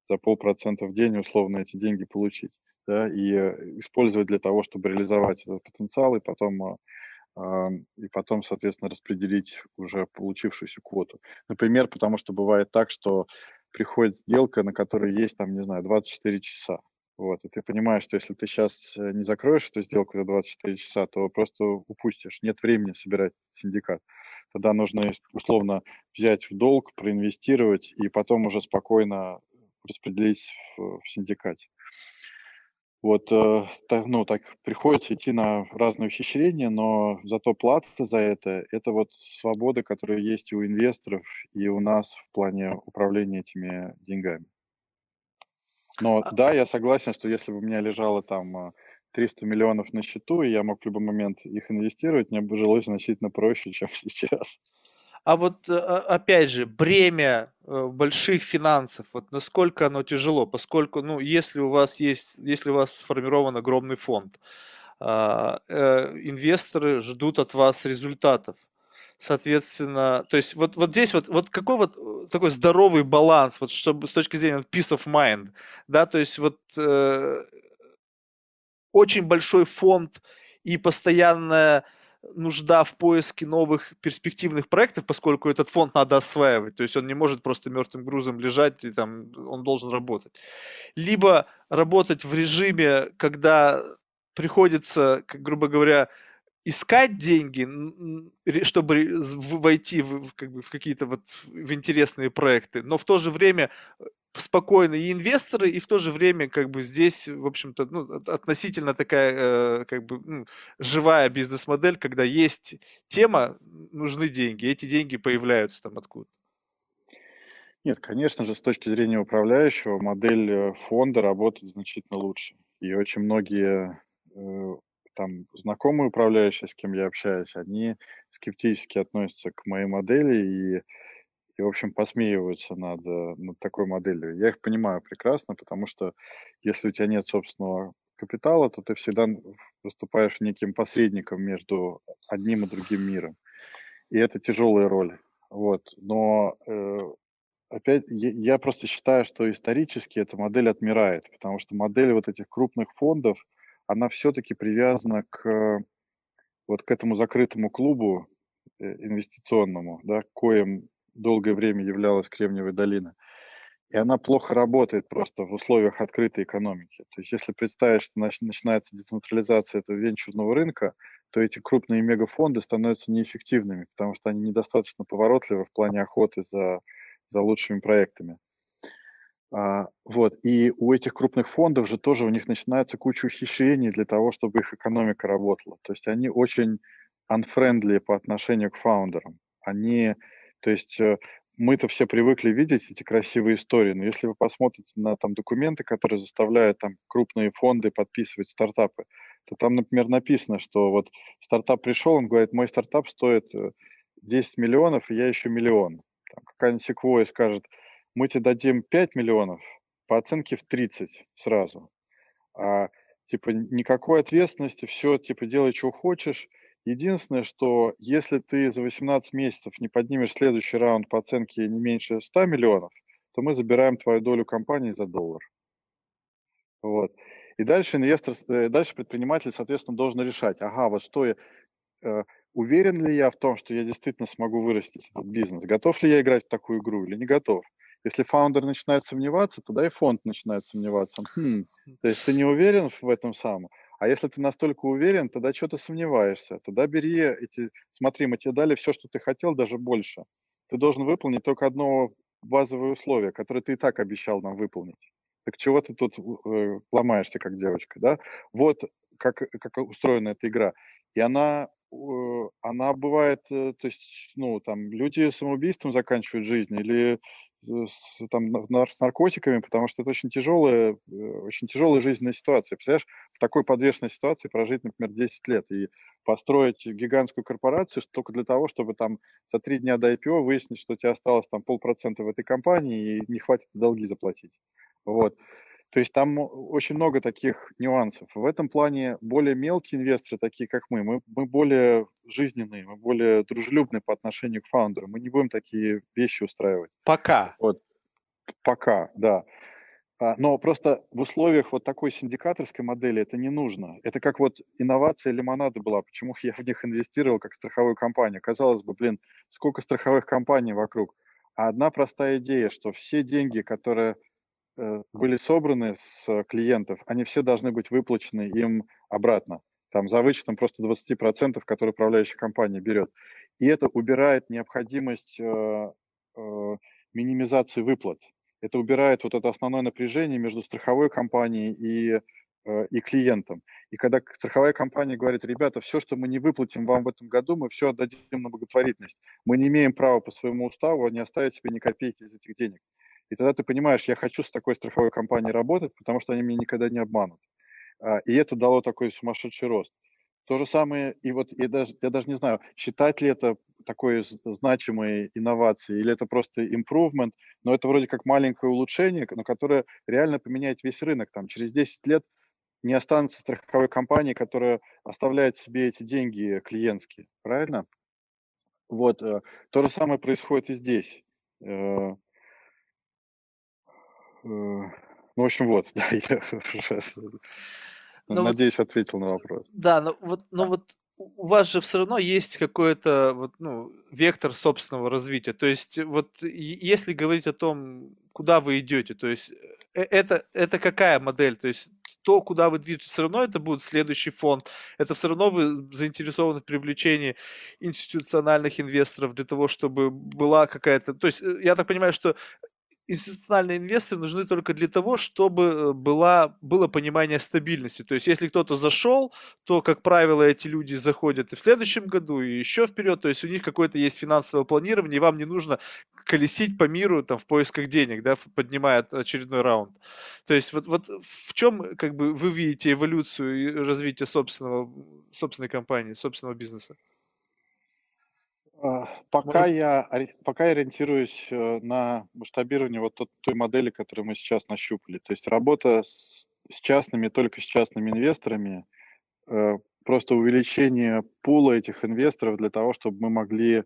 за полпроцента в день условно эти деньги получить, да, и э, использовать для того, чтобы реализовать этот потенциал и потом э, и потом, соответственно, распределить уже получившуюся квоту. Например, потому что бывает так, что приходит сделка, на которой есть, там, не знаю, 24 часа. Вот, и ты понимаешь, что если ты сейчас э, не закроешь эту сделку за 24 часа, то просто упустишь. Нет времени собирать синдикат. Тогда нужно условно взять в долг, проинвестировать и потом уже спокойно распределить в, в синдикате. Вот, э, так, ну, так приходится идти на разные ухищрения, но зато плата за это – это вот свобода, которая есть у инвесторов и у нас в плане управления этими деньгами. Но а да, я согласен, что если бы у меня лежало там 300 миллионов на счету, и я мог в любой момент их инвестировать, мне бы жилось значительно проще, чем сейчас. А вот, э, а, опять же, бремя э, больших финансов, вот насколько оно тяжело, поскольку, ну, если у вас есть, если у вас сформирован огромный фонд, а, э, инвесторы ждут от вас результатов. Соответственно, то есть вот, вот здесь вот, вот какой вот такой здоровый баланс, вот чтобы с точки зрения peace of mind, да, то есть вот э, очень большой фонд и постоянная нужда в поиске новых перспективных проектов, поскольку этот фонд надо осваивать, то есть он не может просто мертвым грузом лежать, и там он должен работать. Либо работать в режиме, когда приходится, как, грубо говоря, искать деньги, чтобы войти в, как бы, в какие-то вот в интересные проекты, но в то же время э, спокойно и инвесторы, и в то же время как бы здесь, в общем-то, ну, относительно такая э, как бы ну, живая бизнес-модель, когда есть тема, нужны деньги, эти деньги появляются там откуда. Нет, конечно же, с точки зрения управляющего модель э, фонда работает значительно лучше. И очень многие э, там знакомые управляющие, с кем я общаюсь, они скептически относятся к моей модели и, и в общем, посмеиваются над, э, над такой моделью. Я их понимаю прекрасно, потому что если у тебя нет собственного капитала, то ты всегда выступаешь неким посредником между одним и другим миром. И это тяжелая роль. Вот. Но э, опять я, просто считаю, что исторически эта модель отмирает, потому что модель вот этих крупных фондов – она все-таки привязана к вот к этому закрытому клубу э, инвестиционному, да, коим долгое время являлась Кремниевая долина. И она плохо работает просто в условиях открытой экономики. То есть если представить, что начинается децентрализация этого венчурного рынка, то эти крупные мегафонды становятся неэффективными, потому что они недостаточно поворотливы в плане охоты за, за лучшими проектами. А, вот, и у этих крупных фондов же тоже у них начинается куча ухищрений для того, чтобы их экономика работала. То есть они очень unfriendly по отношению к фаундерам. Они, то есть э, мы-то все привыкли видеть эти красивые истории, но если вы посмотрите на там документы, которые заставляют там крупные фонды подписывать стартапы, то там, например, написано, что вот стартап пришел, он говорит, мой стартап стоит 10 э, миллионов, и я еще миллион. Какая-нибудь секвоя скажет, мы тебе дадим 5 миллионов по оценке в 30 сразу. А, типа, никакой ответственности, все, типа, делай, что хочешь. Единственное, что если ты за 18 месяцев не поднимешь следующий раунд по оценке не меньше 100 миллионов, то мы забираем твою долю компании за доллар. Вот. И дальше инвестор, э, дальше предприниматель, соответственно, должен решать, ага, вот что я, э, уверен ли я в том, что я действительно смогу вырастить этот бизнес, готов ли я играть в такую игру или не готов. Если фаундер начинает сомневаться, тогда и фонд начинает сомневаться. Хм, то есть ты не уверен в этом самом. А если ты настолько уверен, тогда что ты сомневаешься? Тогда бери эти... Смотри, мы тебе дали все, что ты хотел, даже больше. Ты должен выполнить только одно базовое условие, которое ты и так обещал нам выполнить. Так чего ты тут э, ломаешься, как девочка, да? Вот как, как устроена эта игра. И она, она бывает, э, то есть, ну, там, люди самоубийством заканчивают жизнь или с, там, с наркотиками, потому что это очень тяжелая, э, очень тяжелая жизненная ситуация. Представляешь, в такой подвешенной ситуации прожить, например, 10 лет и построить гигантскую корпорацию только для того, чтобы там за три дня до IPO выяснить, что у тебя осталось там полпроцента в этой компании и не хватит долги заплатить. Вот. То есть там очень много таких нюансов. В этом плане более мелкие инвесторы, такие как мы, мы, мы более жизненные, мы более дружелюбные по отношению к фаундеру. Мы не будем такие вещи устраивать. Пока. Вот. Пока, да. А, но просто в условиях вот такой синдикаторской модели это не нужно. Это как вот инновация лимонада была. Почему я в них инвестировал как страховую компанию? Казалось бы, блин, сколько страховых компаний вокруг. А одна простая идея, что все деньги, которые Э, были собраны с э, клиентов, они все должны быть выплачены им обратно. Там за вычетом просто 20%, которые управляющая компания берет. И это убирает необходимость э, э, минимизации выплат. Это убирает вот это основное напряжение между страховой компанией и, э, и клиентом. И когда страховая компания говорит, ребята, все, что мы не выплатим вам в этом году, мы все отдадим на благотворительность. Мы не имеем права по своему уставу не оставить себе ни копейки из этих денег. И тогда ты понимаешь, я хочу с такой страховой компанией работать, потому что они меня никогда не обманут. А, и это дало такой сумасшедший рост. То же самое, и вот я даже, я даже не знаю, считать ли это такой значимой инновацией или это просто improvement, но это вроде как маленькое улучшение, но которое реально поменяет весь рынок. Там через 10 лет не останется страховой компании, которая оставляет себе эти деньги клиентские, правильно? Вот, э, то же самое происходит и здесь. Ну, в общем, вот, да, я Ну вот, надеюсь, ответил на вопрос. да, но вот, но вот у вас же все равно есть какой-то вот, ну, вектор собственного развития. То есть вот если говорить о том, куда вы идете, то есть э это это какая модель? То есть то, куда вы движетесь, все равно это будет следующий фонд. Это все равно вы заинтересованы в привлечении институциональных инвесторов для того, чтобы была какая-то... То есть э, я так понимаю, что институциональные инвесторы нужны только для того, чтобы э, была, было понимание стабильности. То есть, если кто-то зашел, то, как правило, эти люди заходят и в следующем году, и еще вперед. То есть, у них какое-то есть финансовое планирование, и вам не нужно колесить по миру там, в поисках денег, да, поднимая очередной раунд. То есть, вот, вот в чем как бы, вы видите эволюцию и развитие собственного, собственной компании, собственного бизнеса? А, Пока Может, я, пока я ориентируюсь э, на масштабирование вот тот- той модели, которую мы сейчас нащупали. То есть работа с, с частными, только с частными инвесторами, э, просто увеличение пула этих инвесторов для того, чтобы мы могли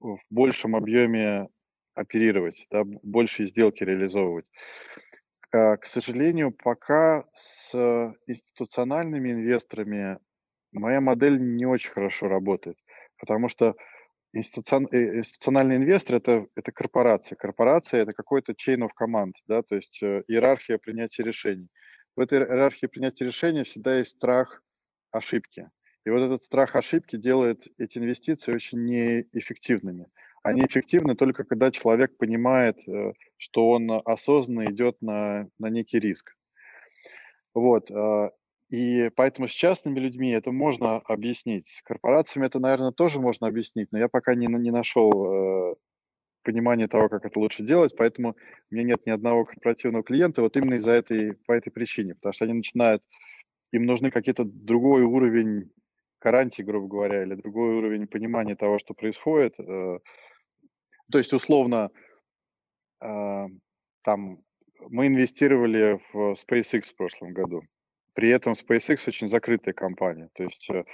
в большем объеме оперировать, да, большие сделки реализовывать. А, К сожалению, пока с институциональными инвесторами моя модель не очень хорошо работает, потому что э, институциональный инвестор это, это корпорация. Корпорация это какой-то chain of command, да, то есть э, иерархия принятия решений. В этой иерархии принятия решений всегда есть страх ошибки. И вот этот страх ошибки делает эти инвестиции очень неэффективными. Они эффективны только когда человек понимает, э, что он осознанно идет на, на некий риск. Вот. И поэтому с частными людьми это можно объяснить. С корпорациями это, наверное, тоже можно объяснить, но я пока не, не нашел э, понимания того, как это лучше делать, поэтому у меня нет ни одного корпоративного клиента вот именно из-за этой, по этой причине, потому что они начинают, им нужны какие-то другой уровень гарантий, грубо говоря, или другой уровень понимания того, что происходит. э. То есть, условно, а, там мы инвестировали в SpaceX в прошлом году. При этом SpaceX очень закрытая компания. То есть, э,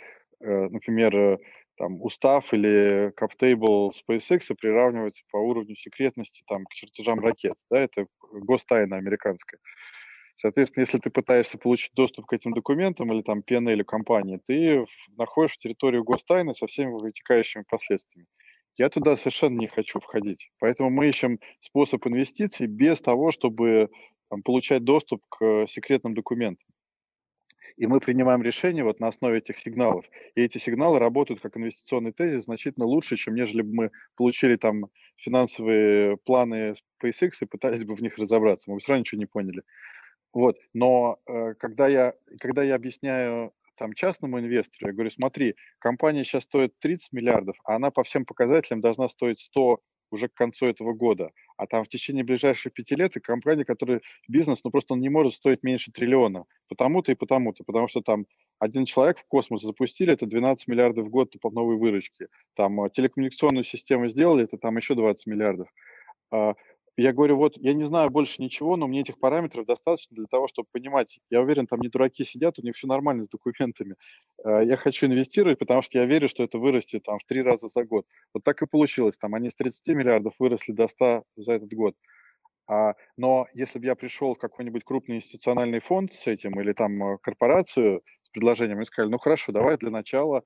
э, например, э, там устав или каптейбл SpaceX приравнивается по уровню секретности там, к чертежам ракет. Да, это гостайна американская. Соответственно, если ты пытаешься получить доступ к этим документам или там PNL компании, ты находишь территорию гостайны со всеми вытекающими последствиями. Я туда совершенно не хочу входить. Поэтому мы ищем способ инвестиций без того, чтобы там, получать доступ к секретным документам. И мы принимаем решения вот на основе этих сигналов. И эти сигналы работают как инвестиционный тезис значительно лучше, чем нежели бы мы получили там финансовые планы SpaceX и пытались бы в них разобраться. Мы бы все равно ничего не поняли. Вот, но э, когда я, когда я объясняю там частному инвестору, я говорю, смотри, компания сейчас стоит 30 миллиардов, а она по всем показателям должна стоить 100 уже к концу этого года. А там в течение ближайших пяти лет и компания, которая бизнес, ну просто он не может стоить меньше триллиона. Потому-то и потому-то. Потому что там один человек в космос запустили, это 12 миллиардов в год по новой выручке. Там э, телекоммуникационную систему сделали, это там еще 20 миллиардов. Я говорю, вот я не знаю больше ничего, но мне этих параметров достаточно для того, чтобы понимать. Я уверен, там не дураки сидят, у них все нормально с документами. А, Я хочу инвестировать, потому что я верю, что это вырастет там в три раза за год. Вот так и получилось. Там они с 30 миллиардов выросли до 100 за этот год. А, но если бы я пришел в какой-нибудь крупный институциональный фонд с этим или там э, корпорацию с предложением и сказали, ну хорошо, давай для начала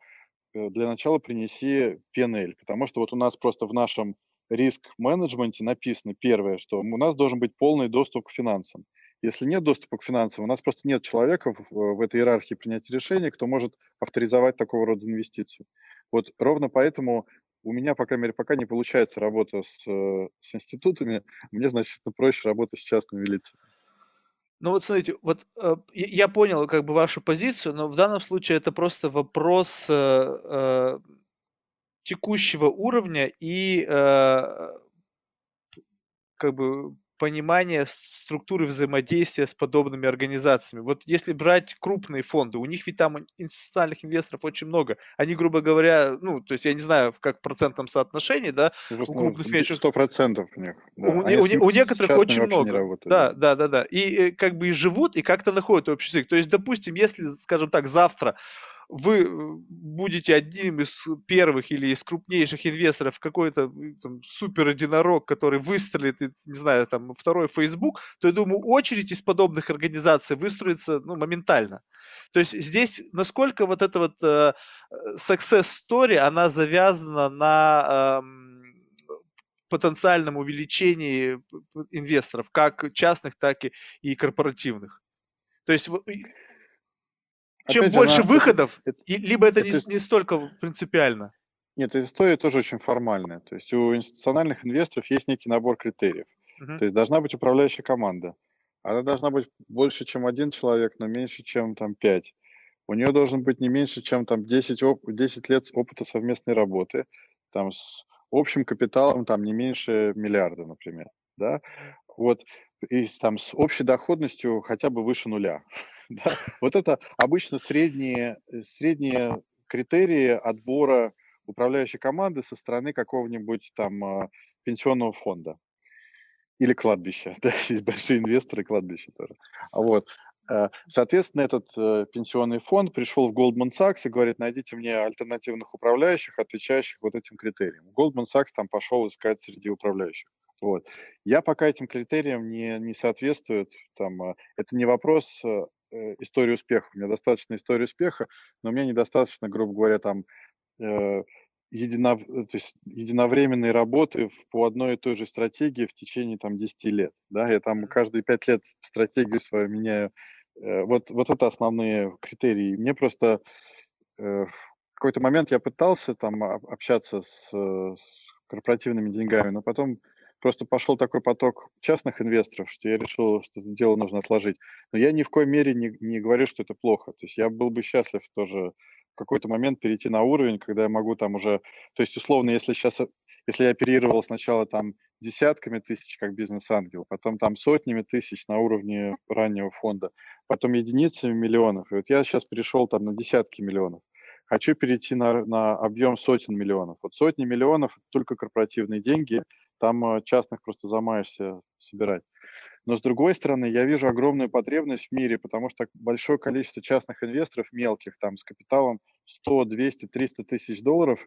э, для начала принеси PNL, потому что вот у нас просто в нашем риск-менеджменте написано первое, что у нас должен быть полный доступ к финансам. Если нет доступа к финансам, у нас просто нет человека в, этой иерархии принятия решений, кто может авторизовать такого рода инвестицию. Вот ровно поэтому у меня, по крайней мере, пока не получается работа с, э, с институтами, мне значительно проще работать с частными лицами. Ну вот смотрите, вот э, я понял как бы вашу позицию, но в данном случае это просто вопрос э, э, текущего уровня и э, как бы понимание структуры взаимодействия с подобными организациями. Вот если брать крупные фонды, у них ведь там институциональных инвесторов очень много. Они, грубо говоря, ну, то есть я не знаю, как в процентном соотношении, да, у крупных венчурных... Сто процентов у них. Да. У, у, у некоторых очень много. Да, да, да, да. И э, как бы и живут, и как-то находят общий язык. То есть, допустим, если, скажем так, завтра вы э, будете одним из первых или из крупнейших инвесторов какой-то там, супер единорог, который выстрелит, не знаю, там, второй Facebook, то, я думаю, очередь из подобных организаций выстроится ну, моментально. То есть здесь насколько вот эта вот э, success story, она завязана на э, потенциальном увеличении инвесторов, как частных, так и, и корпоративных. То есть чем Опять больше она, выходов, это, либо это, это не, не столько принципиально. Нет, эта история тоже очень формальная. То есть у институциональных инвесторов есть некий набор критериев. Uh-huh. То есть должна быть управляющая команда. Она должна быть больше, чем один человек, но меньше, чем там пять. У нее должен быть не меньше, чем там 10, оп- 10 лет опыта совместной работы, там с общим капиталом там не меньше миллиарда, например. Да? Вот, и там с общей доходностью хотя бы выше нуля. Да? Вот это обычно средние, э, средние критерии отбора управляющей команды со стороны какого-нибудь там а, пенсионного фонда или кладбища. Да, есть большие инвесторы кладбища тоже. А вот. Э, соответственно, этот э, пенсионный фонд пришел в Goldman Sachs и говорит, найдите мне альтернативных управляющих, отвечающих вот этим критериям. Goldman Sachs там пошел искать среди управляющих. Вот. Я пока этим критериям не, не соответствует. Там, это не вопрос истории успеха. У меня достаточно истории успеха, но меня недостаточно, грубо говоря, там э, то есть единовременной работы по одной и той же стратегии в течение там 10 лет. Да? Я там каждые 5 лет стратегию свою меняю. Э, вот, вот это основные критерии. Мне просто э, в какой-то момент я пытался там общаться с, с корпоративными деньгами, но потом просто пошел такой поток частных инвесторов, что я решил, что это дело нужно отложить. Но я ни в коей мере не, не говорю, что это плохо. То есть я был бы счастлив тоже в какой-то момент перейти на уровень, когда я могу там уже... То есть, условно, если сейчас... Если я оперировал сначала там десятками тысяч как бизнес-ангел, потом там сотнями тысяч на уровне раннего фонда, потом единицами миллионов. И вот я сейчас перешел там на десятки миллионов. Хочу перейти на, на объем сотен миллионов. Вот сотни миллионов – только корпоративные деньги – там э, частных просто замаешься собирать. Но с другой стороны, я вижу огромную потребность в мире, потому что большое количество частных инвесторов мелких, там с капиталом 100, 200, 300 тысяч долларов,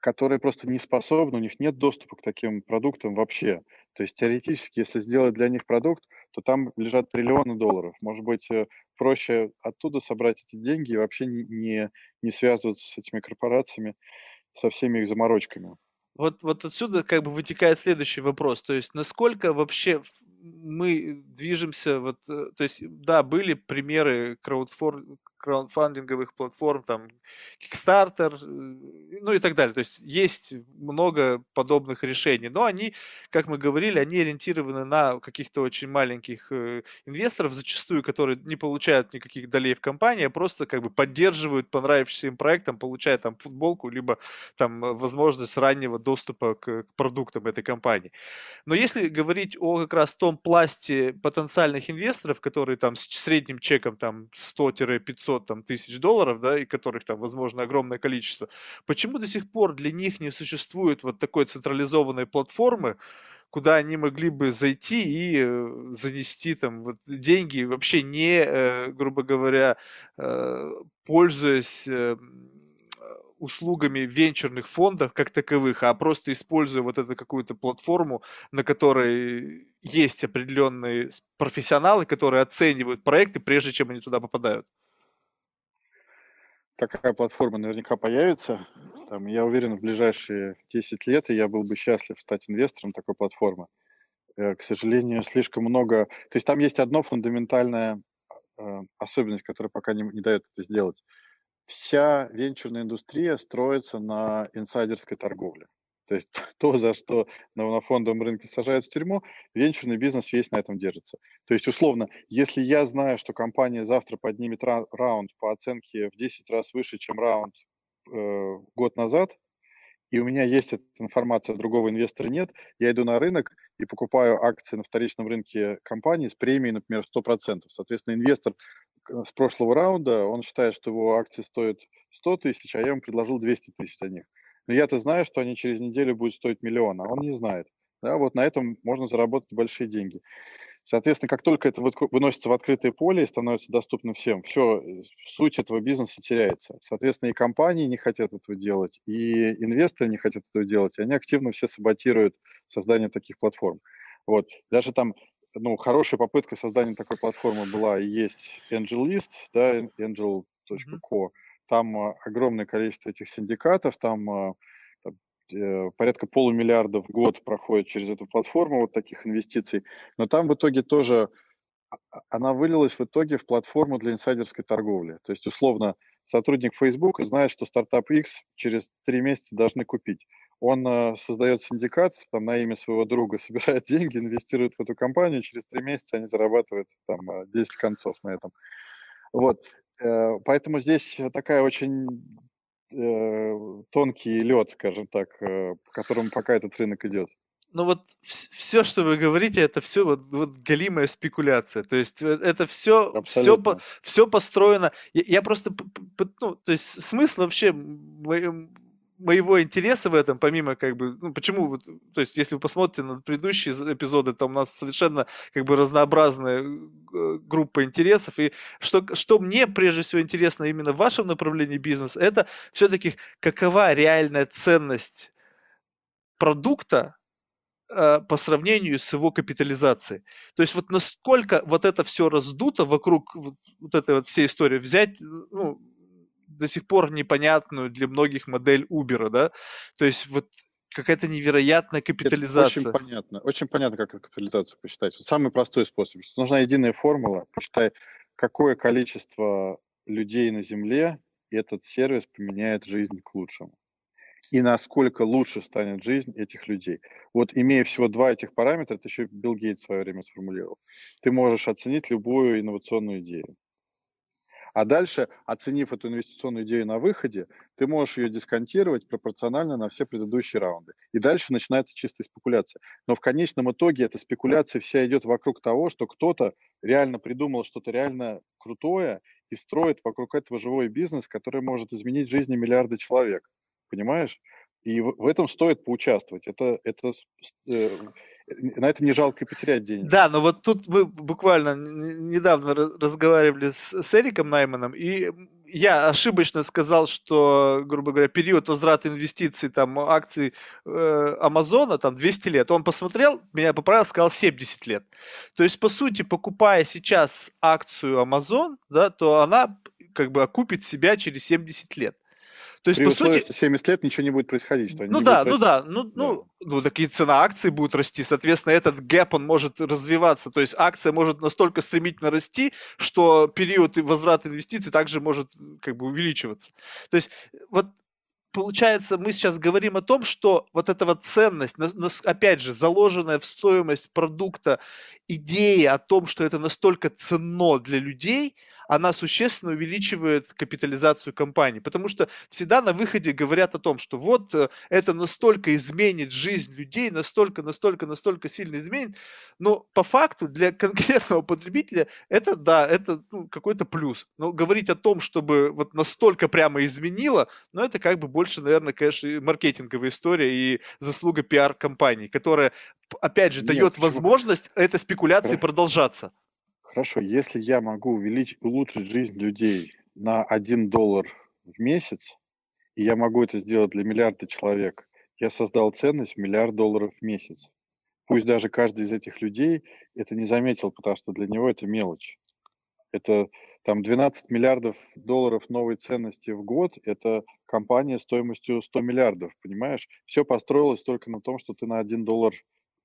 которые просто не способны, у них нет доступа к таким продуктам вообще. То есть теоретически, если сделать для них продукт, то там лежат триллионы долларов. Может быть, э, проще оттуда собрать эти деньги и вообще не, не связываться с этими корпорациями, со всеми их заморочками. Вот, вот отсюда как бы вытекает следующий вопрос. То есть, насколько вообще мы движемся, вот, э, то есть, да, были примеры краудфор, краудфандинговых платформ, там, Kickstarter, э, ну и так далее. То есть есть много подобных решений, но они, как мы говорили, они ориентированы на каких-то очень маленьких э, инвесторов, зачастую, которые не получают никаких долей в компании, а просто как бы поддерживают понравившийся им проектом, получая там футболку, либо там возможность раннего доступа к продуктам этой компании. Но если говорить о как раз том пласте потенциальных инвесторов, которые там с средним чеком там 100-500 500 там, тысяч долларов, да, и которых там, возможно, огромное количество, почему до сих пор для них не существует вот такой централизованной платформы, куда они могли бы зайти и э, занести там вот деньги, вообще не, э, грубо говоря, э, пользуясь услугами венчурных фондов как таковых, а просто используя вот эту какую-то платформу, на которой есть определенные профессионалы, которые оценивают проекты, прежде чем они туда попадают такая платформа наверняка появится. Там, я уверен, в ближайшие 10 лет и я был бы счастлив стать инвестором такой платформы. Э, к сожалению, слишком много... То есть там есть одно фундаментальная э, особенность, которая пока не, не дает это сделать. Вся венчурная индустрия строится на инсайдерской торговле. То есть то, за что на, фондовом рынке сажают в тюрьму, венчурный бизнес весь на этом держится. То есть, условно, если я знаю, что компания завтра поднимет ра- раунд по оценке в 10 раз выше, чем раунд э, год назад, и у меня есть эта информация, другого инвестора нет, я иду на рынок и покупаю акции на вторичном рынке компании с премией, например, 100%. Соответственно, инвестор с прошлого раунда, он считает, что его акции стоят 100 тысяч, а я ему предложил 200 тысяч за них. Но я-то знаю, что они через неделю будут стоить миллион, а он не знает. Да, вот на этом можно заработать большие деньги. Соответственно, как только это выносится в открытое поле и становится доступно всем, все, э, суть этого бизнеса теряется. Соответственно, и компании не хотят этого делать, и инвесторы не хотят этого делать, и они активно все саботируют создание таких платформ. Вот. Даже там ну, хорошая попытка создания такой платформы была и есть AngelList, да, angel.co. Mm-hmm. Там а, огромное количество этих синдикатов, там а, Э, порядка полумиллиарда в год проходит через эту платформу вот таких инвестиций, но там в итоге тоже а, она вылилась в итоге в платформу для инсайдерской торговли. То есть, условно, сотрудник Facebook знает, что стартап X через три месяца должны купить. Он э, создает синдикат там, на имя своего друга, собирает деньги, инвестирует в эту компанию, через три месяца они зарабатывают там 10 э, концов на этом. Вот. Э, поэтому здесь такая очень э, тонкий лед, скажем так, э, по которому пока этот рынок идет. Ну вот все, что вы говорите, это все вот, вот галимая спекуляция. То есть э, это все, все, по, все построено. Я, я просто, ну, то есть смысл вообще моего интереса в этом, помимо как бы, ну почему, вот, то есть если вы посмотрите на предыдущие эпизоды, там у нас совершенно как бы разнообразная э, группа интересов, и что, что мне прежде всего интересно именно в вашем направлении бизнеса, это все-таки какова реальная ценность продукта, э, по сравнению с его капитализацией. То есть вот насколько вот это все раздуто вокруг вот, вот этой вот всей истории, взять, ну, до сих пор непонятную для многих модель Uber, да? То есть вот какая-то невероятная капитализация. Это очень понятно. Очень понятно, как эту капитализацию посчитать. Вот самый простой способ. Нужна единая формула. Посчитай, какое количество людей на Земле этот сервис поменяет жизнь к лучшему. И насколько лучше станет жизнь этих людей. Вот имея всего два этих параметра, это еще Билл Гейтс в свое время сформулировал, ты можешь оценить любую инновационную идею. А дальше, оценив эту инвестиционную идею на выходе, ты можешь ее дисконтировать пропорционально на все предыдущие раунды. И дальше начинается чистая спекуляция. Но в конечном итоге эта спекуляция вся идет вокруг того, что кто-то реально придумал что-то реально крутое и строит вокруг этого живой бизнес, который может изменить жизни миллиарда человек. Понимаешь? И в, этом стоит поучаствовать. Это, это э, на это не жалко потерять денег. Да, но вот тут мы буквально недавно разговаривали с, с Эриком Найманом, и я ошибочно сказал, что, грубо говоря, период возврата инвестиций, там, акций э, Амазона, там, 200 лет. Он посмотрел, меня поправил, сказал 70 лет. То есть, по сути, покупая сейчас акцию Amazon, да, то она как бы окупит себя через 70 лет. То есть, При по условии, сути... 70 лет ничего не будет происходить. Что ну да, ну да, ну, да. ну, ну так и цена акций будет расти, соответственно, этот гэп, он может развиваться, то есть акция может настолько стремительно расти, что период возврата инвестиций также может как бы увеличиваться. То есть вот получается, мы сейчас говорим о том, что вот эта вот ценность, опять же, заложенная в стоимость продукта, идея о том, что это настолько ценно для людей – она существенно увеличивает капитализацию компании. Потому что всегда на выходе говорят о том, что вот э, это настолько изменит жизнь людей, настолько, настолько, настолько сильно изменит. Но по факту для конкретного потребителя это, да, это ну, какой-то плюс. Но говорить о том, чтобы вот настолько прямо изменило, ну это как бы больше, наверное, конечно, маркетинговая история и заслуга пиар-компании, которая, опять же, Нет, дает почему? возможность этой спекуляции продолжаться. Хорошо, если я могу увеличить, улучшить жизнь людей на 1 доллар в месяц, и я могу это сделать для миллиарда человек, я создал ценность миллиард долларов в месяц. Пусть даже каждый из этих людей это не заметил, потому что для него это мелочь. Это там 12 миллиардов долларов новой ценности в год, это компания стоимостью 100 миллиардов, понимаешь? Все построилось только на том, что ты на 1 доллар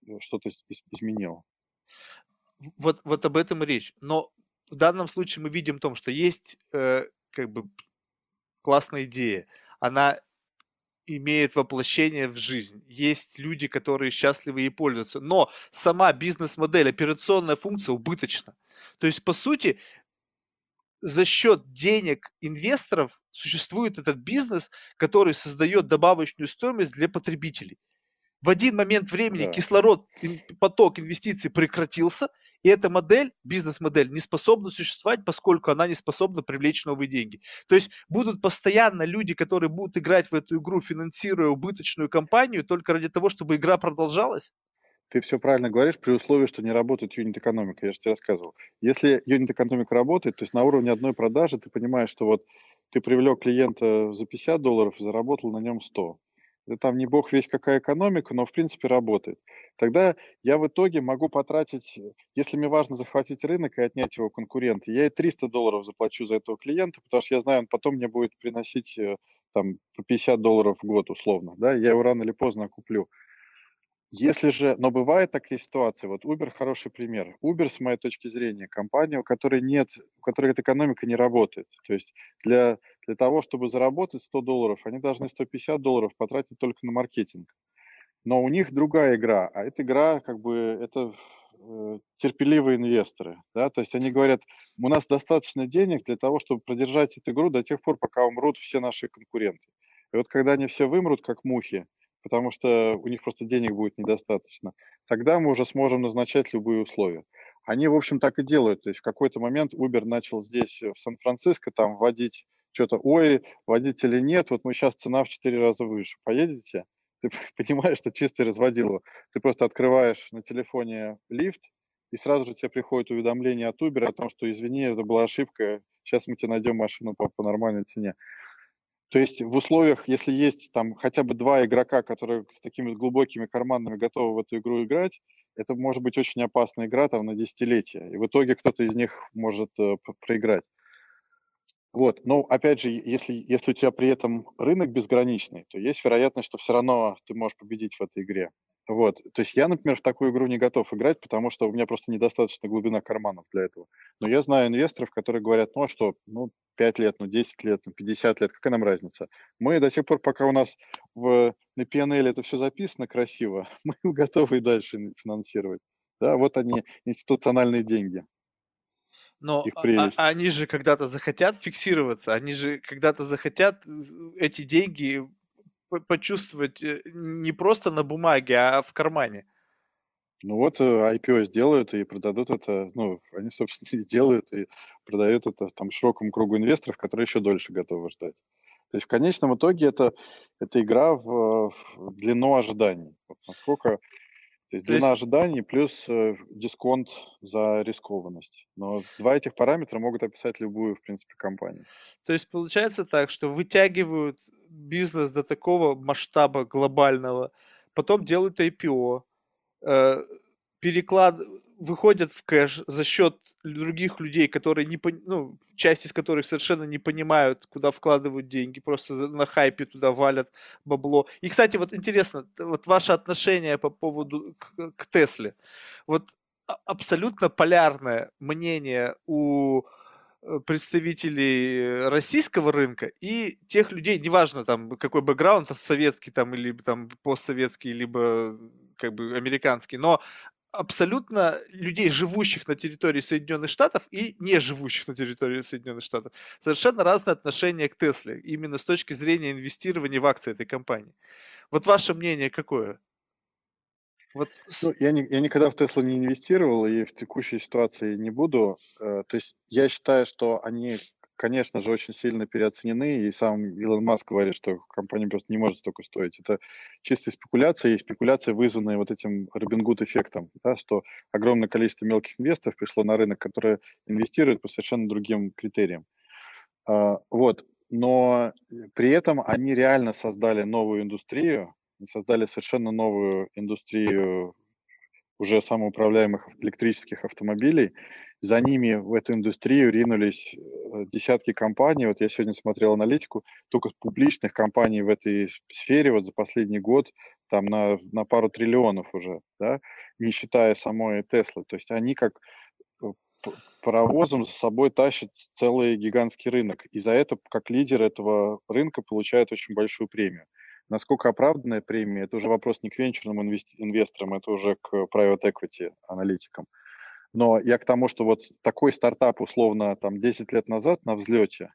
э, что-то изменил вот, вот об этом и речь. Но в данном случае мы видим в том, что есть э, как бы классная идея. Она имеет воплощение в жизнь. Есть люди, которые счастливы ей пользуются. Но сама бизнес-модель, операционная функция убыточна. То есть, по сути, за счет денег инвесторов существует этот бизнес, который создает добавочную стоимость для потребителей. В один момент времени Да. кислород, поток инвестиций прекратился, и эта модель, бизнес-модель, не способна существовать, поскольку она не способна привлечь новые деньги. То есть будут постоянно люди, которые будут играть в эту игру, финансируя убыточную компанию, только ради того, чтобы игра продолжалась? Ты все правильно говоришь, при условии, что не работает юнит-экономика. Я же тебе рассказывал. Если юнит-экономика работает, то есть на уровне одной продажи ты понимаешь, что вот ты привлек клиента за 50 долларов и заработал на нем 100. Это там не бог весь какая экономика, но в принципе работает. Тогда я в итоге могу потратить, э, если мне важно захватить рынок и отнять его конкурента, я и 300 долларов заплачу за этого клиента, потому что я знаю, он потом мне будет приносить э, там по 50 долларов в год условно, да, я его рано или поздно куплю. Если же, но бывает такие ситуации, вот Uber хороший пример. Uber, с моей точки зрения, компания, у которой нет, у которой эта экономика не работает. То есть для, для того, чтобы заработать 100 долларов, они должны 150 долларов потратить только на маркетинг. Но у них другая игра, а эта игра, как бы, это э, терпеливые инвесторы, да, то есть они говорят, у нас достаточно денег для того, чтобы продержать эту игру до тех пор, пока умрут все наши конкуренты. И вот когда они все вымрут, как мухи, потому что у них просто денег будет недостаточно, тогда мы уже сможем назначать любые условия. Они, в общем, так и делают. То есть в какой-то момент Uber начал здесь, э, в Сан-Франциско, там вводить что-то, ой, водителей нет, вот мы сейчас цена в 4 раза выше, поедете? Ты понимаешь, что чистый разводилово. Ты просто открываешь на телефоне лифт, и сразу же тебе приходит уведомление от Uber о том, что извини, это была ошибка, сейчас мы тебе найдем машину по, по нормальной цене. То есть в условиях, если есть там хотя бы два игрока, которые с такими глубокими карманами готовы в эту игру играть, это может быть очень опасная игра там на десятилетия. И в итоге кто-то из них может э, проиграть. Вот, но опять же, если, если у тебя при этом рынок безграничный, то есть вероятность, что все равно ты можешь победить в этой игре. Вот, то есть я, например, в такую игру не готов играть, потому что у меня просто недостаточно глубина карманов для этого. Но я знаю инвесторов, которые говорят, ну а что, ну 5 лет, ну 10 лет, ну 50 лет, какая нам разница? Мы до тех пор, пока у нас в, на PNL это все записано красиво, мы готовы и дальше финансировать. Да, вот они, институциональные деньги. Но а, а, они же когда-то захотят фиксироваться, они же когда-то захотят эти деньги почувствовать э, не просто на бумаге, а в кармане. Ну вот IPO э, сделают и продадут это, ну, они, собственно, и делают и продают это там широкому кругу инвесторов, которые еще дольше готовы ждать. То есть в конечном итоге это, это игра в, в длину ожиданий. Вот насколько то есть То длина есть... ожиданий плюс э, дисконт за рискованность. Но два этих параметра могут описать любую, в принципе, компанию. То есть получается так, что вытягивают бизнес до такого масштаба глобального, потом делают IPO, переклад выходят в кэш за счет других людей, которые не ну, часть из которых совершенно не понимают, куда вкладывают деньги, просто на хайпе туда валят бабло. И, кстати, вот интересно, вот ваше отношение по поводу к, к Тесле. Вот абсолютно полярное мнение у э, представителей российского рынка и тех людей, неважно там какой бэкграунд, советский там или там постсоветский, либо как бы американский, но абсолютно людей, живущих на территории Соединенных Штатов и не живущих на территории Соединенных Штатов. Совершенно разное отношение к Тесле, именно с точки зрения инвестирования в акции этой компании. Вот ваше мнение какое? Вот... Ну, я, не, я никогда в Теслу не инвестировал и в текущей ситуации не буду. Э, то есть я считаю, что они конечно же, очень сильно переоценены, и сам Илон Маск говорит, что компания просто не может столько стоить. Это чистая спекуляция, и спекуляция, вызванная вот этим Робин Гуд эффектом, да, что огромное количество мелких инвесторов пришло на рынок, которые инвестируют по совершенно другим критериям. А, вот. Но при этом они реально создали новую индустрию, создали совершенно новую индустрию уже самоуправляемых электрических автомобилей, за ними в эту индустрию ринулись э, десятки компаний. Вот я сегодня смотрел аналитику, только публичных компаний в этой сфере вот за последний год там на, на пару триллионов уже, да, не считая самой Теслы. То есть они как э, паровозом с собой тащат целый гигантский рынок. И за это, как лидер этого рынка, получают очень большую премию. Насколько оправданная премия, это уже вопрос не к венчурным инвесторам, это уже к private equity аналитикам. Но я к тому, что вот такой стартап, условно, там 10 лет назад на взлете,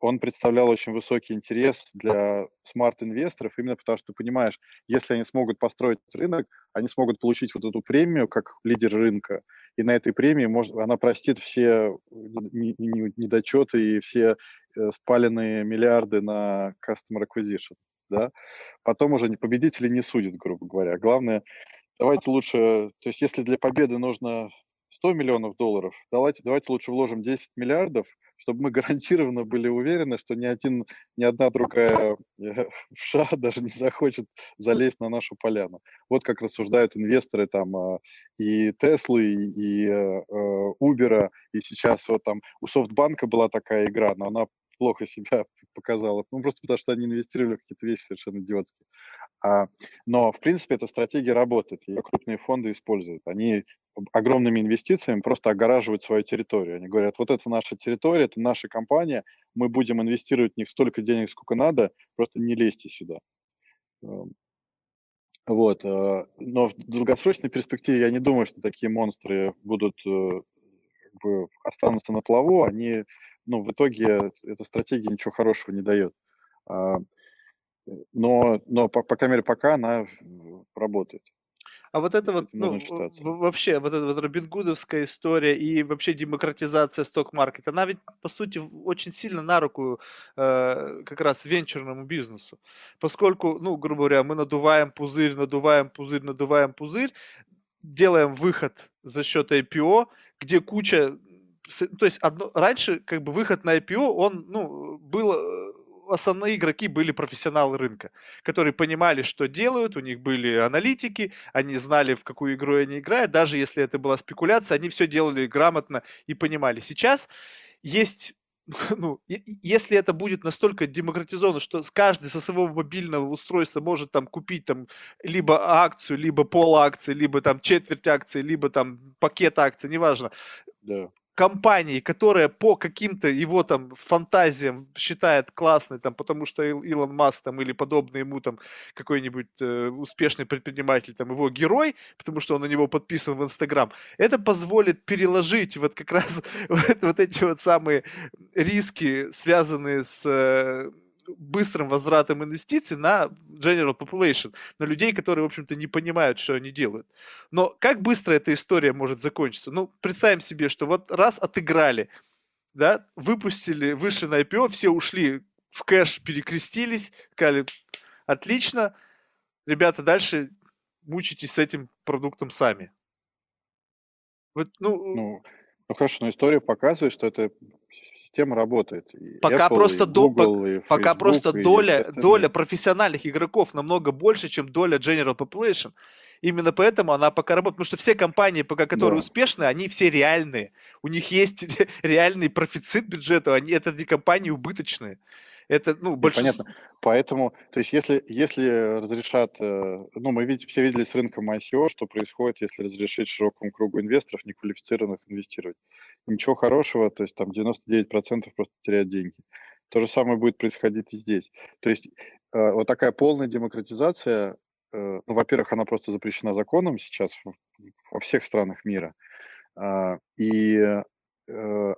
он представлял очень высокий интерес для смарт-инвесторов, именно потому что, понимаешь, если они смогут построить рынок, они смогут получить вот эту премию как лидер рынка, и на этой премии может, она простит все недочеты и все э, спаленные миллиарды на customer acquisition, да. Потом уже победители не судят, грубо говоря. Главное, давайте лучше, то есть если для победы нужно 100 миллионов долларов, давайте, давайте лучше вложим 10 миллиардов, чтобы мы гарантированно были уверены, что ни, один, ни одна другая э, вша даже не захочет залезть на нашу поляну. Вот как рассуждают инвесторы там а, и Теслы, и Uber, э, и сейчас вот там у Софтбанка была такая игра, но она плохо себя показала. Ну, просто потому что они инвестировали в какие-то вещи совершенно идиотские. А, но, в принципе, эта стратегия работает, ее крупные фонды используют. Они огромными инвестициями просто огораживают свою территорию. Они говорят, вот это наша территория, это наша компания, мы будем инвестировать в них столько денег, сколько надо, просто не лезьте сюда. Эм, вот. Э, но в долгосрочной перспективе я не думаю, что такие монстры будут э, останутся на плаву. Они, ну, в итоге эта стратегия ничего хорошего не дает. А, но, но по, по камере пока она работает. А вот это вот, ну, вообще, вот эта вот робингудовская история и вообще демократизация сток-маркета, она ведь, по сути, очень сильно на руку э, как раз венчурному бизнесу. Поскольку, ну, грубо говоря, мы надуваем пузырь, надуваем пузырь, надуваем пузырь, делаем выход за счет IPO, где куча то есть одно, раньше как бы выход на IPO, он, ну, был э, основные игроки были профессионалы рынка, которые понимали, что делают, у них были аналитики, они знали, в какую игру они играют, даже если это была спекуляция, они все делали грамотно и понимали. Сейчас есть ну, если это будет настолько демократизовано, что каждый со своего мобильного устройства может там купить там либо акцию, либо пол акции, либо там четверть акции, либо там пакет акций, неважно. Да компании, которая по каким-то его там фантазиям считает классной, там, потому что Илон Маск там или подобный ему там какой-нибудь э, успешный предприниматель, там его герой, потому что он на него подписан в Инстаграм, это позволит переложить вот как раз вот, вот эти вот самые риски, связанные с э, быстрым возвратом инвестиций на general population, на людей, которые, в общем-то, не понимают, что они делают. Но как быстро эта история может закончиться? Ну, представим себе, что вот раз отыграли, да, выпустили, вышли на IPO, все ушли в кэш, перекрестились, сказали, отлично, ребята, дальше мучитесь с этим продуктом сами. Вот, ну, ну, ну хорошо, но история показывает, что это система работает. И пока Apple, просто, и Google, до, и Facebook, пока просто и доля, доля профессиональных игроков намного больше, чем доля general population. Именно поэтому она пока работает, потому что все компании, пока которые да. успешны, они все реальные. У них есть реальный профицит бюджета, они это не компании убыточные. Это, ну, большинство... Понятно. Поэтому, то есть, если, если разрешат, э, ну, мы видим, все видели с рынком ICO, что происходит, если разрешить широкому кругу инвесторов, неквалифицированных, инвестировать. Ничего хорошего, то есть там 99% просто теряют деньги. То же самое будет происходить и здесь. То есть э, вот такая полная демократизация, э, ну, во-первых, она просто запрещена законом сейчас во всех странах мира. А, и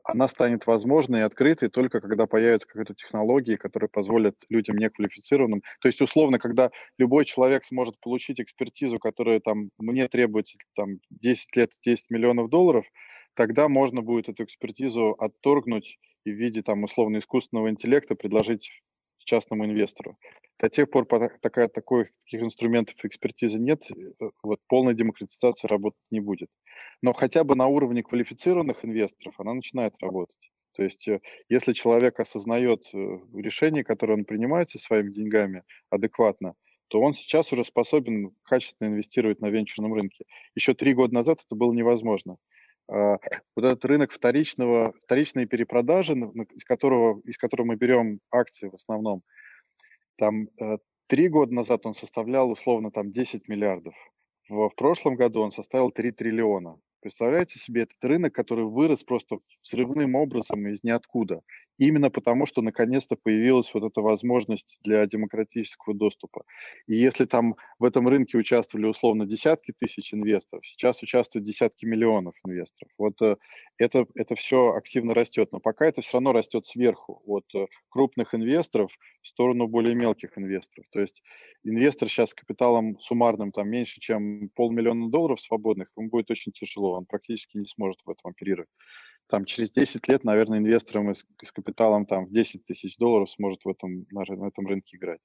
она станет возможной и открытой только когда появятся какие-то технологии, которые позволят людям неквалифицированным. То есть, условно, когда любой человек сможет получить экспертизу, которая там мне требуется там, 10 лет, 10 миллионов долларов, тогда можно будет эту экспертизу отторгнуть и в виде там условно искусственного интеллекта предложить частному инвестору. До тех пор, такая, такой, таких инструментов экспертизы нет, э, вот полная демократизация работать не будет. Но хотя бы на уровне квалифицированных инвесторов она начинает работать. То есть, э, если человек осознает э, решение, которое он принимает со своими деньгами адекватно, то он сейчас уже способен качественно инвестировать на венчурном рынке. Еще три года назад это было невозможно. А, вот этот рынок вторичного, вторичной перепродажи, из которого, из которого мы берем акции в основном, там э, три года назад он составлял условно там 10 миллиардов. В, в прошлом году он составил 3 триллиона. Представляете себе этот рынок, который вырос просто взрывным образом из ниоткуда. Именно потому, что наконец-то появилась вот эта возможность для демократического доступа. И если там в этом рынке участвовали условно десятки тысяч инвесторов, сейчас участвуют десятки миллионов инвесторов. Вот э, это, это все активно растет, но пока это все равно растет сверху, от э, крупных инвесторов в сторону более мелких инвесторов. То есть инвестор сейчас с капиталом суммарным там меньше, чем полмиллиона долларов свободных, ему будет очень тяжело, он практически не сможет в этом оперировать там через 10 лет, наверное, инвестором с, с капиталом там в 10 тысяч долларов сможет в этом, на, на этом рынке играть.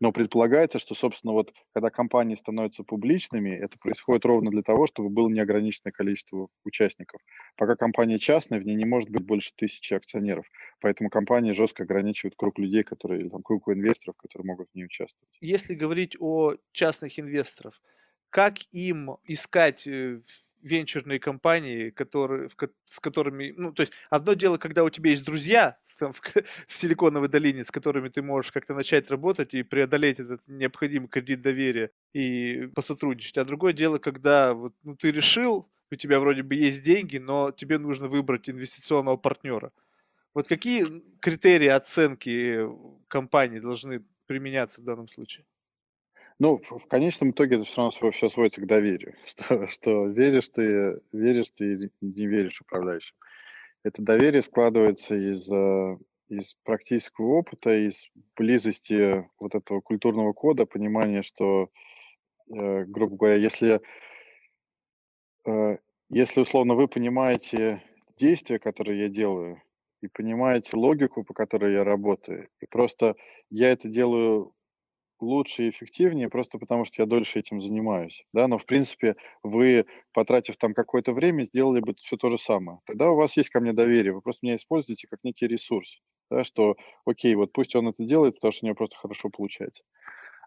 Но предполагается, что, собственно, вот когда компании становятся публичными, это происходит ровно для того, чтобы было неограниченное количество участников. Пока компания частная, в ней не может быть больше тысячи акционеров. Поэтому компании жестко ограничивают круг людей, которые, или там, круг инвесторов, которые могут в ней участвовать. Если говорить о частных инвесторов, как им искать э, венчурные компании, которые, в, с которыми, ну, то есть одно дело, когда у тебя есть друзья там, в, в Силиконовой долине, с которыми ты можешь как-то начать работать и преодолеть этот необходимый кредит доверия и посотрудничать, а другое дело, когда вот, ну, ты решил, у тебя вроде бы есть деньги, но тебе нужно выбрать инвестиционного партнера. Вот какие критерии оценки компании должны применяться в данном случае? Ну, в конечном итоге это все равно все сводится к доверию, что что веришь ты веришь ты или не веришь управляющим. Это доверие складывается из, э, из практического опыта, из близости вот этого культурного кода, понимания, что, э, грубо говоря, если, э, если условно вы понимаете действия, которые я делаю, и понимаете логику, по которой я работаю, и просто я это делаю лучше и эффективнее, просто потому что я дольше этим занимаюсь, да, но в принципе вы, потратив там какое-то время, сделали бы все то же самое. Тогда у вас есть ко мне доверие, вы просто меня используете как некий ресурс, да, что окей, вот пусть он это делает, потому что у него просто хорошо получается.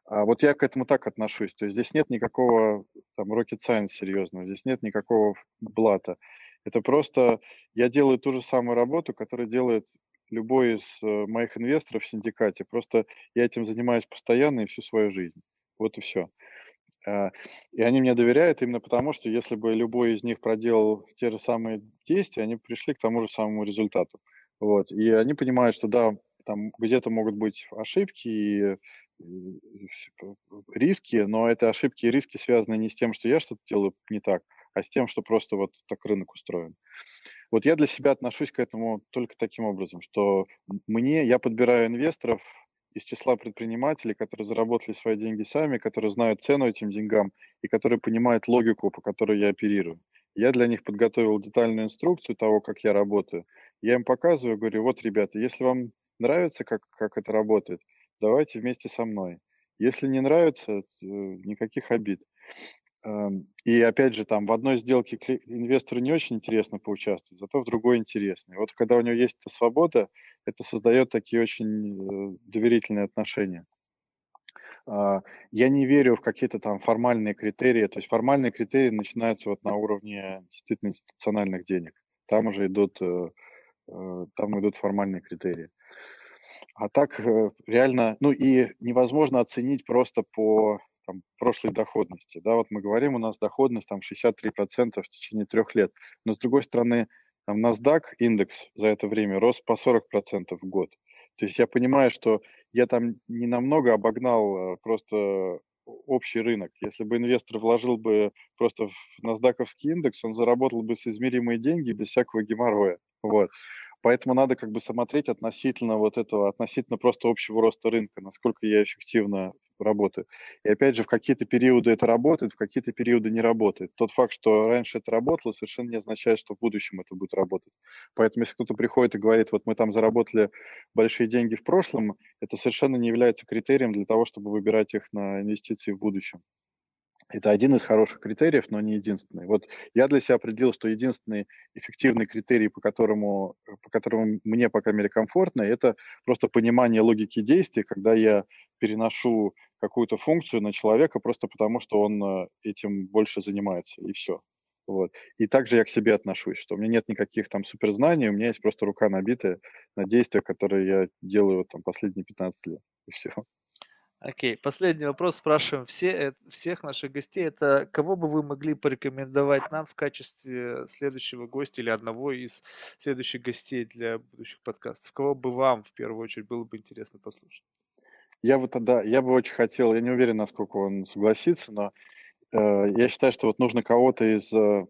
А вот я к этому так отношусь, то есть здесь нет никакого там rocket science серьезного, здесь нет никакого блата. Это просто я делаю ту же самую работу, которую делает любой из э, моих инвесторов в синдикате. Просто я этим занимаюсь постоянно и всю свою жизнь. Вот и все. А, и они мне доверяют именно потому, что если бы любой из них проделал те же самые действия, они пришли к тому же самому результату. Вот. И они понимают, что да, там где-то могут быть ошибки и риски, но это ошибки и риски связаны не с тем, что я что-то делаю не так, а с тем, что просто вот так рынок устроен. Вот я для себя отношусь к этому только таким образом, что мне, я подбираю инвесторов из числа предпринимателей, которые заработали свои деньги сами, которые знают цену этим деньгам и которые понимают логику, по которой я оперирую. Я для них подготовил детальную инструкцию того, как я работаю. Я им показываю, говорю, вот, ребята, если вам нравится, как, как это работает, давайте вместе со мной. Если не нравится, э, никаких обид. Эм, и опять же, там в одной сделке инвестору не очень интересно поучаствовать, зато в другой интересно. И вот когда у него есть эта свобода, это создает такие очень э, доверительные отношения. А, я не верю в какие-то там формальные критерии. То есть формальные критерии начинаются вот на уровне действительно институциональных денег. Там уже идут, э, э, там идут формальные критерии. А так реально, ну и невозможно оценить просто по там, прошлой доходности. Да, вот мы говорим, у нас доходность там 63% в течение трех лет. Но с другой стороны, там NASDAQ индекс за это время рос по 40% в год. То есть я понимаю, что я там не намного обогнал э, просто общий рынок. Если бы инвестор вложил бы просто в NASDAQ индекс, он заработал бы соизмеримые деньги без всякого геморроя. Вот. Поэтому надо как бы смотреть относительно вот этого, относительно просто общего роста рынка, насколько я эффективно работаю. И опять же, в какие-то периоды это работает, в какие-то периоды не работает. Тот факт, что раньше это работало, совершенно не означает, что в будущем это будет работать. Поэтому если кто-то приходит и говорит, вот мы там заработали большие деньги в прошлом, это совершенно не является критерием для того, чтобы выбирать их на инвестиции в будущем. Это один из хороших критериев, но не единственный. Вот я для себя определил, что единственный эффективный критерий, по которому, по которому мне, по крайней мере, комфортно, это просто понимание логики действий, когда я переношу какую-то функцию на человека просто потому, что он э, этим больше занимается, и все. Вот. И также я к себе отношусь, что у меня нет никаких там суперзнаний, у меня есть просто рука набитая на действия, которые я делаю там последние 15 лет, и все. Окей, последний вопрос спрашиваем все, э, всех наших гостей. Это кого бы вы могли порекомендовать нам в качестве следующего гостя или одного из следующих гостей для будущих подкастов? Кого бы вам в первую очередь было бы интересно послушать? Я бы тогда, я бы очень хотел, я не уверен, насколько он согласится, но э, я считаю, что вот нужно кого-то из э,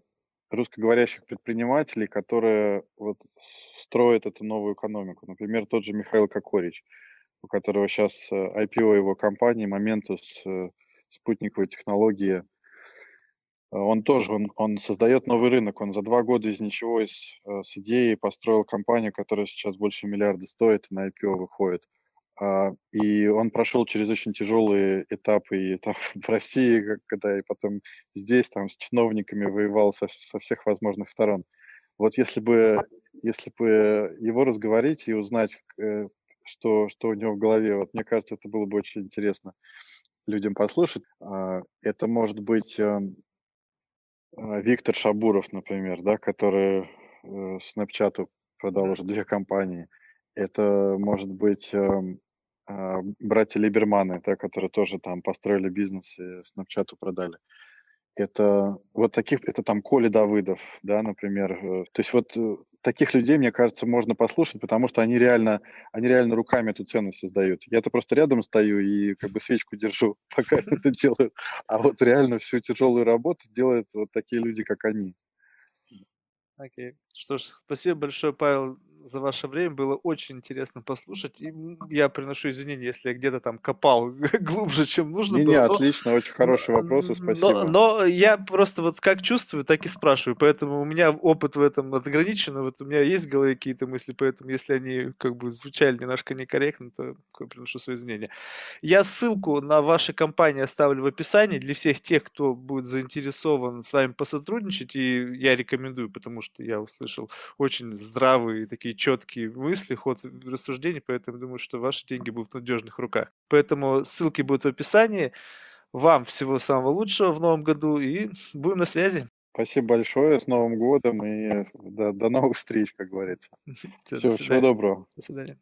русскоговорящих предпринимателей, которые вот строят эту новую экономику. Например, тот же Михаил Кокорич, у которого сейчас IPO его компании Моментус, э, спутниковые технологии. Э, Он тоже, он, он создает новый рынок. Он за два года из ничего, из, э, с идеей построил компанию, которая сейчас больше миллиарда стоит и на IPO выходит. А, И он прошел через очень тяжелые этапы и там, в России, когда и потом здесь там с чиновниками воевал со, со всех возможных сторон. Вот если бы, если бы его разговорить и узнать, э, что, что у него в голове, вот мне кажется, это было бы очень интересно людям послушать. А, Это может быть эм, а, Виктор Шабуров, например, да, который э, Snapchat продал уже две компании. Это может быть эм, а, братья Либерманы, да, которые тоже там построили бизнес и Snapchat продали. Это вот таких, это там Коля Давыдов, да, например. э, То есть вот э, таких людей, мне кажется, можно послушать, потому что они реально, они реально руками эту ценность создают. Я-то просто рядом стою и как бы свечку держу, пока это делают. А вот реально всю тяжелую работу делают вот такие люди, как они. Окей. Что ж, спасибо большое, Павел, за ваше время. Было очень интересно послушать. И я приношу извинения, если я где-то там копал глубже, чем нужно Не-не, было. Но отлично, очень Но, хорошие вопросы, но, спасибо. но я просто вот как чувствую, так и спрашиваю. Поэтому у меня опыт в этом ограничен. и Вот у меня есть в голове какие-то мысли, поэтому если они как бы звучали немножко некорректно, то приношу свои извинения. Я ссылку на ваши компании оставлю в описании для всех тех, кто будет заинтересован с вами посотрудничать. И я рекомендую, потому что я услышал очень здравые, такие четкие мысли, ход рассуждений, поэтому думаю, что ваши деньги будут в надежных руках. Поэтому ссылки будут в описании. Вам всего самого лучшего в новом году и будем на связи. Спасибо большое, с Новым годом и до, до новых встреч, как говорится. Все, всего доброго. До свидания.